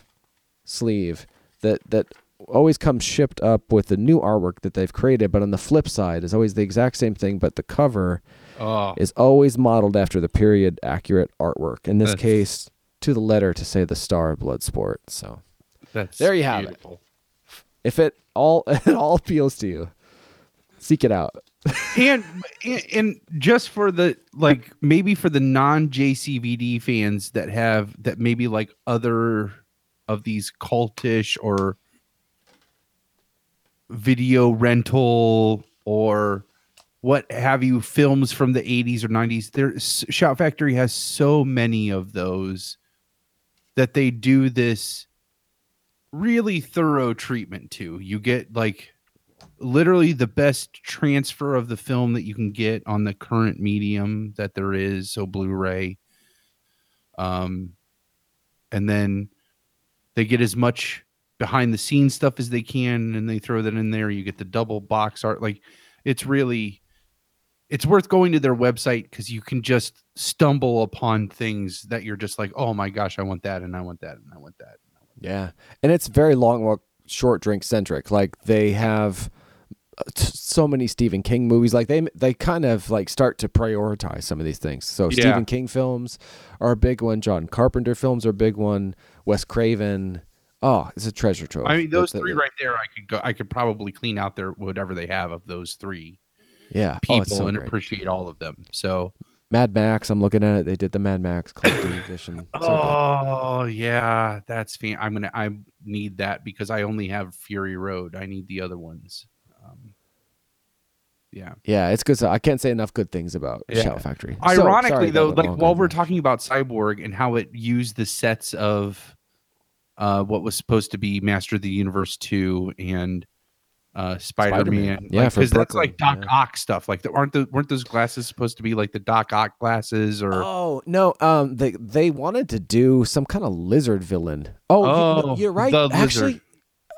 sleeve that that always comes shipped up with the new artwork that they've created. But on the flip side is always the exact same thing, but the cover Oh, is always modeled after the period accurate artwork. In this That's- case, to the letter to say the star of Bloodsport. So that's There you have it. if it all *laughs* it all appeals to you, seek it out. And and just for the like maybe for the non JCVD fans that have that maybe like other of these cultish or video rental or what have you films from the 80s or 90s there shout factory has so many of those that they do this really thorough treatment to. You get like literally the best transfer of the film that you can get on the current medium that there is so blu-ray. Um and then they get as much behind the scenes stuff as they can and they throw that in there. You get the double box art. Like it's really it's worth going to their website because you can just stumble upon things that you're just like oh my gosh i want that and i want that and i want that Yeah, and it's very long walk, short drink centric. Like they have so many Stephen King movies. Like they they kind of like start to prioritize some of these things. So Yeah. Stephen King films are a big one. John Carpenter films are a big one. Wes Craven. Oh, it's a treasure trove. i mean those three right there i could go i could probably clean out their whatever they have of those three Yeah, oh, people it's so and great. appreciate all of them so Mad Max. I'm looking at it. They did the Mad Max collector's *coughs* edition. Oh, so good. Oh yeah, that's fan. I'm gonna. I need that because I only have Fury Road. I need the other ones. Yeah. yeah, it's good. stuff. I can't say enough good things about Yeah. Shout Factory. So, Ironically, sorry, though, like while we're talking about Cyborg and how it used the sets of uh, what was supposed to be Master of the Universe two and uh, Spider Spider-Man. Man, Yeah, because that's like Doc yeah. Ock stuff. Like, aren't the weren't those glasses supposed to be like the Doc Ock glasses or? Oh no! Um, they they wanted to do some kind of lizard villain. Oh, you- Oh, you're right. the Actually, lizard.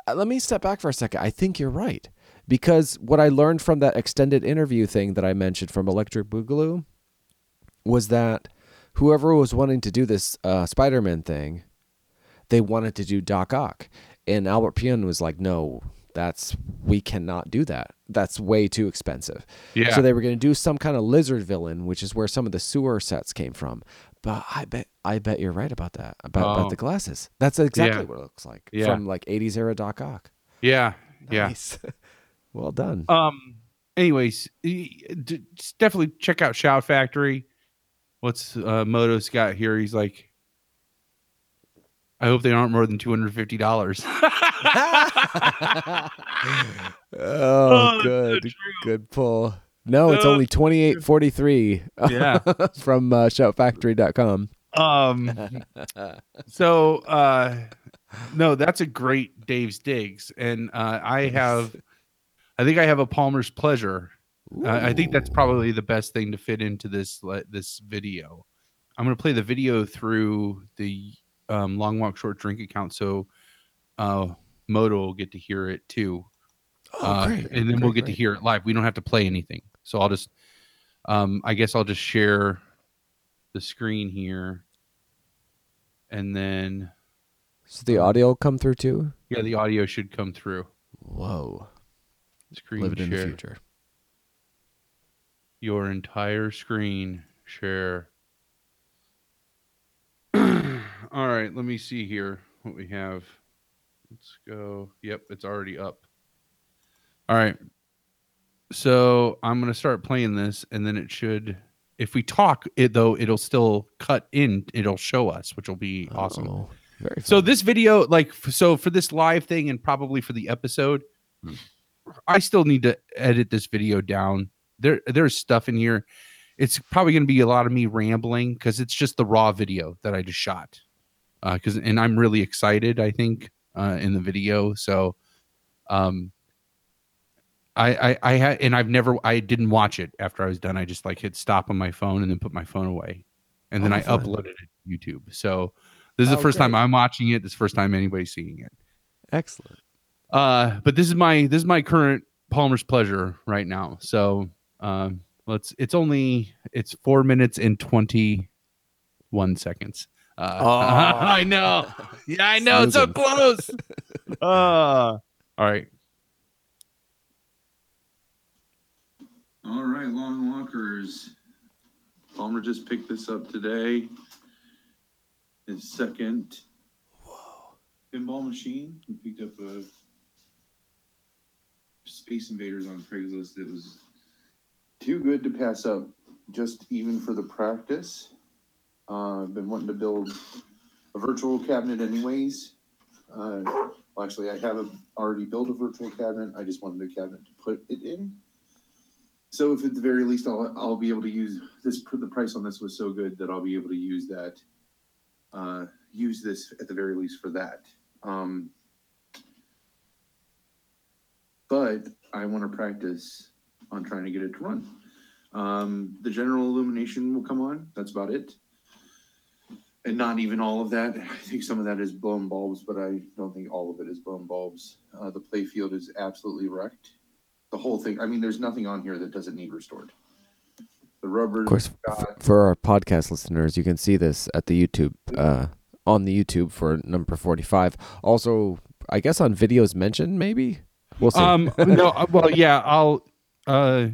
uh, let me step back for a second. I think you're right because what I learned from that extended interview thing that I mentioned from Electric Boogaloo was that whoever was wanting to do this uh, Spider-Man thing, they wanted to do Doc Ock, and Albert Pyun was like, "No, that's we cannot do that. That's way too expensive." Yeah. So they were going to do some kind of lizard villain, which is where some of the sewer sets came from. But I bet I bet you're right about that. About, Oh. about the glasses. That's exactly Yeah. what it looks like Yeah. from like 80s era Doc Ock. yeah. Yeah. *laughs* Well done. Um. Anyways, definitely check out Shout Factory. What's uh, Moto's got here? He's like, I hope they aren't more than two hundred fifty dollars. *laughs* oh, Oh, good, true. good pull. No, it's Oh, only 28.43 *laughs* Yeah. from uh, shoutfactory.com. um. *laughs* So, uh, no, that's a great Dave's digs, and uh, I have, I think I have a Palmer's pleasure. Uh, I think that's probably the best thing to fit into this this video. I'm going to play the video through the um, Long Walk Short Drink account, so uh, Moto will get to hear it too, Oh, Uh, great. and then we'll Great, get to hear it live. We don't have to play anything, so I'll just, um, I guess I'll just share the screen here, and then So the audio will come through too? yeah, the audio should come through. Whoa. Screen Living in the share. future. your entire screen share. *clears throat* All right, let me see here what we have. Let's go. Yep, it's already up. All right. So I'm going to start playing this, and then it should. If we talk it though, it'll still cut in. It'll show us, which will be awesome. Oh, very So this video, like, so for this live thing and probably for the episode, hmm. I still need to edit this video down. There, there's stuff in here. It's probably going to be a lot of me rambling because it's just the raw video that I just shot. Because and I'm really excited. I think uh, in the video. So, um, I I I had and I've never I didn't watch it after I was done. I just like hit stop on my phone and then put my phone away, and then Oh, I fun. uploaded it to YouTube. So this is the Oh, first time. I'm watching it. This is the first time anybody's seeing it. Excellent. Uh, but this is my this is my current Palmer's pleasure right now. So um, let's. It's only it's four minutes and twenty one seconds. Uh, Oh. *laughs* I know. Yeah, I know. It's so Snoozing. close. *laughs* uh, all right. All right, long walkers. Palmer just picked this up today. His second pinball machine. He picked up a Space Invaders on Craigslist. It was too good to pass up, just even for the practice. Uh, I've been wanting to build a virtual cabinet, anyways. Uh, well, actually, I have a, already built a virtual cabinet. I just wanted a cabinet to put it in. So if at the very least I'll I'll be able to use this the price on this was so good that I'll be able to use that uh use this at the very least for that. Um but I want to practice on trying to get it to run. Um the general illumination will come on, that's about it. And not even all of that. *laughs* I think some of that is blown bulbs, but I don't think all of it is blown bulbs. Uh, the play field is absolutely wrecked the whole thing. I mean, there's nothing on here that doesn't need restored. The rubber, Of course, f- for our podcast listeners, you can see this at the YouTube, uh, on the YouTube for number 45. Also, I guess on videos mentioned, maybe? We'll see. Um. *laughs* no. uh, Well, yeah. I'll. Uh.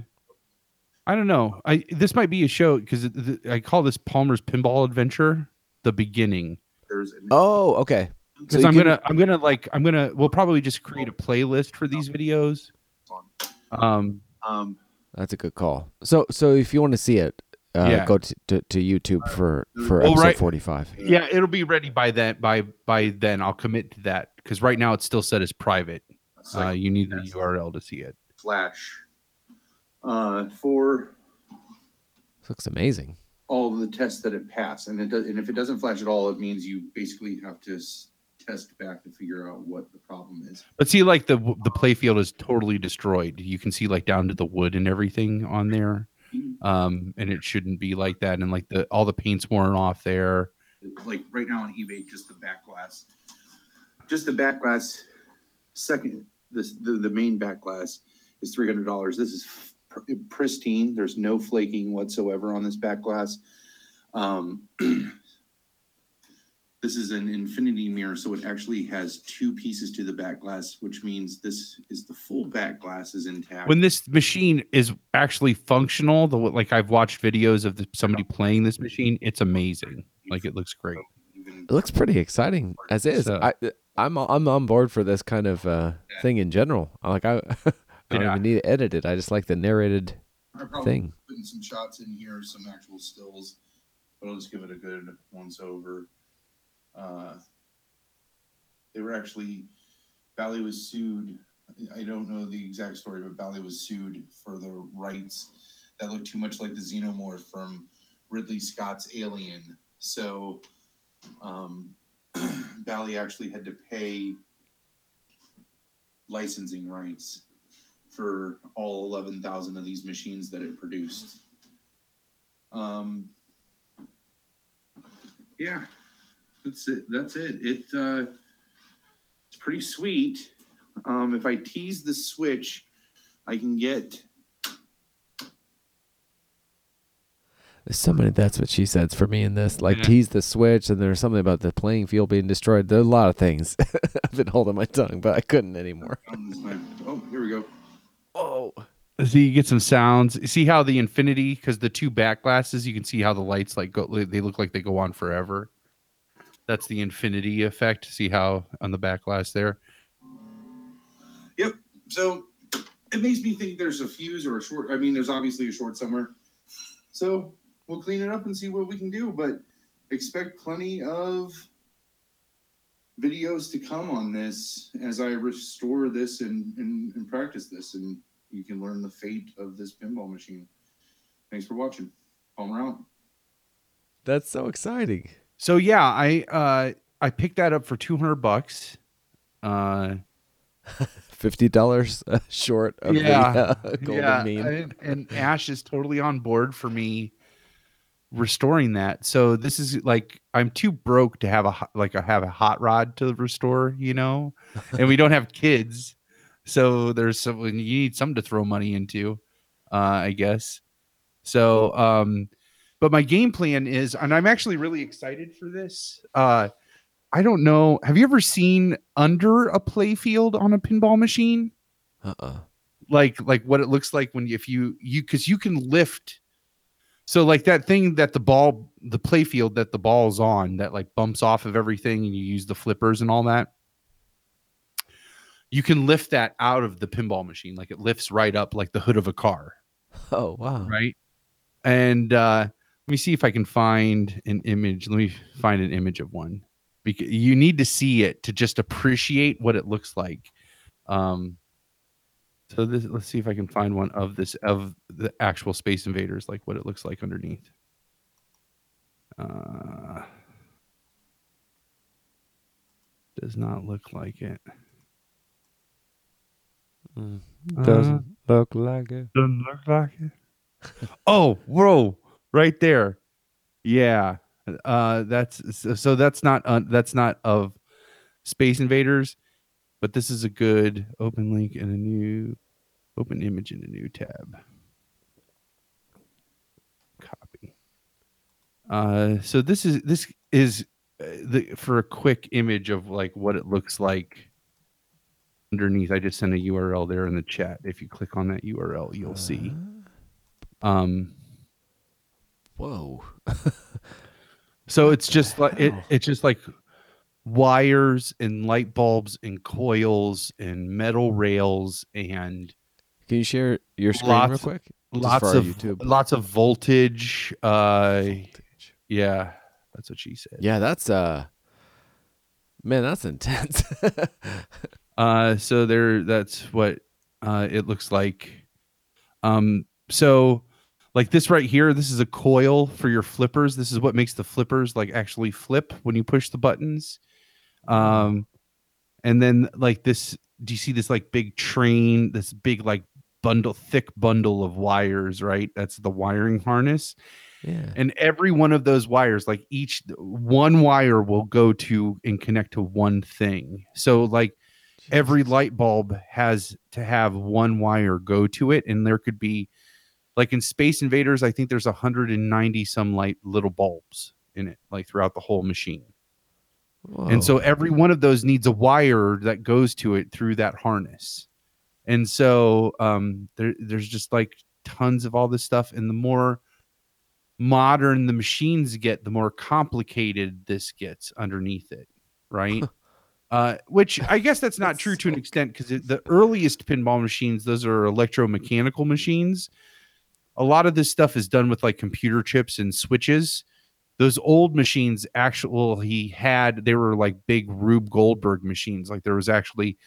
I don't know. I this might be a show because I call this Palmer's Pinball Adventure the beginning. oh, okay. Because you I'm can- gonna, I'm gonna like, I'm gonna. We'll probably just create a playlist for these videos. Um. um, That's a good call. So, so if you want to see it, uh, Yeah. go to, to, to YouTube for, for Well, episode right- 45. Yeah, it'll be ready by then. By by then, I'll commit to that because right now it's still set as private. It's Uh, you need the URL to see it. flash. Uh, for This looks amazing. all the tests that it passed, and it does, and if it doesn't flash at all, it means you basically have to s- test back to figure out what the problem is. But see, like the the playfield is totally destroyed. You can see like down to the wood and everything on there. Um, and it shouldn't be like that. And like the all the paint's worn off there. Like right now on eBay, just the back glass, just the back glass. Second, this the, the main back glass is three hundred dollars. This is pr- pristine. There's no flaking whatsoever on this back glass. Um, *clears throat* this is an infinity mirror, so it actually has two pieces to the back glass, which means this is the full back glass is intact. When this machine is actually functional, the like I've watched videos of the, somebody playing this machine, it's amazing. Like it looks great. It looks pretty exciting as is. So- I, I'm, I'm on board for this kind of uh, thing in general. I Like I, *laughs* I don't Yeah. even need to edit it. I just like the narrated thing. putting some shots in here, some actual stills, but I'll just give it a good once over. Uh, they were actually Bally was sued. I don't know the exact story, but Bally was sued for the rights that looked too much like the xenomorph from Ridley Scott's Alien. So, um, *clears throat* Bally actually had to pay licensing rights for all 11,000 of these machines that it produced. Um, yeah, that's it. That's it. It uh, it's pretty sweet. Um, if I tease the switch, I can get There's so many that's what she says for me in this. Like Yeah. tease the switch, and there's something about the playing field being destroyed. There's a lot of things. *laughs* I've been holding my tongue, but I couldn't anymore. this *laughs* might- oh, here we go. Oh, See, you get some sounds. See how the infinity, because the two back glasses, you can see how the lights like go. They look like they go on forever. That's the infinity effect. See how on the back glass there. Yep. So it makes me think there's a fuse or a short. I mean, there's obviously a short somewhere. So we'll clean it up and see what we can do. But expect plenty of videos to come on this as I restore this and, and, and practice this, and you can learn the fate of this pinball machine. Thanks for watching. Palmer out. that's so exciting. So yeah, I uh I picked that up for two hundred bucks. Uh, *laughs* Fifty dollars uh, short of Yeah. the uh, golden yeah, mean. and, and Ash is totally on board for me restoring that. So this is like I'm too broke to have a like a have a hot rod to restore, you know, and we don't have *laughs* kids, so there's some you need something to throw money into, uh, I guess. So, um, but my game plan is, and I'm actually really excited for this. Uh, I don't know. Have you ever seen under a play field on a pinball machine? Uh-uh. Like, like what it looks like when you, if you you because you can lift. So like that thing that the ball, the play field that the ball's on, that like bumps off of everything, and you use the flippers and all that. You can lift that out of the pinball machine, like it lifts right up like the hood of a car Oh wow. right? And uh, let me see if I can find an image. Let me find an image of one because you need to see it to just appreciate what it looks like. Um, so this, let's see if I can find one of this of the actual Space Invaders, like what it looks like underneath. Uh, does not look like it. Doesn't look like it. Doesn't look like it. *laughs* oh, whoa, right there. Yeah. Uh that's so, so that's not uh, that's not of Space Invaders, but this is a good open link and a new open image in a new tab. Copy. Uh so this is this is uh, the for a quick image of like what it looks like underneath. I just sent a URL there in the chat. If you click on that URL, you'll see. Um, Whoa. *laughs* so it's just like it, it's just like wires and light bulbs and coils and metal rails and Can you share your screen real quick? Just lots of YouTube. lots of voltage. Uh, voltage. yeah, that's what she said. Yeah, that's uh man, that's intense. *laughs* Uh, so there, that's what uh, it looks like. Um, so like this right here, this is a coil for your flippers. This is what makes the flippers like actually flip when you push the buttons. Um, and then like this, do you see this like big train, this big like bundle, thick bundle of wires, right? That's the wiring harness yeah. and every one of those wires like each one wire will go to and connect to one thing so like every light bulb has to have one wire go to it and there could be like in space invaders i think there's 190 some light little bulbs in it like throughout the whole machine and so every one of those needs a wire that goes to it through that harness. And so um, there, there's just like tons of all this stuff. And the more modern the machines get, the more complicated this gets underneath it, right? *laughs* uh, which I guess that's not That's true to an extent because the earliest pinball machines, those are electromechanical machines. A lot of this stuff is done with like computer chips and switches those old machines actually he had they were like big Rube Goldberg machines. Like there was actually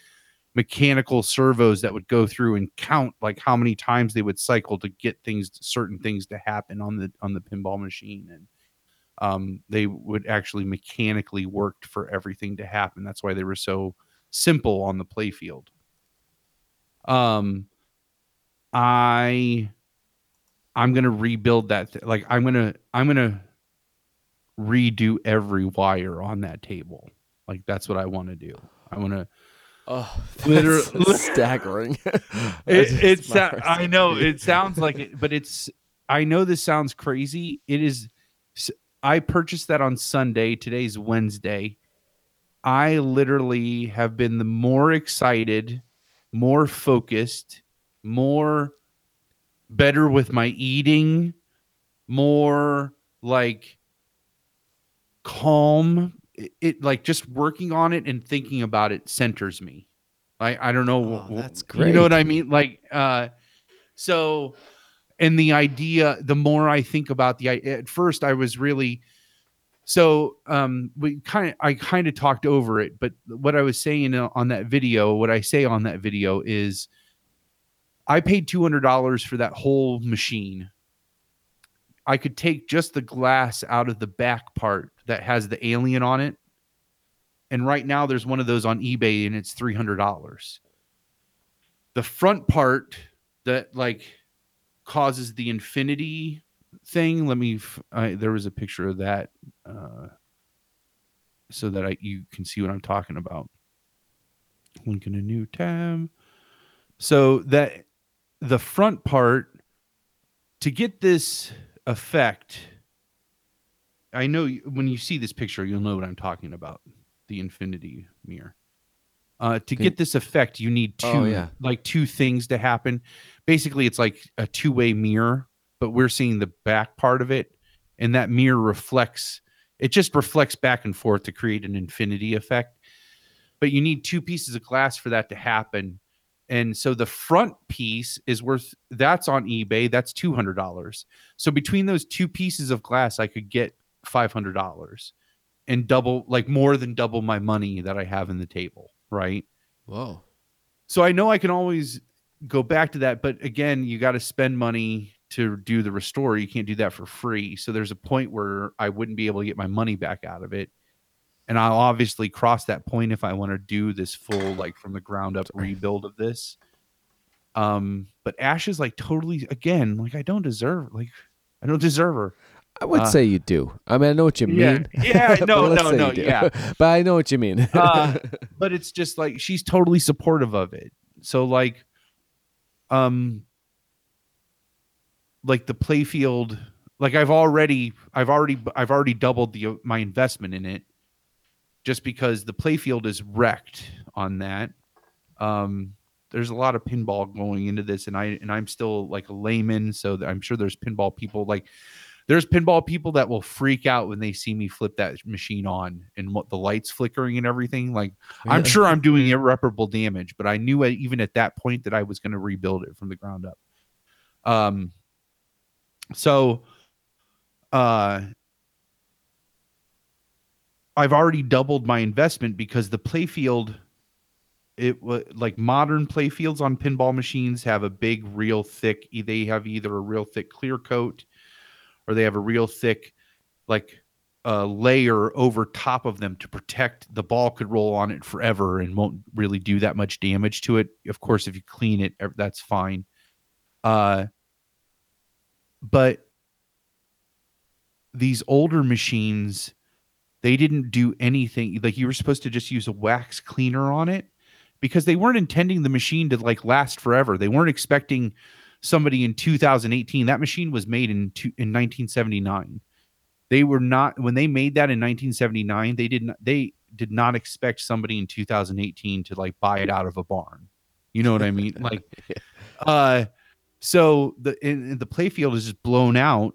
mechanical servos that would go through and count like how many times they would cycle to get things certain things to happen on the on the pinball machine and um, they would actually mechanically worked for everything to happen. That's why they were so simple on the play field. Um, I I'm gonna rebuild that. Th- like I'm gonna I'm gonna redo every wire on that table. Like that's what I want to do. I want to. Oh, Liter- that's staggering. *laughs* *laughs* It, That's it's my uh, I know it sounds like it, but it's. I know this sounds crazy. It is. I purchased that on Sunday. Today's Wednesday. I literally have been the more excited, more focused, more better with my eating, more like calm. It, it like just working on it and thinking about it centers me. I I don't know. Oh, that's You know what. I mean? Like uh, so, and the idea. The more I think about the at first, I was really so um we kind of i kind of talked over it but what i was saying on that video what i say on that video is i paid $200 for that whole machine i could take just the glass out of the back part that has the alien on it and right now there's one of those on ebay and it's $300 the front part that like causes the infinity thing let me there was a picture of that uh, so that I you can see what I'm talking about. Link in a new tab. So that the front part to get this effect i know when you see this picture you'll know what i'm talking about the infinity mirror. Uh, to Can- get this effect you need two Oh, yeah. like two things to happen. Basically it's like a two-way mirror but we're seeing the back part of it and that mirror reflects it just reflects back and forth to create an infinity effect. But you need two pieces of glass for that to happen and so the front piece is worth that's on ebay that's $200 so between those two pieces of glass i could get $500 and double like more than double my money that i have in the table right Whoa. so I know I can always go back to that, but again, you got to spend money to do the restore. You can't do that for free. So there's a point where I wouldn't be able to get my money back out of it. And I'll obviously cross that point if I want to do this full, like from the ground up rebuild of this. Um, but Ash is like totally again, like I don't deserve, like I don't deserve her. I would Uh, say you do. I mean, I know what you Yeah, mean. yeah, *laughs* no, no, no, yeah. *laughs* but I know what you mean. Uh, *laughs* but it's just like she's totally supportive of it. So like, um, like the playfield, like I've already, I've already, I've already doubled the my investment in it, just because the playfield is wrecked on that. Um, there's a lot of pinball going into this, and I and I'm still like a layman, so I'm sure there's pinball people like there's pinball people that will freak out when they see me flip that machine on and what the lights flickering and everything. Like I'm sure I'm doing irreparable damage, but I knew even at that point that I was going to rebuild it from the ground up. Um, so, uh, I've already doubled my investment because the playfield, it like modern playfields on pinball machines have a big, real thick. They have either a real thick clear coat, or they have a real thick, like uh, layer over top of them to protect the ball could roll on it forever and won't really do that much damage to it. Of course, if you clean it, that's fine. Uh, but these older machines, they didn't do anything. Like you were supposed to just use a wax cleaner on it because they weren't intending the machine to like last forever. They weren't expecting somebody in 2018. That machine was made in two, in 1979 they were not when they made that in 1979 they did not they did not expect somebody in 2018 to like buy it out of a barn you know what i mean like *laughs* uh so the in, the playfield is just blown out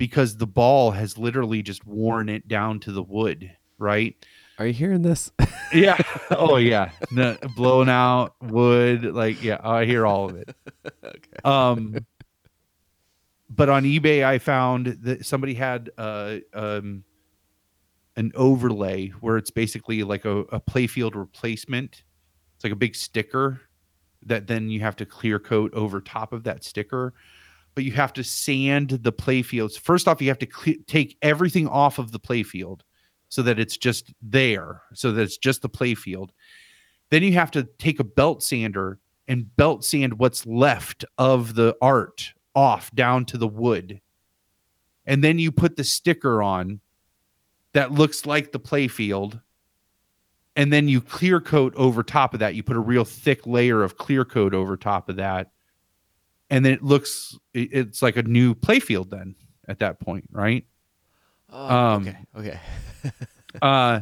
because the ball has literally just worn it down to the wood right? Are you hearing this? *laughs* yeah. Oh yeah. No, blown out wood like yeah i hear all of it. *laughs* Um but on ebay i found that somebody had uh um an overlay where it's basically like a, a playfield replacement. It's like a big sticker that then you have to clear coat over top of that sticker but you have to sand the playfields first off you have to cle take everything off of the playfield so that it's just there so that it's just the playfield then you have to take a belt sander and belt sand what's left of the art off down to the wood. And then you put the sticker on that looks like the playfield. And then you clear coat over top of that. You put a real thick layer of clear coat over top of that. And then it looks it's like a new playfield then at that point, right? Oh, Um, okay. Okay. *laughs* uh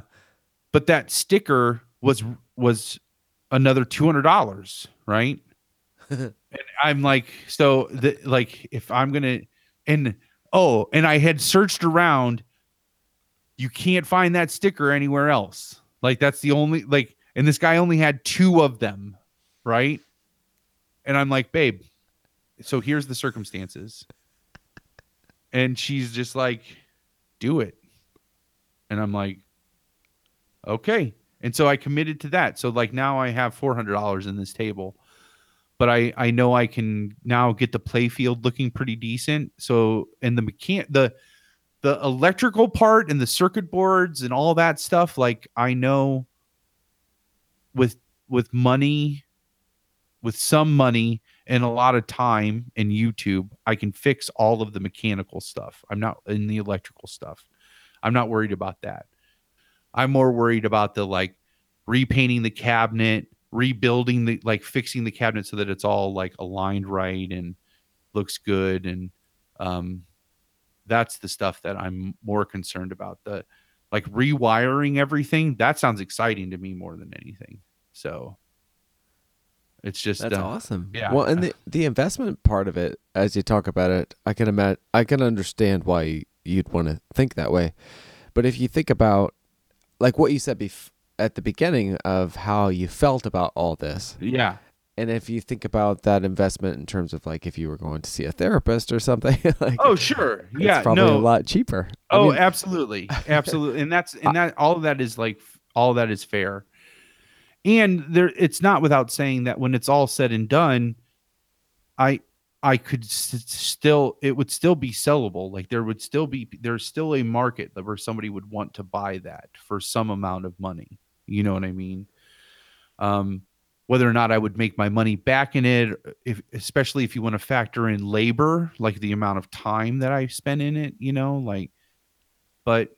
but that sticker was was another $200 right *laughs* and i'm like so the like if i'm gonna and oh and i had searched around you can't find that sticker anywhere else like that's the only like and this guy only had two of them right and i'm like babe so here's the circumstances. And she's just like do it. And i'm like okay. And so i committed to that. So like now i have $400 in this table but i i know i can now get the playfield looking pretty decent. So and the mechan the the electrical part and the circuit boards and all that stuff like i know with with money with some money and a lot of time and youtube i can fix all of the mechanical stuff i'm not in the electrical stuff i'm not worried about that I'm more worried about the like repainting the cabinet, rebuilding the like fixing the cabinet so that it's all like aligned right and looks good and Um, that's the stuff that I'm more concerned about. The like rewiring everything. That sounds exciting to me more than anything. So it's just That's uh, awesome. yeah. Well, and the the investment part of it, as you talk about it, I can imagine. I can understand why you'd want to think that way. But if you think about, like what you said bef- at the beginning of how you felt about all this, Yeah. and if you think about that investment in terms of like if you were going to see a therapist or something, *laughs* like Oh, sure. it's yeah. probably no. a lot cheaper. I Oh, mean, absolutely, absolutely, and that's and *laughs* that all of that is like all of that is fair, and there it's not without saying that when it's all said and done, I I could s- still it would still be sellable. Like there would still be there's still a market where somebody would want to buy that for some amount of money. You know what I mean? Um, whether or not I would make my money back in it, if especially if you want to factor in labor, like the amount of time that I spent in it, you know, like but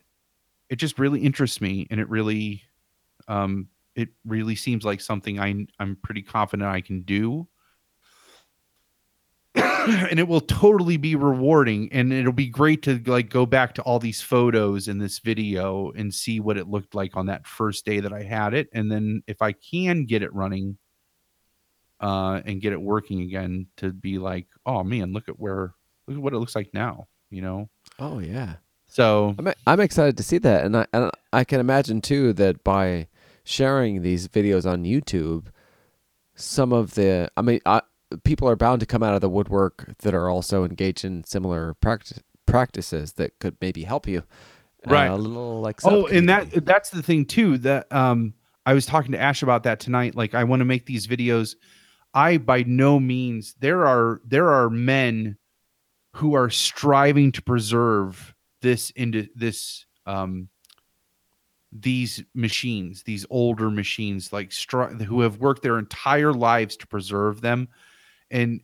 it just really interests me and it really um it really seems like something I I'm pretty confident I can do. *coughs* and it will totally be rewarding and it'll be great to like go back to all these photos in this video and see what it looked like on that first day that I had it and then if I can get it running uh and get it working again to be like oh man look at where look at what it looks like now you know oh yeah. so I'm I'm excited to see that, and I and I can imagine too that by sharing these videos on YouTube, some of the I mean, I, people are bound to come out of the woodwork that are also engaged in similar practice, practices that could maybe help you. uh, Right. a little like Oh, and that that's the thing too. That um I was talking to Ash about that tonight. Like I want to make these videos. I by no means there are there are men who are striving to preserve this into this um these machines, these older machines, like stri- who have worked their entire lives to preserve them, and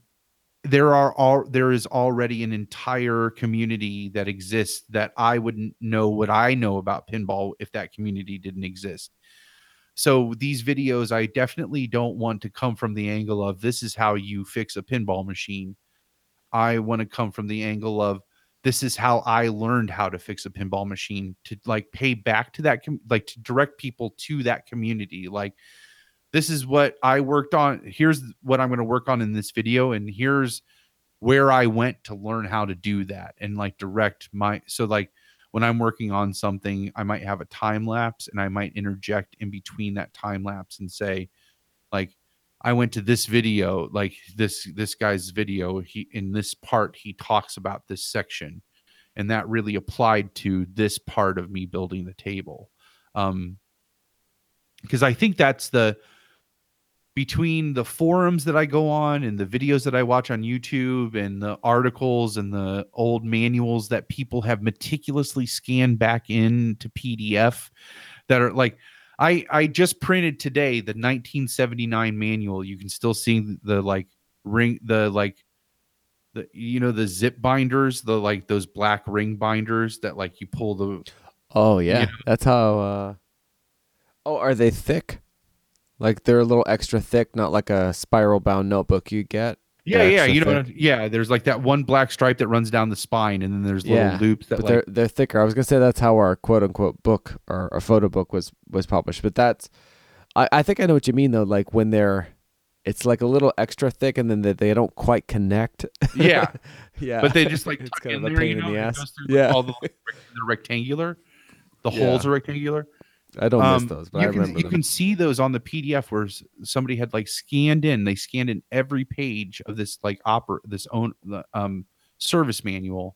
there are all there is already an entire community that exists that I wouldn't know what I know about pinball if that community didn't exist. So these videos I definitely don't want to come from the angle of this is how you fix a pinball machine. I want to come from the angle of this is how I learned how to fix a pinball machine to like pay back to that com- like to direct people to that community like this is what I worked on here's what I'm going to work on in this video and here's where I went to learn how to do that and like direct my so like when I'm working on something I might have a time lapse and I might interject in between that time lapse and say like I went to this video like this this guy's video he in this part he talks about this section and that really applied to this part of me building the table. Um because I think that's the between the forums that I go on and the videos that I watch on YouTube and the articles and the old manuals that people have meticulously scanned back into PDF that are like I I just printed today the 1979 manual. You can still see the like ring the like the you know the zip binders, the like those black ring binders that like you pull the oh yeah, know. that's how. uh Oh, are they thick? Like they're a little extra thick, not like a spiral bound notebook you get. Yeah, yeah, you know, thick. yeah. There's like that one black stripe that runs down the spine, and then there's little Yeah, loops that but like they're they're thicker. I was gonna say that's how our quote unquote book or a photo book was was published, but that's I I think I know what you mean though. Like when they're it's like a little extra thick, and then they, they don't quite connect. *laughs* yeah, *laughs* yeah, but they just like it's tuck kind in of a there, pain you know, in the ass. through Yeah, all the they're rectangular. The Yeah. holes are rectangular. I don't Um, miss those, but you I can remember you them. can see those on the PDF where somebody had like scanned in. They scanned in every page of this like opera this own the um service manual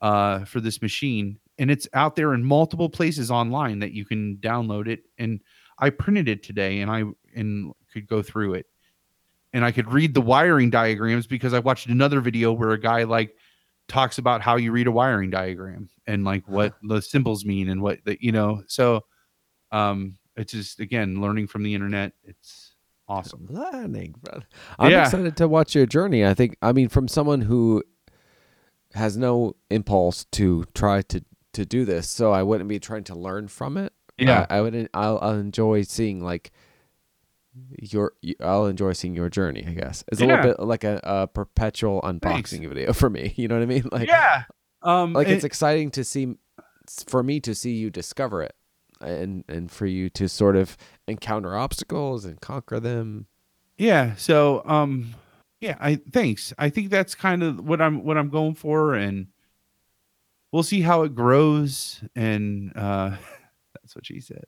uh for this machine, and it's out there in multiple places online that you can download it. And I printed it today, and I and could go through it, and I could read the wiring diagrams because I watched another video where a guy like talks about how you read a wiring diagram and like what the symbols mean and what the, you know so um it's just again learning from the internet it's awesome *laughs* Learning, brother. I'm Yeah. excited to watch your journey. I think, I mean, from someone who has no impulse to try to to do this, so I wouldn't be trying to learn from it. Yeah. I, I would. I'll, I'll enjoy seeing like your y- I'll enjoy seeing your journey. I guess it's a Yeah. little bit like a, a perpetual unboxing video for me. *laughs* You know what I mean? Like yeah. Um, like and- it's exciting to see for me to see you discover it and and for you to sort of encounter obstacles and conquer them. yeah. So, um, yeah. I thanks. I think that's kind of what I'm what I'm going for, and we'll see how it grows. And uh, *laughs* that's what she said.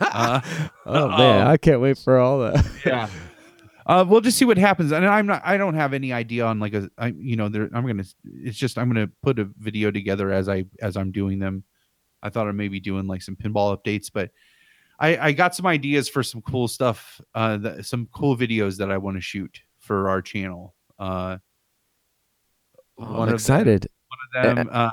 Uh, Oh man, um, I can't wait for all that. *laughs* yeah. Uh, we'll just see what happens, and I'm not. I don't have any idea on like a. I you know there. I'm gonna. It's just I'm gonna put a video together as I as I'm doing them. I thought I may be doing like some pinball updates, but I I got some ideas for some cool stuff. Uh, that, some cool videos that I want to shoot for our channel. Uh, one I'm excited. one of them. Uh,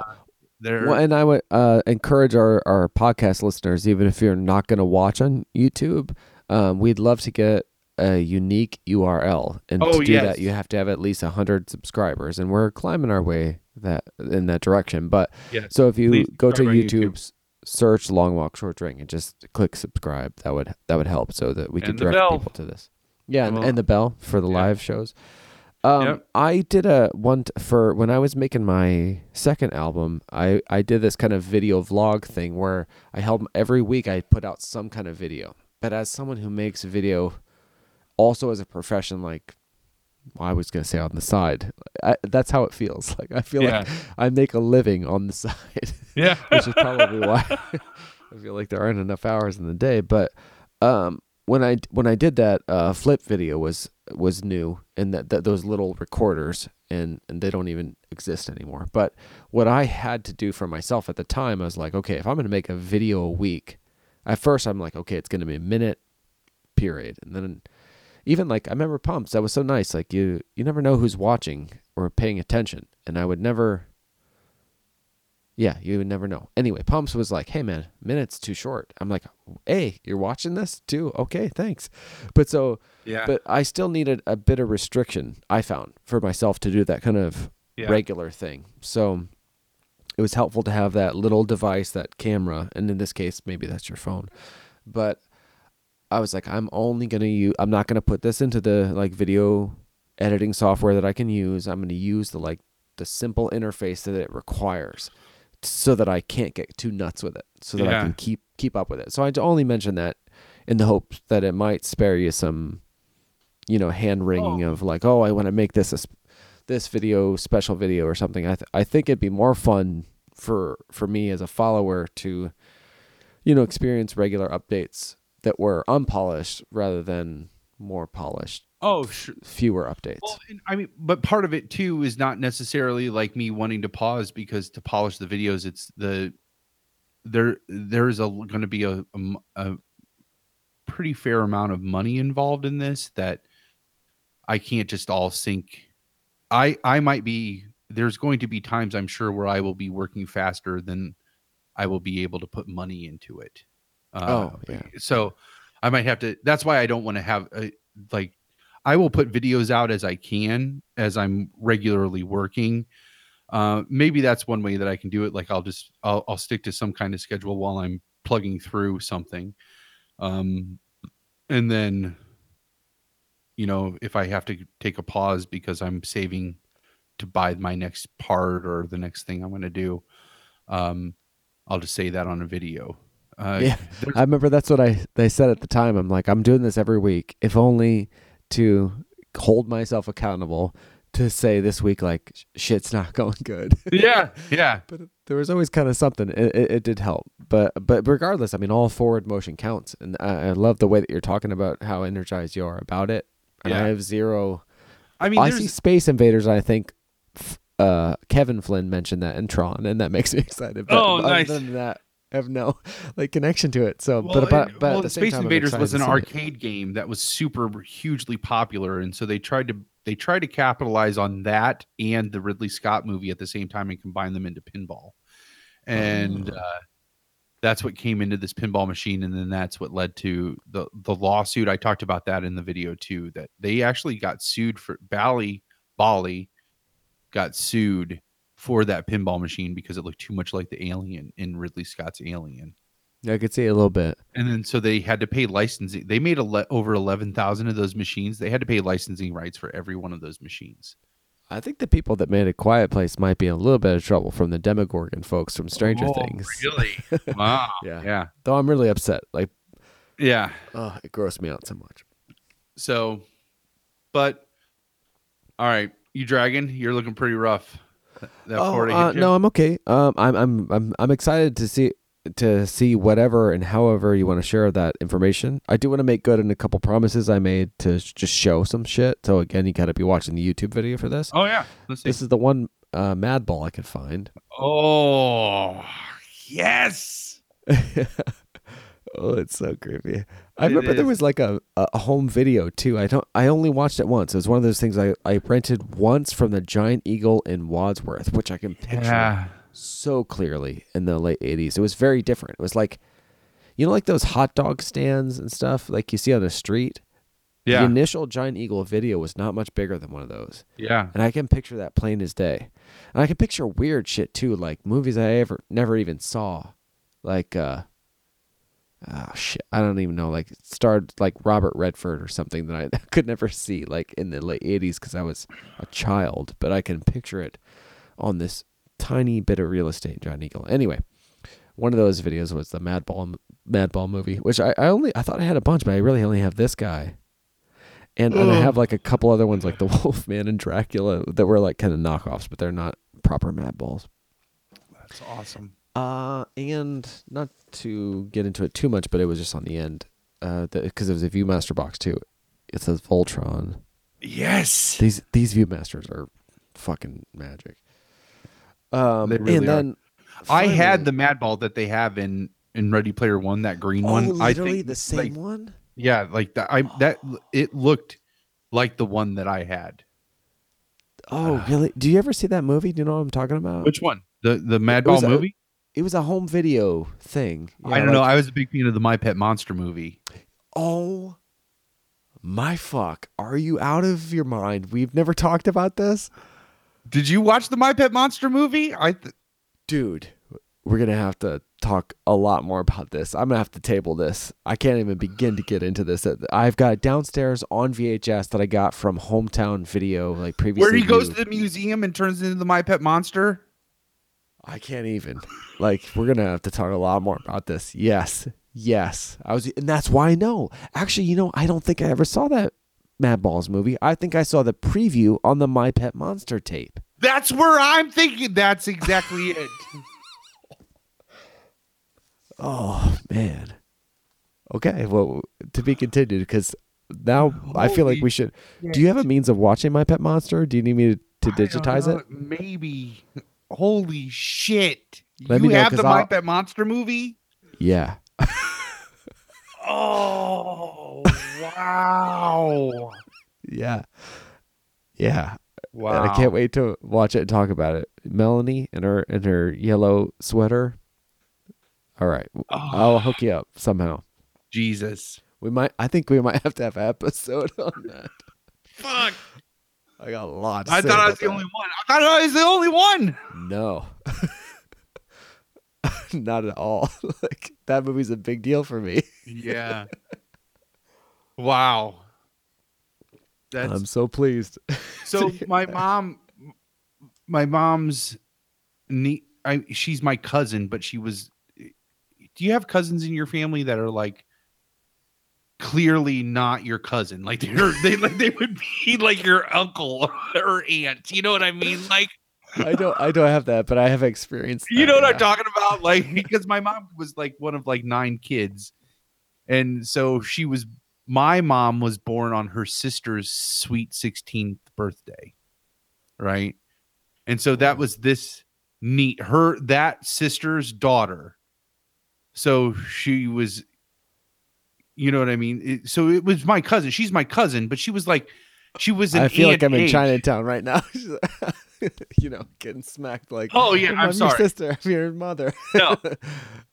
they're Well, and I would uh, encourage our, our podcast listeners, even if you're not going to watch on YouTube, um, we'd love to get a unique URL. And Oh, to do yes. that, you have to have at least 100 subscribers. And we're climbing our way that in that direction. But Yes, so if you go to YouTube's YouTube. Search Long Walk Short Drink and just click subscribe, that would that would help so that we can And direct bell. people to this. Yeah, and, Well, and the bell for the yeah. live shows. Um, Yep. I did a one t- for when I was making my second album. I I did this kind of video vlog thing where I held every week I put out some kind of video. But as someone who makes video, also as a profession, like well, I was gonna say on the side, I, that's how it feels. *laughs* Like I feel like I make a living on the *laughs* side yeah. which is probably *laughs* why I feel like there aren't enough hours in the day. But um, when I when I did that uh, flip video was was new, and that, that those little recorders and and they don't even exist anymore. But what I had to do for myself at the time, I was like, okay, if I'm going to make a video a week, at first I'm like, okay, it's going to be a minute period, and then even like I remember pumps that was so nice like you you never know who's watching or paying attention and I would never yeah, you would never know. Anyway, Pumps was like, "Hey man, minute's too short." I'm like, "Hey, you're watching this too? Okay, thanks." But so, Yeah. but I still needed a bit of restriction. I found for myself to do that kind of Yeah. regular thing. So it was helpful to have that little device, that camera, and in this case, maybe that's your phone. But I was like, I'm only gonna use. I'm not gonna put this into the like video editing software that I can use. I'm gonna use the like the simple interface that it requires, so that I can't get too nuts with it, so that I can keep keep up with it. So I only mention that in the hope that it might spare you some, you know, hand wringing oh. of like, oh, I want to make this a this video special video or something. I th- I think it'd be more fun for for me as a follower to, you know, experience regular updates that were unpolished rather than more polished, oh, sure. fewer updates. Well, and I mean, but part of it too is not necessarily like me wanting to pause because to polish the videos, it's the there there's a going to be a pretty fair amount of money involved in this that I can't just all sink I I might be there's going to be times I'm sure where I will be working faster than I will be able to put money into it. Uh, Oh, yeah. So I might have to. That's why I don't want to have a, like I will put videos out as I can as I'm regularly working. Uh, maybe that's one way that I can do it. Like I'll just I'll, I'll stick to some kind of schedule while I'm plugging through something, um, and then you know if I have to take a pause because I'm saving to buy my next part or the next thing I'm going to do, um, I'll just say that on a video. Uh, Yeah, I remember that's what I they said at the time. I'm like, I'm doing this every week, if only to hold myself accountable to say this week like shit's not *laughs* going good. yeah, yeah. *laughs* but there was always kind of something. It, it, it did help, but but regardless, I mean, all forward motion counts, and I, I love the way that you're talking about how energized you are about it. And I have zero. I mean, I there's, see Space Invaders. I think uh, Kevin Flynn mentioned that in Tron, and that makes me *laughs* excited. But Oh, other nice. than that, have no *laughs* like connection to it. So, Well, but about and- but well, at the same Space time, Invaders was an see it. arcade game that was super hugely popular, and so they tried to they tried to capitalize on that and the Ridley Scott movie at the same time and combine them into pinball, and Oh. uh, that's what came into this pinball machine, and then that's what led to the the lawsuit. I talked about that in the video too. That they actually got sued for Bally Bali got sued for that pinball machine because it looked too much like the Alien in Ridley Scott's Alien. Yeah, I could see a little bit. and then so they had to pay licensing. They made ele- over eleven thousand of those machines. They had to pay licensing rights for every one of those machines. I think the people that made a quiet place might be in a little bit of trouble from the Demogorgon folks from Stranger Oh, Things. Really? *laughs* wow. Yeah. Yeah. Though I'm really upset. Like, Yeah. oh, it grossed me out so much. So, but all right, you dragon, you're looking pretty rough. *laughs* That- Oh, 40 uh, no, I'm okay. Um, I'm I'm I'm I'm excited to see to see whatever and however you want to share that information. I do want to make good on a couple promises I made to sh- just show some shit. So again, you got to be watching the YouTube video for this. Oh yeah. Let's see. This is the one uh, Madball I could find. oh yes. *laughs* oh, it's so creepy. I remember there was like a, a home video too. I don't. I only watched it once. It was one of those things I, I rented once from the Giant Eagle in Wadsworth, which I can picture Yeah. so clearly in the late '80s. It was very different. It was like, you know, like those hot dog stands and stuff like you see on the street. Yeah. The initial Giant Eagle video was not much bigger than one of those. yeah. And I can picture that plain as day. And I can picture weird shit too, like movies I ever never even saw. Like uh oh shit. I don't even know. Like starred like Robert Redford or something that I *laughs* could never see like in the late eighties because I was a child, but I can picture it on this tiny bit of real estate Giant Eagle. Anyway, one of those videos was the Madball Madball movie, which I, I only I thought I had a bunch, but I really only have this guy. And, and I have like a couple other ones like the *laughs* Wolfman and Dracula that were like kind of knockoffs, but they're not proper Madballs. That's awesome. Uh, and not to get into it too much, but it was just on the end, uh, because it was a ViewMaster box too. It says Voltron. Yes. These these ViewMasters are fucking magic. Um, They really and are. then I had the Madball that they have in in Ready Player One, that green oh, one. I literally think the same like, one. Yeah, like that. I that it looked like the one that I had. Oh, really? Do you ever see that movie? Do you know what I'm talking about? Which one? The the Mad It a- movie? It was a home video thing. I Yeah, don't know. like- I was a big fan of the My Pet Monster movie. Oh my fuck. Are you out of your mind? We've never talked about this? Did you watch the My Pet Monster movie? I th- Dude, we're going to have to talk a lot more about this. I'm going to have to table this. I can't even begin to get into this. I've got it downstairs on VHS that I got from Hometown Video, like previously. where he goes to the museum and turns into the My Pet Monster. I can't even. Like, we're gonna have to talk a lot more about this. Yes, yes. I was, and that's why I know. Actually, you know, I don't think I ever saw that Madballs movie. I think I saw the preview on the My Pet Monster tape. That's where I'm thinking. That's exactly it. *laughs* Oh man. Okay, well, to be continued because now I feel like we should. Do you have a means of watching My Pet Monster? Do you need me to, to digitize it? Maybe. Holy shit! Let you me know, have the I'll- Pet Monster movie? Yeah. *laughs* Oh wow! Yeah. Yeah. Wow! And I can't wait to watch it and talk about it. Melanie and her and her yellow sweater. All right, Oh. I'll hook you up somehow. Jesus! We might. I think we might have to have an episode *laughs* on that. Fuck! I got a lot. To I thought I was the that. only one. I thought I was the only one. No. *laughs* Not at all. *laughs* like that movie's a big deal for me. Yeah. wow. That's I'm so pleased. so *laughs* my mom my mom's nie- I she's my cousin but she was do you have cousins in your family that are like clearly not your cousin like they're *laughs* they like they would be like your uncle or aunt you know what i mean like I don't. I don't have that, but I have experienced. you know what yeah. i'm talking about like *laughs* because my mom was like one of like nine kids and so she was my mom was born on her sister's sweet 16th birthday right and so that was this neat her that sister's daughter so she was you know what i mean It- so it was my cousin she's my cousin but she was like she was I feel like I'm in. Chinatown right now. *laughs* you know, getting smacked like. Oh, yeah, I'm your sorry. sister. I'm your mother. No. *laughs*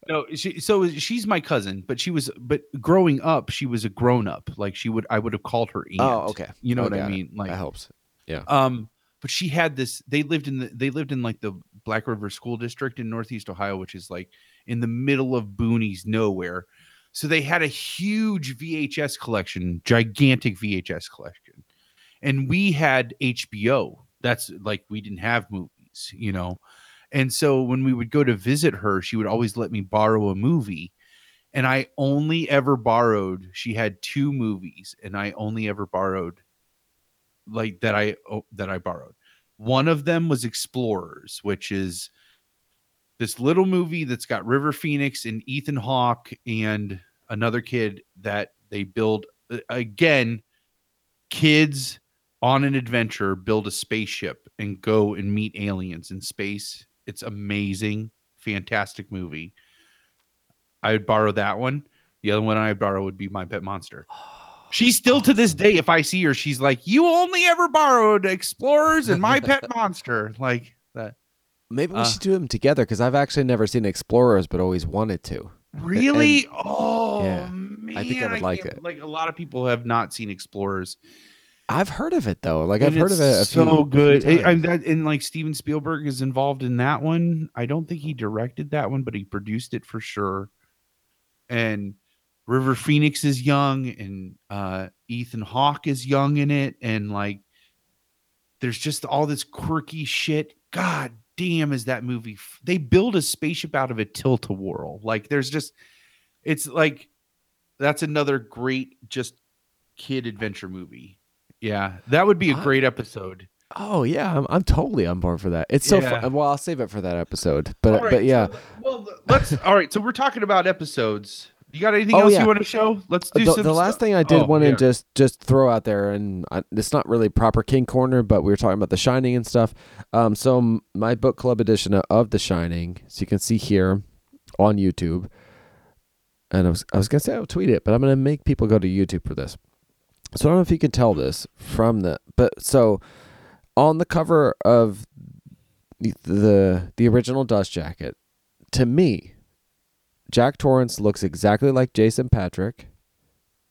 No, she so she's my cousin, but she was but growing up, she was a grown up. Like she would I would have called her aunt. Oh, okay. You know Oh, what I got it. mean? Like that helps. Yeah. Um but she had this they lived in the they lived in like the Black River School District in Northeast Ohio, which is like in the middle of boonies nowhere. So they had a huge VHS collection, gigantic VHS collection. And we had HBO. That's like we didn't have movies, you know. And so when we would go to visit her, she would always let me borrow a movie. And I only ever borrowed, she had two movies, and I only ever borrowed like that I oh, that I borrowed. One of them was Explorers, which is this little movie that's got River Phoenix and Ethan Hawke and another kid that they build uh, again kids on an adventure build a spaceship and go and meet aliens in space. It's amazing, fantastic movie. I would borrow that one. The other one I'd borrow would be My Pet Monster. *sighs* She's still to this day, if I see her, she's like, You only ever borrowed Explorers and My Pet Monster. Like. Maybe we Uh. should do them together because I've actually never seen Explorers, but always wanted to. Really? oh, yeah, man. I think I would like it. Like a lot of people have not seen Explorers. I've heard of it though. Like I've heard of it. A it's so few good. I- I- times. that- and like Steven Spielberg is involved in that one. I don't think he directed that one, but he produced it for sure. And River Phoenix is young, and uh, Ethan Hawke is young in it, and like there's just all this quirky shit. God damn, is that movie? f- They build a spaceship out of a tilt a whirl. Like there's just, it's like that's another great just kid adventure movie. Yeah, that would be a great episode. Oh yeah, I'm, I'm totally on board for that. It's so Yeah. fun. Well, I'll save it for that episode. But right, but yeah, so, well, let's. All right, so we're talking about episodes. You got anything Oh, else yeah. you want to show? Let's do the, some. the last stuff. thing I did Oh, want to yeah. just just throw out there, and I, it's not really proper King Corner, but we were talking about The Shining and stuff. Um, so my book club edition of- The Shining, so you can see here on YouTube. And I was I was gonna say I'll tweet it, but I'm gonna make people go to YouTube for this. So I don't know if you can tell this from the, but so on the cover of the the, the original Dust Jacket, to me, Jack Torrance looks exactly like Jason Patric,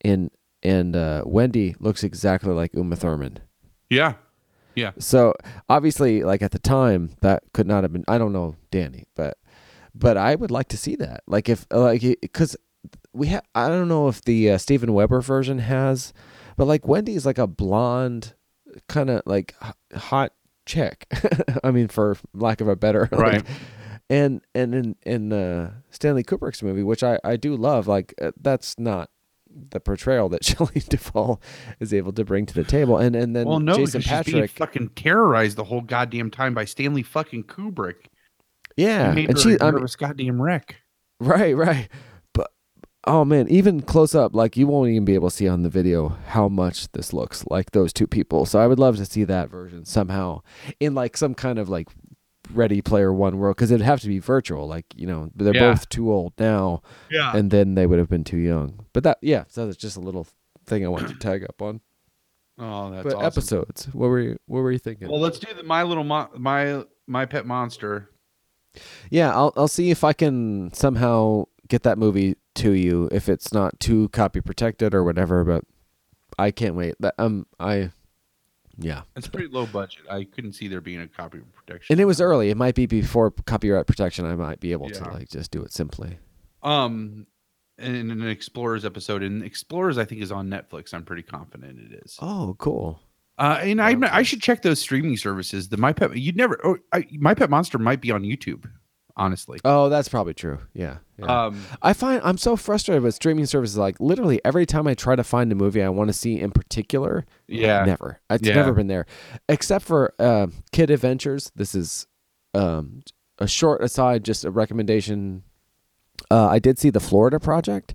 and and uh, Wendy looks exactly like Uma Thurman. Yeah, yeah. So obviously, like at the time, that could not have been. I don't know Danny, but but I would like to see that. Like if like because we have. I don't know if the uh, Steven Weber version has, but like Wendy is like a blonde, kind of like hot chick. *laughs* I mean, for lack of a better *laughs* Right. And and in in uh, Stanley Kubrick's movie, which I I do love, like uh, that's not the portrayal that *laughs* Shelley Duvall is able to bring to the table. And and then well, no, Jason because she's being Patric, fucking terrorized the whole goddamn time by Stanley fucking Kubrick. yeah, and she, a I mean, goddamn wreck. right, right, but oh man, even close up, like you won't even be able to see on the video how much this looks like those two people. So I would love to see that version somehow in like some kind of like Ready Player One world because it'd have to be virtual. Like you know, they're Yeah. both too old now. Yeah, and then they would have been too young. But that, yeah, so that's just a little thing I wanted to tag up on. oh, that's but awesome. episodes, what were you, what were you thinking? Well, let's do the My Little Mo- My My Pet Monster. yeah, I'll I'll see if I can somehow get that movie to you if it's not too copy protected or whatever. But I can't wait. That um, I, yeah, It's pretty low budget. I couldn't see there being a copyright protection. and it was early. It might be before copyright protection. I might be able to like just do it simply. um in an Explorers episode, and Explorers I think is on Netflix. I'm pretty confident it is. Oh, cool. Uh, and I I should check those streaming services. The My Pet you'd never. Oh, I, My Pet Monster might be on YouTube. Honestly, Oh, that's probably true. Yeah. yeah. um, I find I'm so frustrated with streaming services. Like literally every time I try to find a movie I want to see in particular, yeah, never. It's Yeah. never been there, except for uh, Kid Adventures. This is um, a short aside, just a recommendation. Uh, I did see the Florida Project,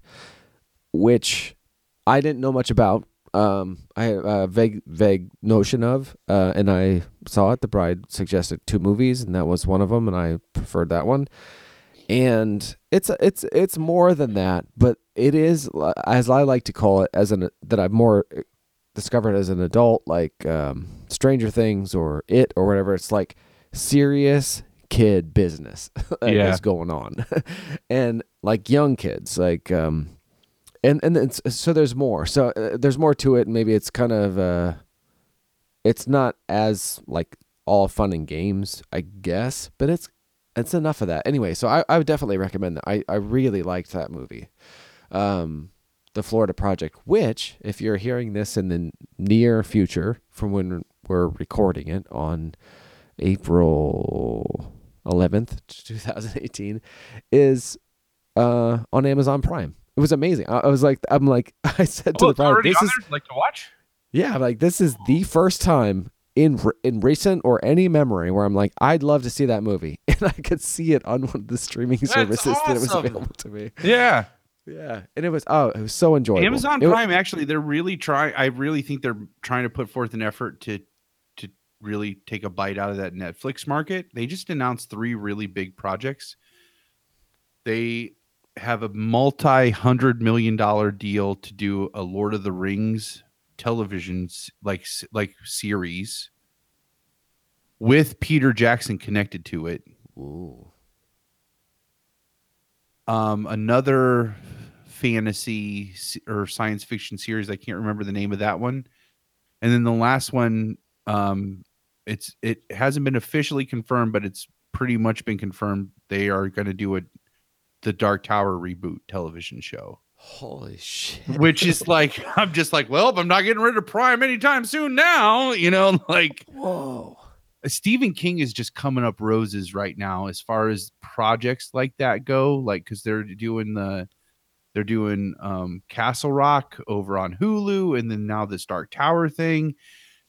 which I didn't know much about. Um, I had a vague, vague notion of, uh, and I saw it. The bride suggested two movies, and that was one of them, and I preferred that one. And it's it's it's more than that, but it is as I like to call it as an that I've more discovered as an adult, like um, Stranger Things or It or whatever. It's like serious kid business *laughs* that Yeah. is going on, *laughs* and like young kids, like um, and and so there's more. So uh, there's more to it. and Maybe it's kind of uh, it's not as like all fun and games, I guess, but it's it's enough of that. Anyway, so I, I would definitely recommend that. I, I really liked that movie. Um, the Florida Project, which, if you're hearing this in the near future from when we're recording it on April 11th, 2018, is uh, on Amazon Prime. It was amazing. I, I was like, I'm like, *laughs* I said to Oh, the it's bride, this is like to watch. yeah, like this is the first time in in recent or any memory where I'm like, I'd love to see that movie, *laughs* and I could see it on one of the streaming That's services that it was available to me. Yeah. Yeah, and it was oh, it was so enjoyable. Amazon It Prime actually they're really trying I really think they're trying to put forth an effort to to really take a bite out of that Netflix market. They just announced three really big projects. They have a multi-hundred million dollar deal to do a Lord of the Rings television like like series with Peter Jackson connected to it. Ooh. um another fantasy or science fiction series i can't remember the name of that one and then the last one um it's it hasn't been officially confirmed but it's pretty much been confirmed they are going to do a the dark tower reboot television show Holy shit! which is *laughs* like i'm just like well i'm not getting rid of prime anytime soon now you know *laughs* like Whoa. Stephen King is just coming up roses right now as far as projects like that go. Like, because they're doing the, they're doing um, Castle Rock over on Hulu, and then now this Dark Tower thing.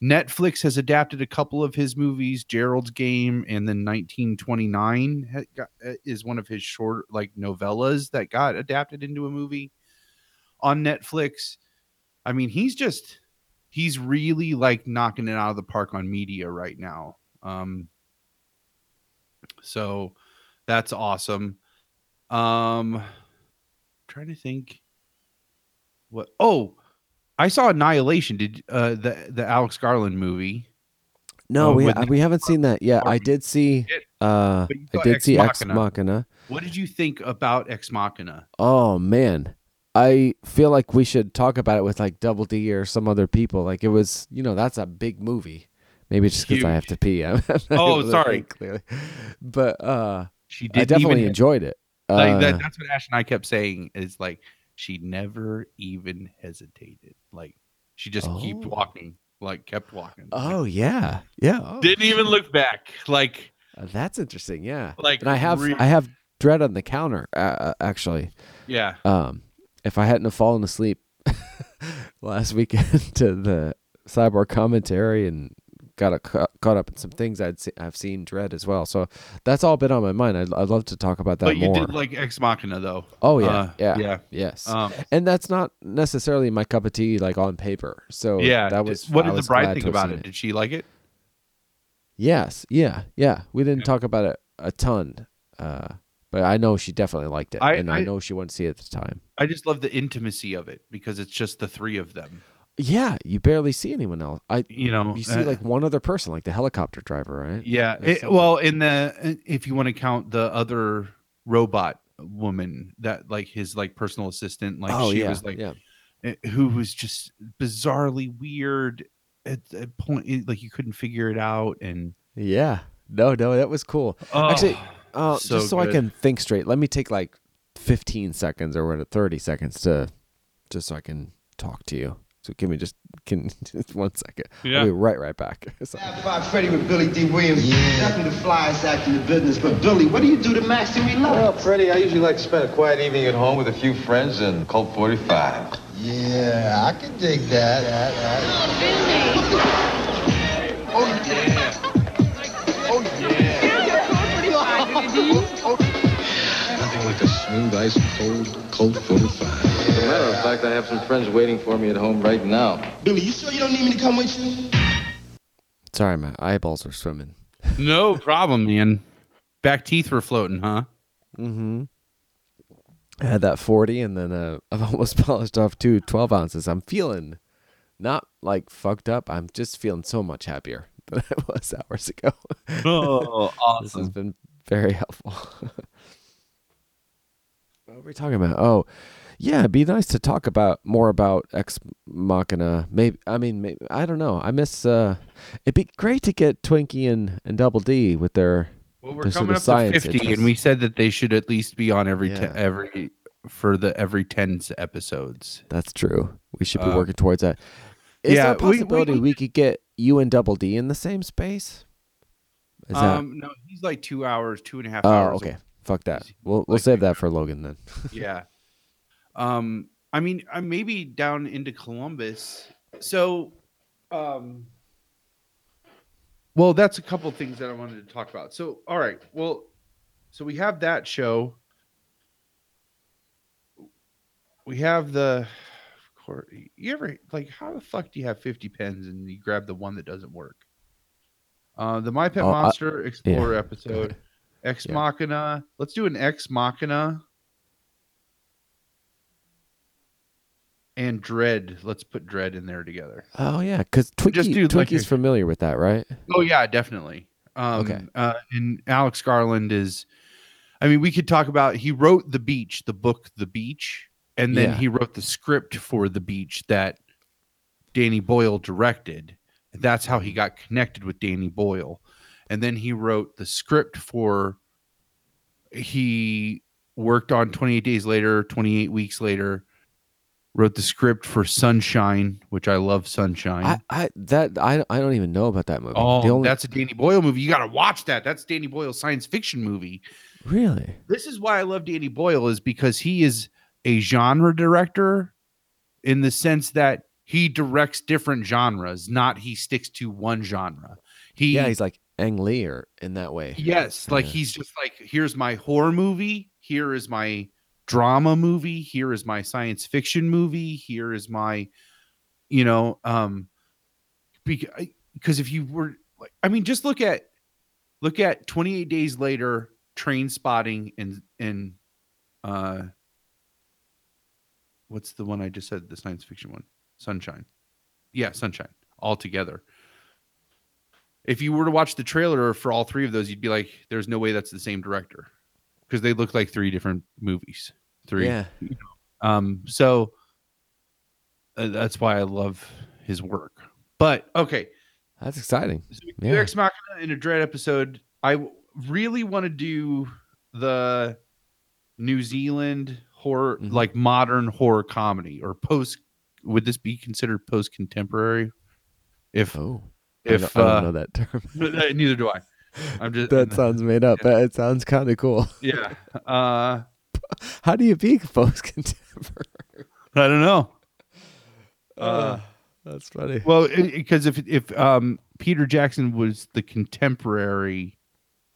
Netflix has adapted a couple of his movies, Gerald's Game, and then 1929 ha- got- uh, is one of his short like novellas that got adapted into a movie on Netflix. I mean, he's just he's really like knocking it out of the park on media right now. Um so that's awesome. Um trying to think what oh I saw Annihilation. Did uh the the Alex Garland movie. No, Uh, we ha- we haven't seen that yet. I did see. Uh, I did Ex see Ex Machina. Machina. What did you think about Ex Machina? Oh man, I feel like we should talk about it with like Double D or some other people. Like it was, you know, that's a big movie. Maybe it's just because I have to pee. *laughs* Oh, sorry. clearly, but uh, She I definitely enjoyed it. like Uh, that, that's what Ash and I kept saying is like she never even hesitated. Like she just kept Oh. walking, like kept walking. oh yeah, yeah. Oh, didn't even look back. Like uh, that's interesting. Yeah, like and I have re- I have Dredd on the counter uh, uh, actually. yeah. Um, if I hadn't have fallen asleep *laughs* last weekend *laughs* to the cyborg commentary and got a, ca- caught up in some things I'd se- I've seen Dredd as well. So that's all been on my mind. I'd, I'd love to talk about that But you more. did like Ex Machina though. oh yeah, Uh, yeah, yeah. yes. Um, and that's not necessarily my cup of tea, like on paper. So yeah. that was. what I did the was bride think about seen it? Did she like it? Yes, yeah, yeah. We didn't talk about it a ton, uh, but I know she definitely liked it, I- and I, I- know she wouldn't see it at the time. I just love the intimacy of it because it's just the three of them. Yeah, you barely see anyone else. I You know, you see uh, like one other person, like the helicopter driver, right? Yeah. It- well, in the if you want to count the other robot woman that like his like personal assistant, like oh she yeah, was like yeah. eh, who was just bizarrely weird at a point it- like you couldn't figure it out and Yeah. No, no, that was cool. Actually, oh, uh, so just so I can think straight, let me take like 15 seconds or what, 30 seconds to just so I can talk to you. So give me just can *laughs* just one second. Yeah. I'll be right right back. *laughs* Sorry. Five Freddie with Billy Dee Williams. Definitely the flyest act in the business. But Billy, what do you do to maximally Well, love? Freddie, I usually like to spend a quiet evening at home with a few friends and Colt 45. Yeah, I can dig that. that, that. Nothing like a smooth, ice cold Colt 45. As a matter of fact, I have some friends waiting for me at home right now. Billy, you sure you don't need me to come with you? Sorry, my eyeballs are swimming. no *laughs* problem man back teeth were floating huh Mm-hmm. I had that 40 and then uh, *laughs* I've almost polished off two 12 ounces. I'm feeling not like fucked up. I'm just feeling so much happier *laughs* than I was hours ago. oh awesome. This has been very helpful. What were we talking about? Oh, yeah, it'd be nice to talk about more about Ex Machina. Maybe I mean, maybe, I don't know. I miss. Uh, it'd be great to get Twinkie and, and Double D with their Well, we're coming up to science 50, interests. and we said that they should at least be on every te- Yeah. every for the every 10 episodes. That's true. We should be Uh, working towards that. Is yeah, there a we- we possibility we, could get you and Double D in the same space? Is that? um, no, he's like two hours, two and a half oh, hours. okay. Fuck that. We'll we'll like save that for Logan then. *laughs* yeah. Um, I mean, I maybe down into Columbus. So, um, well, that's a couple things that I wanted to talk about. So, all right, well, so we have that show. We have the. You ever like how the fuck do you have fifty pens and you grab the one that doesn't work? Uh, the My Pet Oh, I- Monster Explorer yeah, episode, Ex Yeah. Machina. Let's do an Ex Machina and Dredd. Let's put Dredd in there together. Oh yeah, because Twinkie, Just like, Twinkie's familiar with that, right? Oh yeah, definitely. Um, Okay. Uh, and Alex Garland is. I mean, we could talk about. He wrote The Beach, the book The Beach, and then Yeah. he wrote the script for The Beach that Danny Boyle directed. That's how he got connected with Danny Boyle, and then he wrote the script for. He worked on 28 Days Later, 28 Weeks Later. Wrote the script for Sunshine, which I love. Sunshine. I, I that I I don't even know about that movie. Oh, The only- that's a Danny Boyle movie. You got to watch that. That's Danny Boyle's science fiction movie. really This is why I love Danny Boyle is because he is a genre director in the sense that he directs different genres, not he sticks to one genre. He yeah. He's like Ang Lee or in that way. yes, like Yeah. he's just like here's my horror movie, here is my drama movie, here is my science fiction movie, here is my you know um because if you were like I mean just look at look at 28 days later Trainspotting and and uh what's the one I just said the science fiction one sunshine yeah sunshine all together if you were to watch the trailer for all three of those you'd be like there's no way that's the same director because they look like three different movies three Yeah. um so uh, that's why I love his work but okay That's exciting. so Yeah. Ex Machina in a Dredd episode. I really want to do the New Zealand horror, Mhm. like modern horror comedy or post. Would this be considered post contemporary? If Oh, if I don't, I uh, don't know that term. *laughs* neither do I. I'm just that sounds made up, *laughs* but it sounds kind of cool. yeah. Uh, *laughs* How do you be post contemporary? I don't know. Uh, that's funny. Well, because if if um Peter Jackson was the contemporary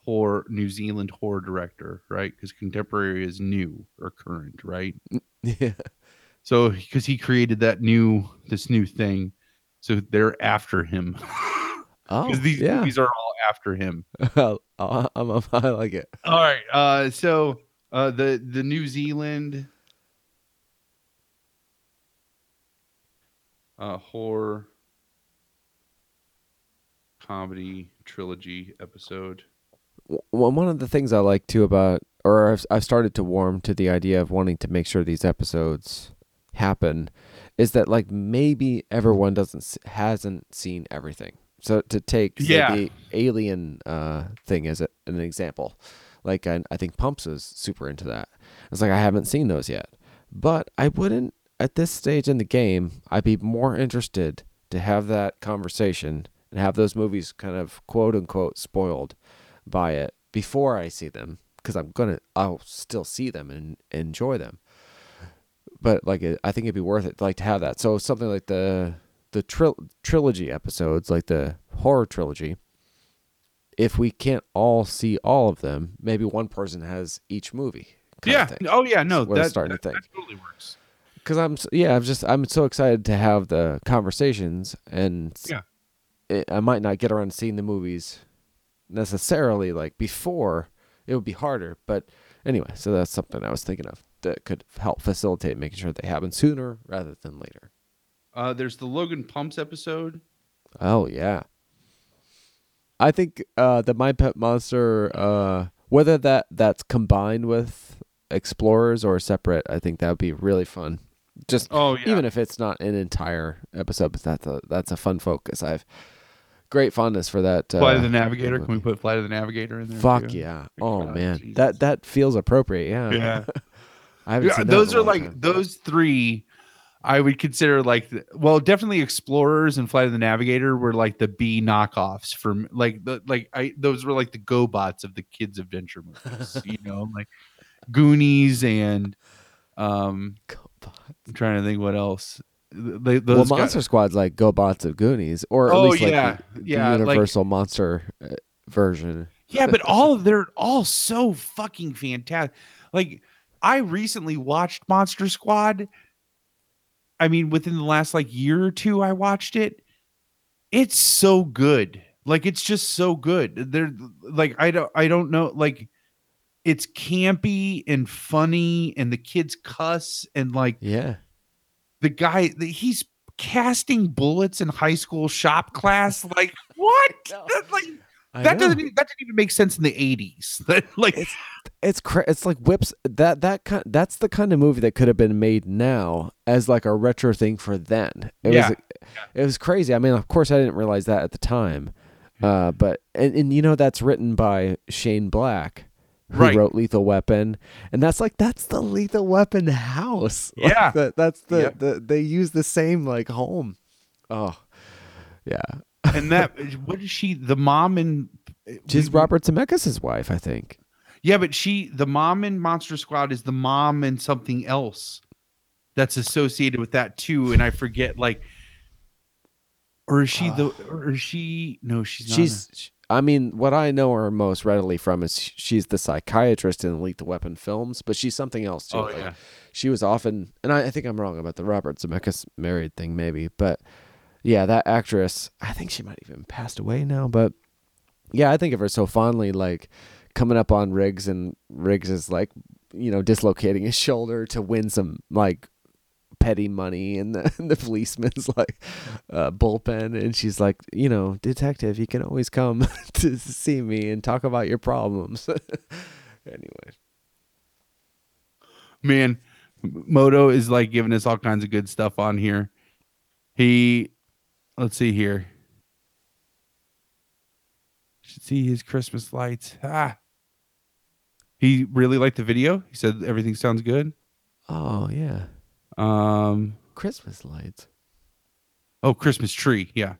horror New Zealand horror director, right? Because contemporary is new or current, right? Yeah. So because he created that new this new thing, so they're after him. *laughs* Oh, these yeah. movies are all after him. *laughs* I'll- I'm, I like it. All right. Uh, so uh, the the New Zealand uh, horror comedy trilogy episode. Well, one of the things I like too about, or I've, I've started to warm to the idea of wanting to make sure these episodes happen, is that like maybe everyone doesn't hasn't seen everything. So to take Yeah. the alien uh, thing as a, an example, like I, I think Pumps is super into that. It's like I haven't seen those yet, but I wouldn't at this stage in the game. I'd be more interested to have that conversation and have those movies kind of quote unquote spoiled by it before I see them because I'm gonna I'll still see them and enjoy them. But like it, I think it'd be worth it like to have that. So something like the the tril- trilogy episodes, like the horror trilogy. If we can't all see all of them, maybe one person has each movie. Yeah. Oh yeah. No, That's what I'm that, starting that, to think. that totally works. Because I'm yeah, I'm just I'm so excited to have the conversations and Yeah. it, I might not get around to seeing the movies necessarily like before. It would be harder, but anyway, so that's something I was thinking of that could help facilitate making sure they happen sooner rather than later. Uh, there's the Logan Pumps episode. Oh yeah. I think uh, the My Pet Monster, uh, whether that that's combined with Explorers or separate, I think that would be really fun. Just Oh yeah. even if it's not an entire episode, but that's a that's a fun focus. I've great fondness for that. Uh, Flight of the Navigator. Can we put Flight of the Navigator in there? Fuck too? yeah! Oh God, man, Jesus. that that feels appropriate. Yeah. Yeah. *laughs* I haven't yeah, those are like time. those three. I would consider like well, definitely Explorers and Flight of the Navigator were like the B knockoffs from like the like I those were like the GoBots of the kids adventure movies, *laughs* you know, like Goonies and um I'm trying to think what else. They, well, Monster guys, Squad's like GoBots of Goonies, or at Oh, least like yeah. the, the Yeah, like- Universal Monster uh, version. yeah, but *laughs* all they're all so fucking fantastic. Like I recently watched Monster Squad. I mean, within the last like year or two, I watched it. It's so good. Like it's just so good. They're like I don't I don't know like it's campy and funny and the kids cuss and like Yeah. the guy the, he's casting bullets in high school shop class like what *laughs* That, like I that know. doesn't even, that didn't even make sense in the 80s *laughs* like It's it's cra- it's like whips that that kind that's the kind of movie that could have been made now as like a retro thing for then. It Yeah. was it was crazy. I mean, of course, I didn't realize that at the time, uh, but and, and you know that's written by Shane Black, who Right. wrote Lethal Weapon, and that's like that's the Lethal Weapon house. *laughs* Like, Yeah. that, that's the, the they use the same like home. Oh, yeah. And that *laughs* what is she the mom in She's we- Robert Zemeckis' wife, I think. yeah but she the mom in monster squad is the mom in something else that's associated with that too and i forget like or is she the *sighs* or is she no she's not She's. sh- I mean, what I know her most readily from is she's the psychiatrist in Lethal Weapon films, but she's something else too. Oh, Like, yeah. She was often, and I, I think I'm wrong about the Robert Zemeckis married thing, maybe, but yeah, that actress. I think she might even passed away now, but yeah, I think of her so fondly, like coming up on Riggs, and Riggs is like, you know, dislocating *laughs* his shoulder to win some like petty money and the, *laughs* and the policeman's like uh, bullpen. And she's like you know detective you can always come *laughs* to see me and talk about your problems. Anyway. Man moto is like giving us all kinds of good stuff on here. He let's see here. Should see his christmas lights. Ah. He really liked the video. He said everything sounds good. Oh yeah. Um christmas lights. Oh christmas tree. Yeah.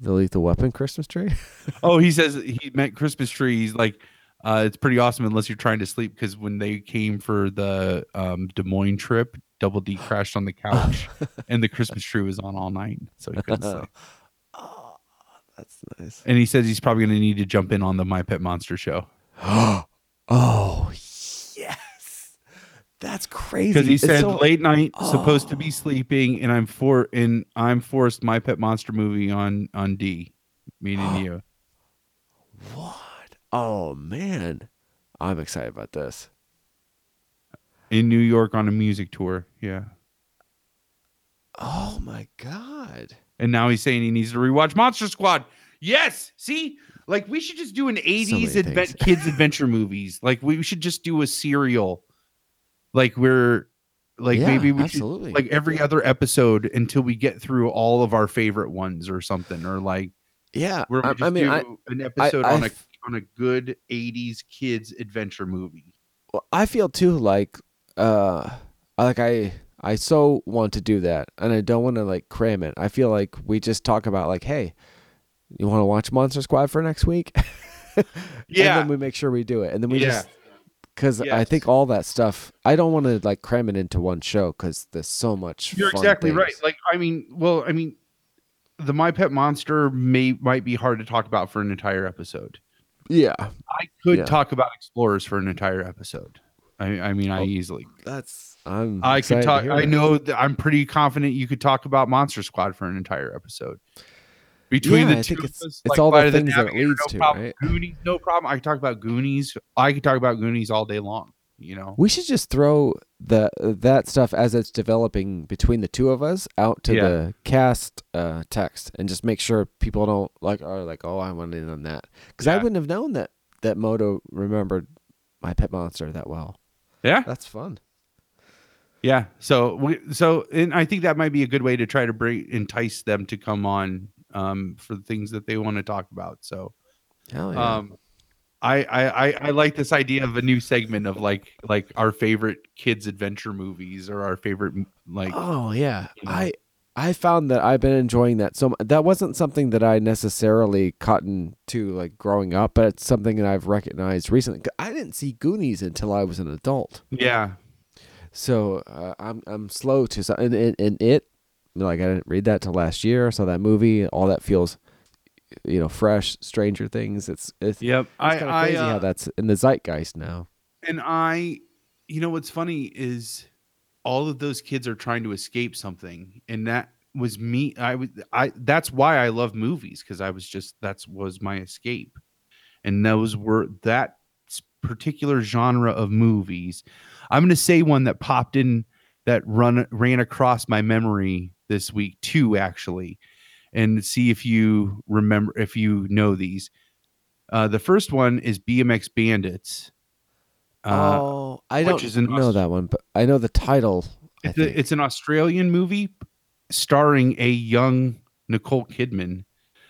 The lethal weapon christmas tree? *laughs* Oh he says he meant christmas tree. He's like uh it's pretty awesome unless you're trying to sleep because when they came for the um des moines trip double d crashed on the couch *laughs* and the christmas tree was on all night so he couldn't sleep. *laughs* That's nice. And he says he's probably going to need to jump in on the my pet monster show. *gasps* Oh yes. That's crazy. Because he It's said so- late night supposed to Oh. be sleeping and i'm for and i'm forced my pet monster movie on on d meaning *gasps* you what? Oh man. I'm excited about this in new york on a music tour yeah. Oh my god. And now he's saying he needs to rewatch monster squad. Yes! See? Like we should just do an 80s many advent things. kids adventure movies. Like we should just do a serial. Like we're like Yeah, maybe we absolutely. should like every other episode until we get through all of our favorite ones or something or like yeah where we I, just I mean do I, an episode on I a on a good 80s kids adventure movie. Well, I feel too like uh like I I so want to do that and I don't want to like cram it. I feel like we just talk about like, hey, you want to watch Monster Squad for next week? Yeah. *laughs* And then we make sure we do it. And then we Yeah. just cuz I think all that stuff I don't want to like cram it into one show cuz there's so much You're exactly right. Like, I mean, well, I mean, the My Pet Monster may might be hard to talk about for an entire episode. Yeah. I could Yeah. talk about Explorers for an entire episode. I, I mean, I Oh, easily. That's I'm I could talk. I know that I'm pretty confident you could talk about Monster Squad for an entire episode. Between Yeah, the I two it's- us, it's like all the things that it leads no to, problem. right? Goonies, no problem. I could talk about Goonies. I could talk about Goonies all day long. You know. We should just throw the that stuff as it's developing between the two of us out to Yeah. the cast uh, text and just make sure people don't like are like, oh, I went in on that because I wouldn't have known that that Moto remembered my pet monster that well. Yeah. That's fun. Yeah. So we, so and I think that might be a good way to try to bring entice them to come on um for the things that they want to talk about. So Hell yeah. um I, I I I like this idea of a new segment of like like our favorite kids adventure movies or our favorite like oh yeah. you know. I I found that I've been enjoying that. So that wasn't something that I necessarily caught into like growing up, but it's something that I've recognized recently. I didn't see Goonies until I was an adult. yeah So uh, I'm I'm slow to and, and and it like I didn't read that till last year. Saw that movie, all that feels, you know, fresh. Stranger Things. It's it's, yep it's I kind of I uh, how that's in the zeitgeist now. and I you know what's funny is all of those kids are trying to escape something and that was me I was I that's why I love movies because I was just that's was my escape. And those were that particular genre of movies I'm going to say one that popped in that run ran across my memory this week too actually and see if you remember if you know these. Uh the first one is BMX Bandits uh, oh, I don't know that one, but I know the title. It's, a, it's an Australian movie starring a young Nicole Kidman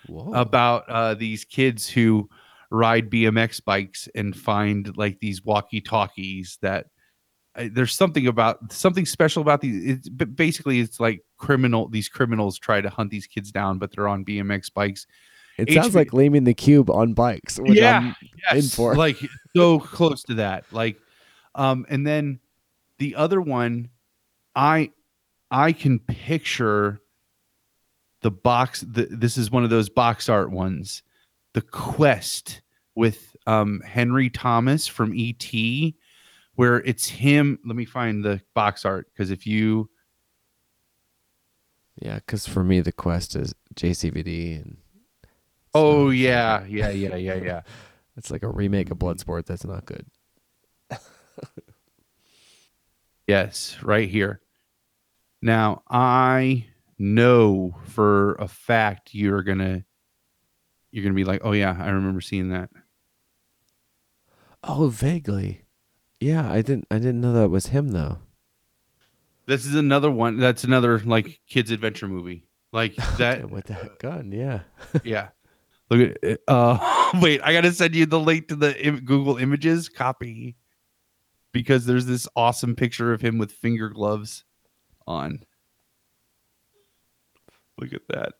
Whoa. about uh, these kids who ride BMX bikes and find like these walkie talkies that uh, there's something about something special about these. It's basically it's like criminal. These criminals try to hunt these kids down, but they're on BMX bikes. It sounds like leaving the cube on bikes. Which Yeah. I'm in for. like so close to that like um and then the other one i i can picture the box the, this is one of those box art ones the quest with um henry thomas from et where it's him let me find the box art because if you yeah, because for me the quest is JCVD, and oh yeah yeah yeah yeah yeah it's like a remake of Bloodsport. That's not good. *laughs* Yes, right here. Now, I know for a fact you're going to you're to be like, "Oh yeah, I remember seeing that." Oh, vaguely. Yeah, I didn't. I didn't know that was him though. This is another one. That's another like kids adventure movie. Like *laughs* that with that gun. Yeah. *laughs* yeah. Look at. Uh *laughs* wait, I got to send you the link to the Im- Google Images copy because there's this awesome picture of him with finger gloves on. Look at that.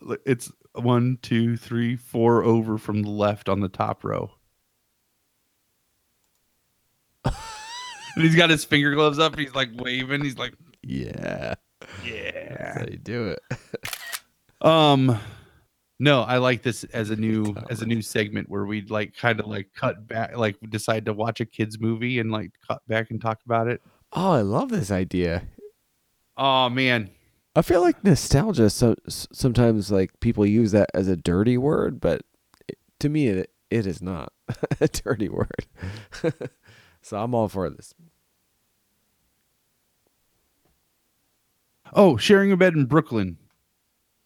Look, It's one, two, three, four over from the left on the top row. *laughs* and he's got his finger gloves up. He's like waving. He's like, Yeah. yeah. That's how you do it. *laughs* Um, no, I like this as a new as a new segment where we like kind of like cut back, like decide to watch a kids movie and like cut back and talk about it. Oh, I love this idea. Oh man, I feel like nostalgia. So sometimes like people use that as a dirty word, but it, to me it it is not *laughs* a dirty word. *laughs* so I'm all for this. Oh, sharing a bed in Brooklyn.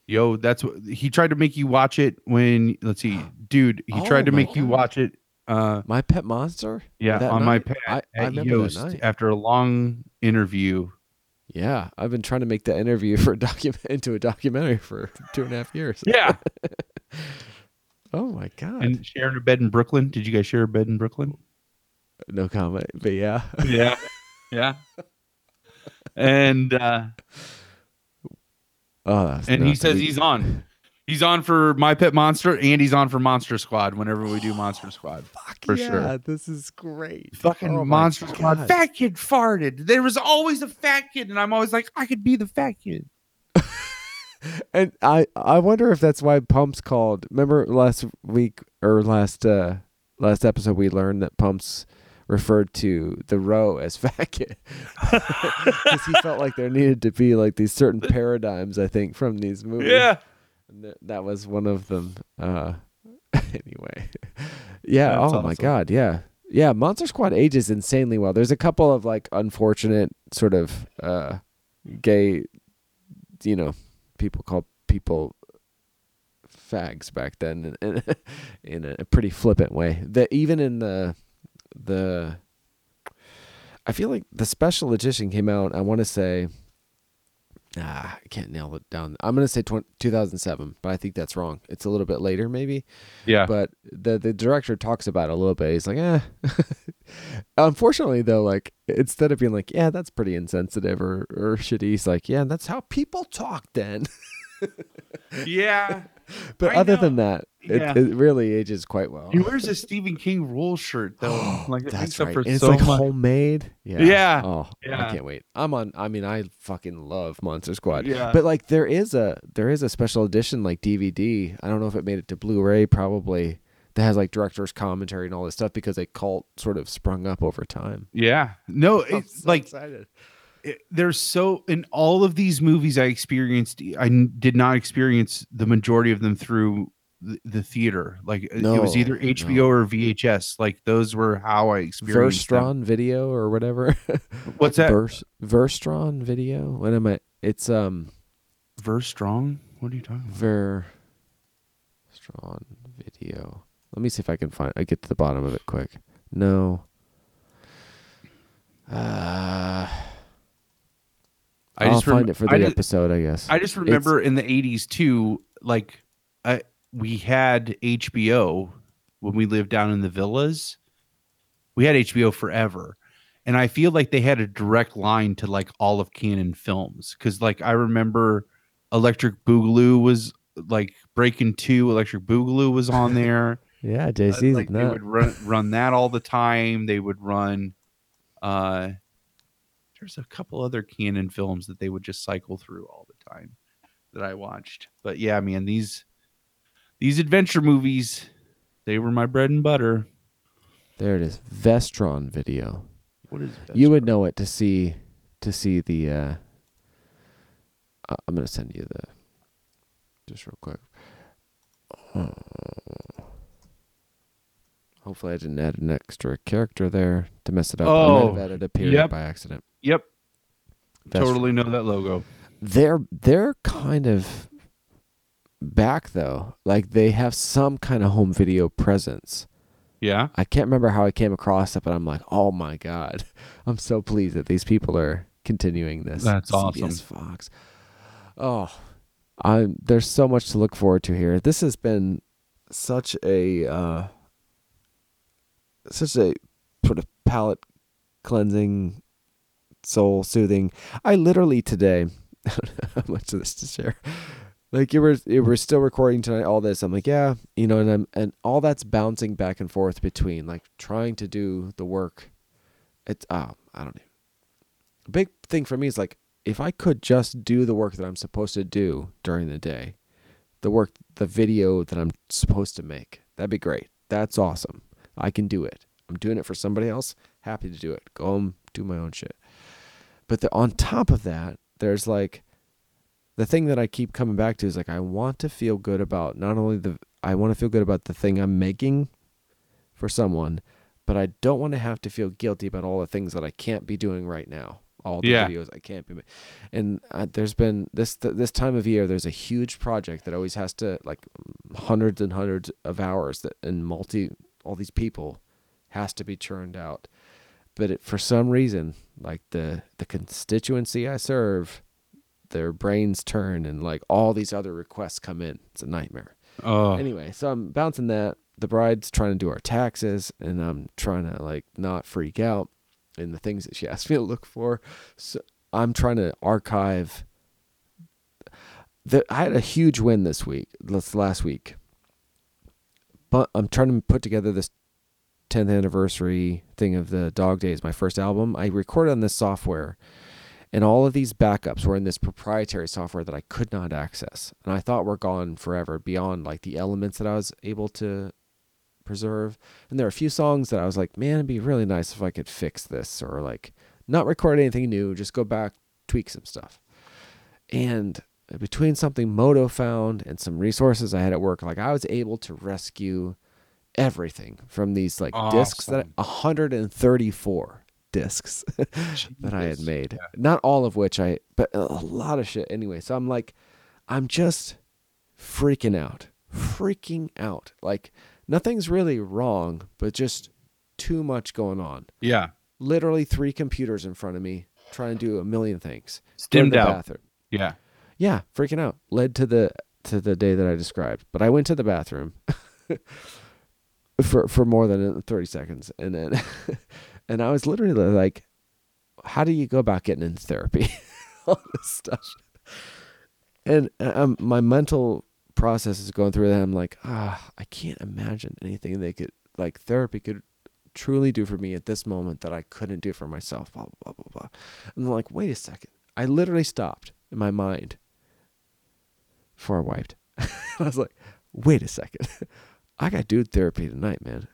Yo, that's what he tried to make you watch it when let's see, *gasps* dude, he Oh tried to my make you watch it uh My pet monster. yeah, That on my night? pad I- I at remember that night. after a long interview. Yeah, I've been trying to make that interview *laughs* for a document into a documentary for two and a half years. Yeah. *laughs* Oh my god. and sharing a bed in Brooklyn. Did you guys share a bed in Brooklyn? no comment, but yeah. Yeah. Yeah. *laughs* And uh Oh, and he says he's on. He's on for My Pet Monster and he's on for Monster Squad whenever we do *gasps* Monster Squad. for yeah, sure. This is great. Fucking Oh Monster Squad. God. Fat kid farted. There was always a fat kid, and I'm always like, I could be the fat kid. *laughs* And I I wonder if that's why Pumps called. Remember last week or last uh last episode we learned that Pumps referred to the row as fat kid because he felt like there needed to be like these certain *laughs* paradigms. I think from these movies. Yeah. And th- that was one of them. Uh, *laughs* anyway, yeah. That's oh my god, yeah, yeah. Monster Squad ages insanely well. There's a couple of like unfortunate sort of uh, gay, you know, people called people fags back then, in, *laughs* in a pretty flippant way. That even in the the I feel like the special edition came out. I want to say, ah, I can't nail it down. I'm gonna say 20, 2007, but I think that's wrong. It's a little bit later, maybe. Yeah. But the the director talks about it a little bit. He's like, eh. *laughs* Unfortunately, though, like instead of being like, yeah, that's pretty insensitive or or shitty, he's like, yeah, that's how people talk then. *laughs* yeah. *laughs* but I other know. than that, it, Yeah. it really ages quite well. He wears a Stephen King rule shirt though. *gasps* like That's right. And it's so like much. homemade. Yeah. Yeah. Oh, Yeah. I can't wait. I'm on. I mean, I fucking love Monster Squad. Yeah. But like, there is a there is a special edition like DVD. I don't know if it made it to Blu-ray. Probably that has like director's commentary and all this stuff because a cult sort of sprung up over time. Yeah. No, *laughs* it's so like excited. It, there's so in all of these movies I experienced, I did not experience the majority of them through the, the theater. Like it- it was either HBO no. or VHS. Like those were how I experienced them. Verstron video or whatever. *laughs* What's that? Vers, Verstron video. What am I? It's um Verse strong. What are you talking about? Verstron video. Let me see if I can find. I get to the bottom of it quick. No. Uh, I I'll just rem- find it for I the episode, I guess. I just remember in the 80s too, like I, we had HBO when we lived down in the villas. We had HBO forever. And I feel like they had a direct line to like all of Cannon films. Cause like I remember Electric Boogaloo was like Breaking Two, Electric Boogaloo was on *laughs* there. yeah, Uh, like they would run run that all the time. They would run uh there's a couple other Cannon films that they would just cycle through all the time that I watched. But yeah, man, these these adventure movies, they were my bread and butter. There it is. Vestron video. What is You would know it to see to see the. uh I'm gonna send you the. Just real quick. Hopefully, I didn't add an extra character there to mess it up. I might Oh, have added a period yep. by accident. Yep. Totally know that logo. they're they're kind of back though like they have some kind of home video presence Yeah. i can't remember how i came across it but i'm like oh my god *laughs* i'm so pleased that these people are continuing this That's CBS awesome. fox oh i there's so much to look forward to here this has been such a uh such a sort of palate cleansing soul soothing. I literally today, *laughs* how much of this to share. Like you were, you were still recording tonight. All this, I'm like, yeah, you know, and I'm, and all that's bouncing back and forth between like trying to do the work. It's, oh, I don't know. A big thing for me is like if I could just do the work that I'm supposed to do during the day, the work, the video that I'm supposed to make, that'd be great. That's awesome. I can do it. I'm doing it for somebody else. Happy to do it. Go home, do my own shit. But the, on top of that, there's like the thing that I keep coming back to is like I want to feel good about not only the I want to feel good about the thing I'm making for someone, but I don't want to have to feel guilty about all the things that I can't be doing right now. All the Yeah. videos I can't be. And uh, there's been this th- this time of year. There's a huge project that always has to like hundreds and hundreds of hours that and multi all these people has to be churned out. But it, for some reason, like the the constituency I serve, their brains turn and like all these other requests come in. It's a nightmare. Oh. Anyway, so I'm bouncing that. The bride's trying to do our taxes, and I'm trying to like not freak out in the things that she *laughs* asked me to look for. So I'm trying to archive. The, I had a huge win this week, this last week. But I'm trying to put together this 10th anniversary thing of the Dog Days, my first album. I recorded on this software, and all of these backups were in this proprietary software that I could not access. And I thought were gone forever beyond like the elements that I was able to preserve. And there are a few songs that I was like, man, it'd be really nice if I could fix this or like not record anything new, just go back, tweak some stuff. And between something Moto found and some resources I had at work, like I was able to rescue everything from these like discs that Awesome. 134 discs *laughs* that I had made. Not all of which I, but a lot of shit anyway. So I'm like, I'm just freaking out, freaking out. Like nothing's really wrong, but just too much going on. Yeah. literally three computers in front of me, trying to do a million things. Go to Stimmed the out. bathroom. Yeah. Yeah, freaking out. Led to the to the day that I described. But I went to the bathroom *laughs* for for more than 30 seconds and then *laughs* and I was literally like how do you go about getting into therapy? *laughs* All this stuff. And uh, um, my mental process is going through that. I'm like, ah, I can't imagine anything they could like therapy could truly do for me at this moment that I couldn't do for myself. Blah blah blah blah blah. And I'm like, wait a second. I literally stopped in my mind before I wiped. *laughs* I was like, wait a second. I got dude therapy tonight, man.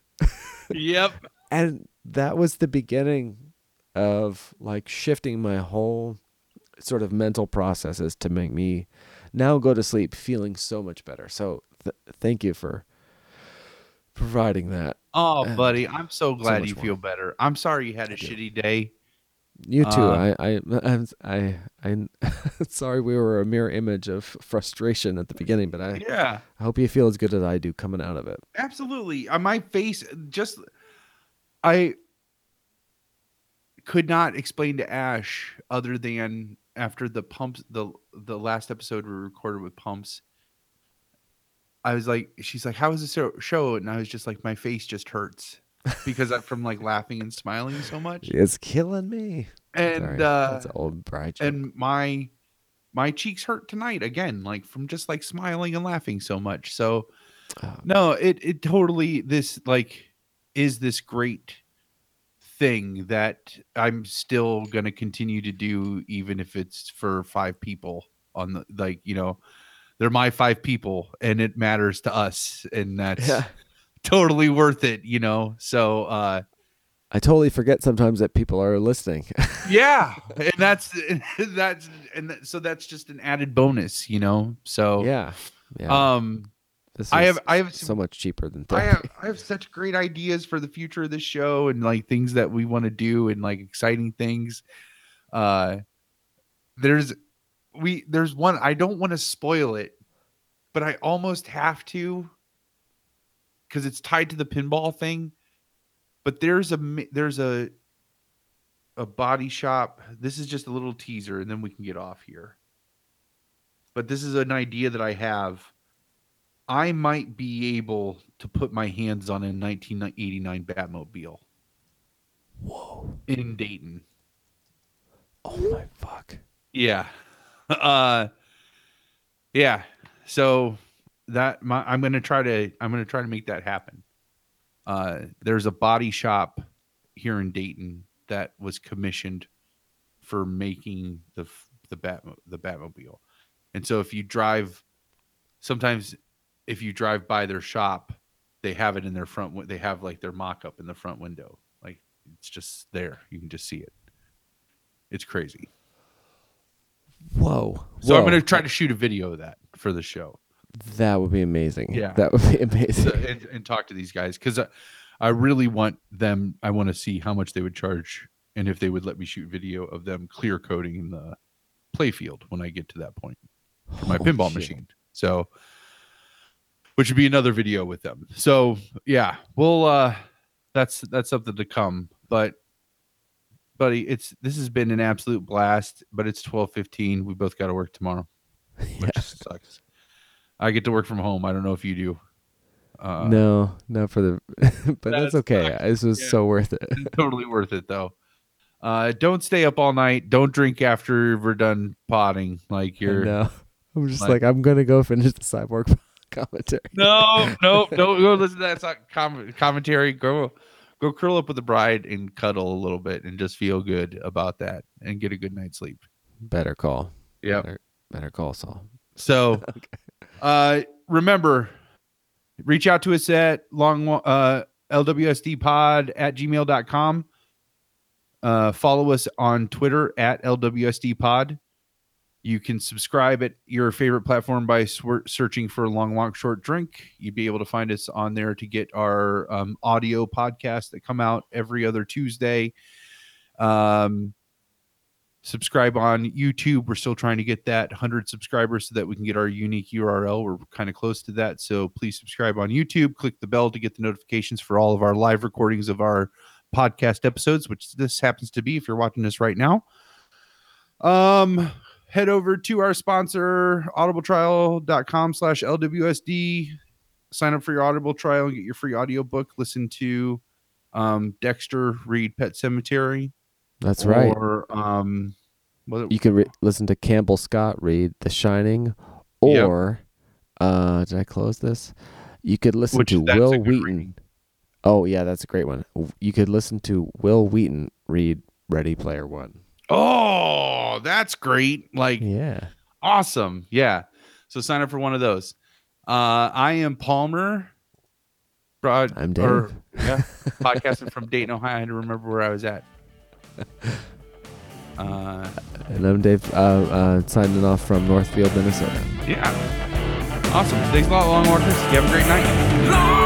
Yep. *laughs* And that was the beginning of like shifting my whole sort of mental processes to make me now go to sleep feeling so much better. So th- thank you for providing that. Oh, And buddy, I'm so glad much you more. feel better. I'm sorry you had a shitty day. You too. Uh, I, I, I'm, *laughs* I, I, *laughs* sorry we were a mirror image of frustration at the beginning, but I, Yeah, I hope you feel as good as I do coming out of it. absolutely. On my face, just I could not explain to Ash other than after the pumps the the last episode we recorded with pumps. I was like, she's like, "How was the show- show?" And I was just like, "My face just hurts because I'm from like laughing and smiling so much." It's killing me. And Sorry, uh, that's an old bride joke. and my my cheeks hurt tonight again like from just like smiling and laughing so much so Oh. no it it totally this like is this great thing that i'm still going to continue to do even if it's for five people on the like you know they're my five people and it matters to us and that's Yeah. Totally worth it you know so uh I totally forget sometimes that people are listening. *laughs* yeah and that's *laughs* that's and that, so that's just an added bonus you know so yeah. Yeah. um this I have- I have so much cheaper than i have i have such great ideas for the future of this show and like things that we want to do and like exciting things uh there's we there's one i don't want to spoil it but i almost have to because it's tied to the pinball thing but there's a there's a a body shop this is just a little teaser and then we can get off here but this is an idea that i have i might be able to put my hands on a 1989 batmobile Whoa. in dayton Oh my fuck. Yeah. *laughs* Uh yeah. So that my I'm gonna try to I'm gonna try to make that happen. Uh there's a body shop here in Dayton that was commissioned for making the the bat the Batmobile. And so if you drive sometimes if you drive by their shop, they have it in their front they have like their mock up in the front window. Like it's just there. You can just see it. It's crazy. Whoa. So I'm going to try to shoot a video of that for the show That would be amazing. Yeah. That would be *laughs* amazing. So- and, and talk to these guys because I, I really want them. I want to see how much they would charge and if they would let me shoot video of them clear coating in the playfield when I get to that point for my Holy pinball shit. machine. So, which would be another video with them. So yeah, we'll. uh That's that's something to come. But, buddy, it's this has been an absolute blast. But it's twelve fifteen. We both got to work tomorrow. which *laughs* Yeah. sucks. I get to work from home. I don't know if you do. Uh, no, not for the *laughs* but that's That okay. This was Yeah. so worth it. totally worth it though. Uh, don't stay up all night. Don't drink after we're done potting. Like you're no. *laughs* I'm just like- like, I'm gonna go finish the cyborg *laughs* commentary. no, no, don't go listen to that. Not com- commentary. Go, go curl up with the bride and cuddle a little bit and just feel good about that and get a good night's sleep. Better call. Yeah. Better, better call, Saul. So, uh, remember, reach out to us at long uh, lwsdpod at gmail.com. Uh, follow us on Twitter at lwsdpod. You can subscribe at your favorite platform by searching for Long Walk Short Drink. You'd be able to find us on there to get our um, audio podcasts that come out every other Tuesday. Um, subscribe on YouTube. We're still trying to get that 100 subscribers so that we can get our unique URL. We're kind of close to that. So please subscribe on YouTube. Click the bell to get the notifications for all of our live recordings of our podcast episodes, which this happens to be if you're watching this right now. Um, head over to our sponsor, audibletrial.com slash LWSD. Sign up for your Audible trial and get your free audiobook. Listen to um, Dexter read Pet Sematary. That's right. Or um, You can re- listen to Campbell Scott read The Shining, Yep. or uh, did I close this? You could listen Which to Wil Wheaton. reading. Oh yeah, that's a great one. You could listen to Wil Wheaton read Ready Player One. oh, that's great. Like, Yeah. awesome. Yeah. So sign up for one of those. Uh, I am Palmer. Broad, I'm or- Dave. yeah, *laughs* podcasting from Dayton, Ohio. I had to remember where I was at. *laughs* Uh, And I'm Dave, uh, uh, signing off from Northfield, Minnesota. yeah. Awesome. Thanks a lot, Long Walkers. You have a great night.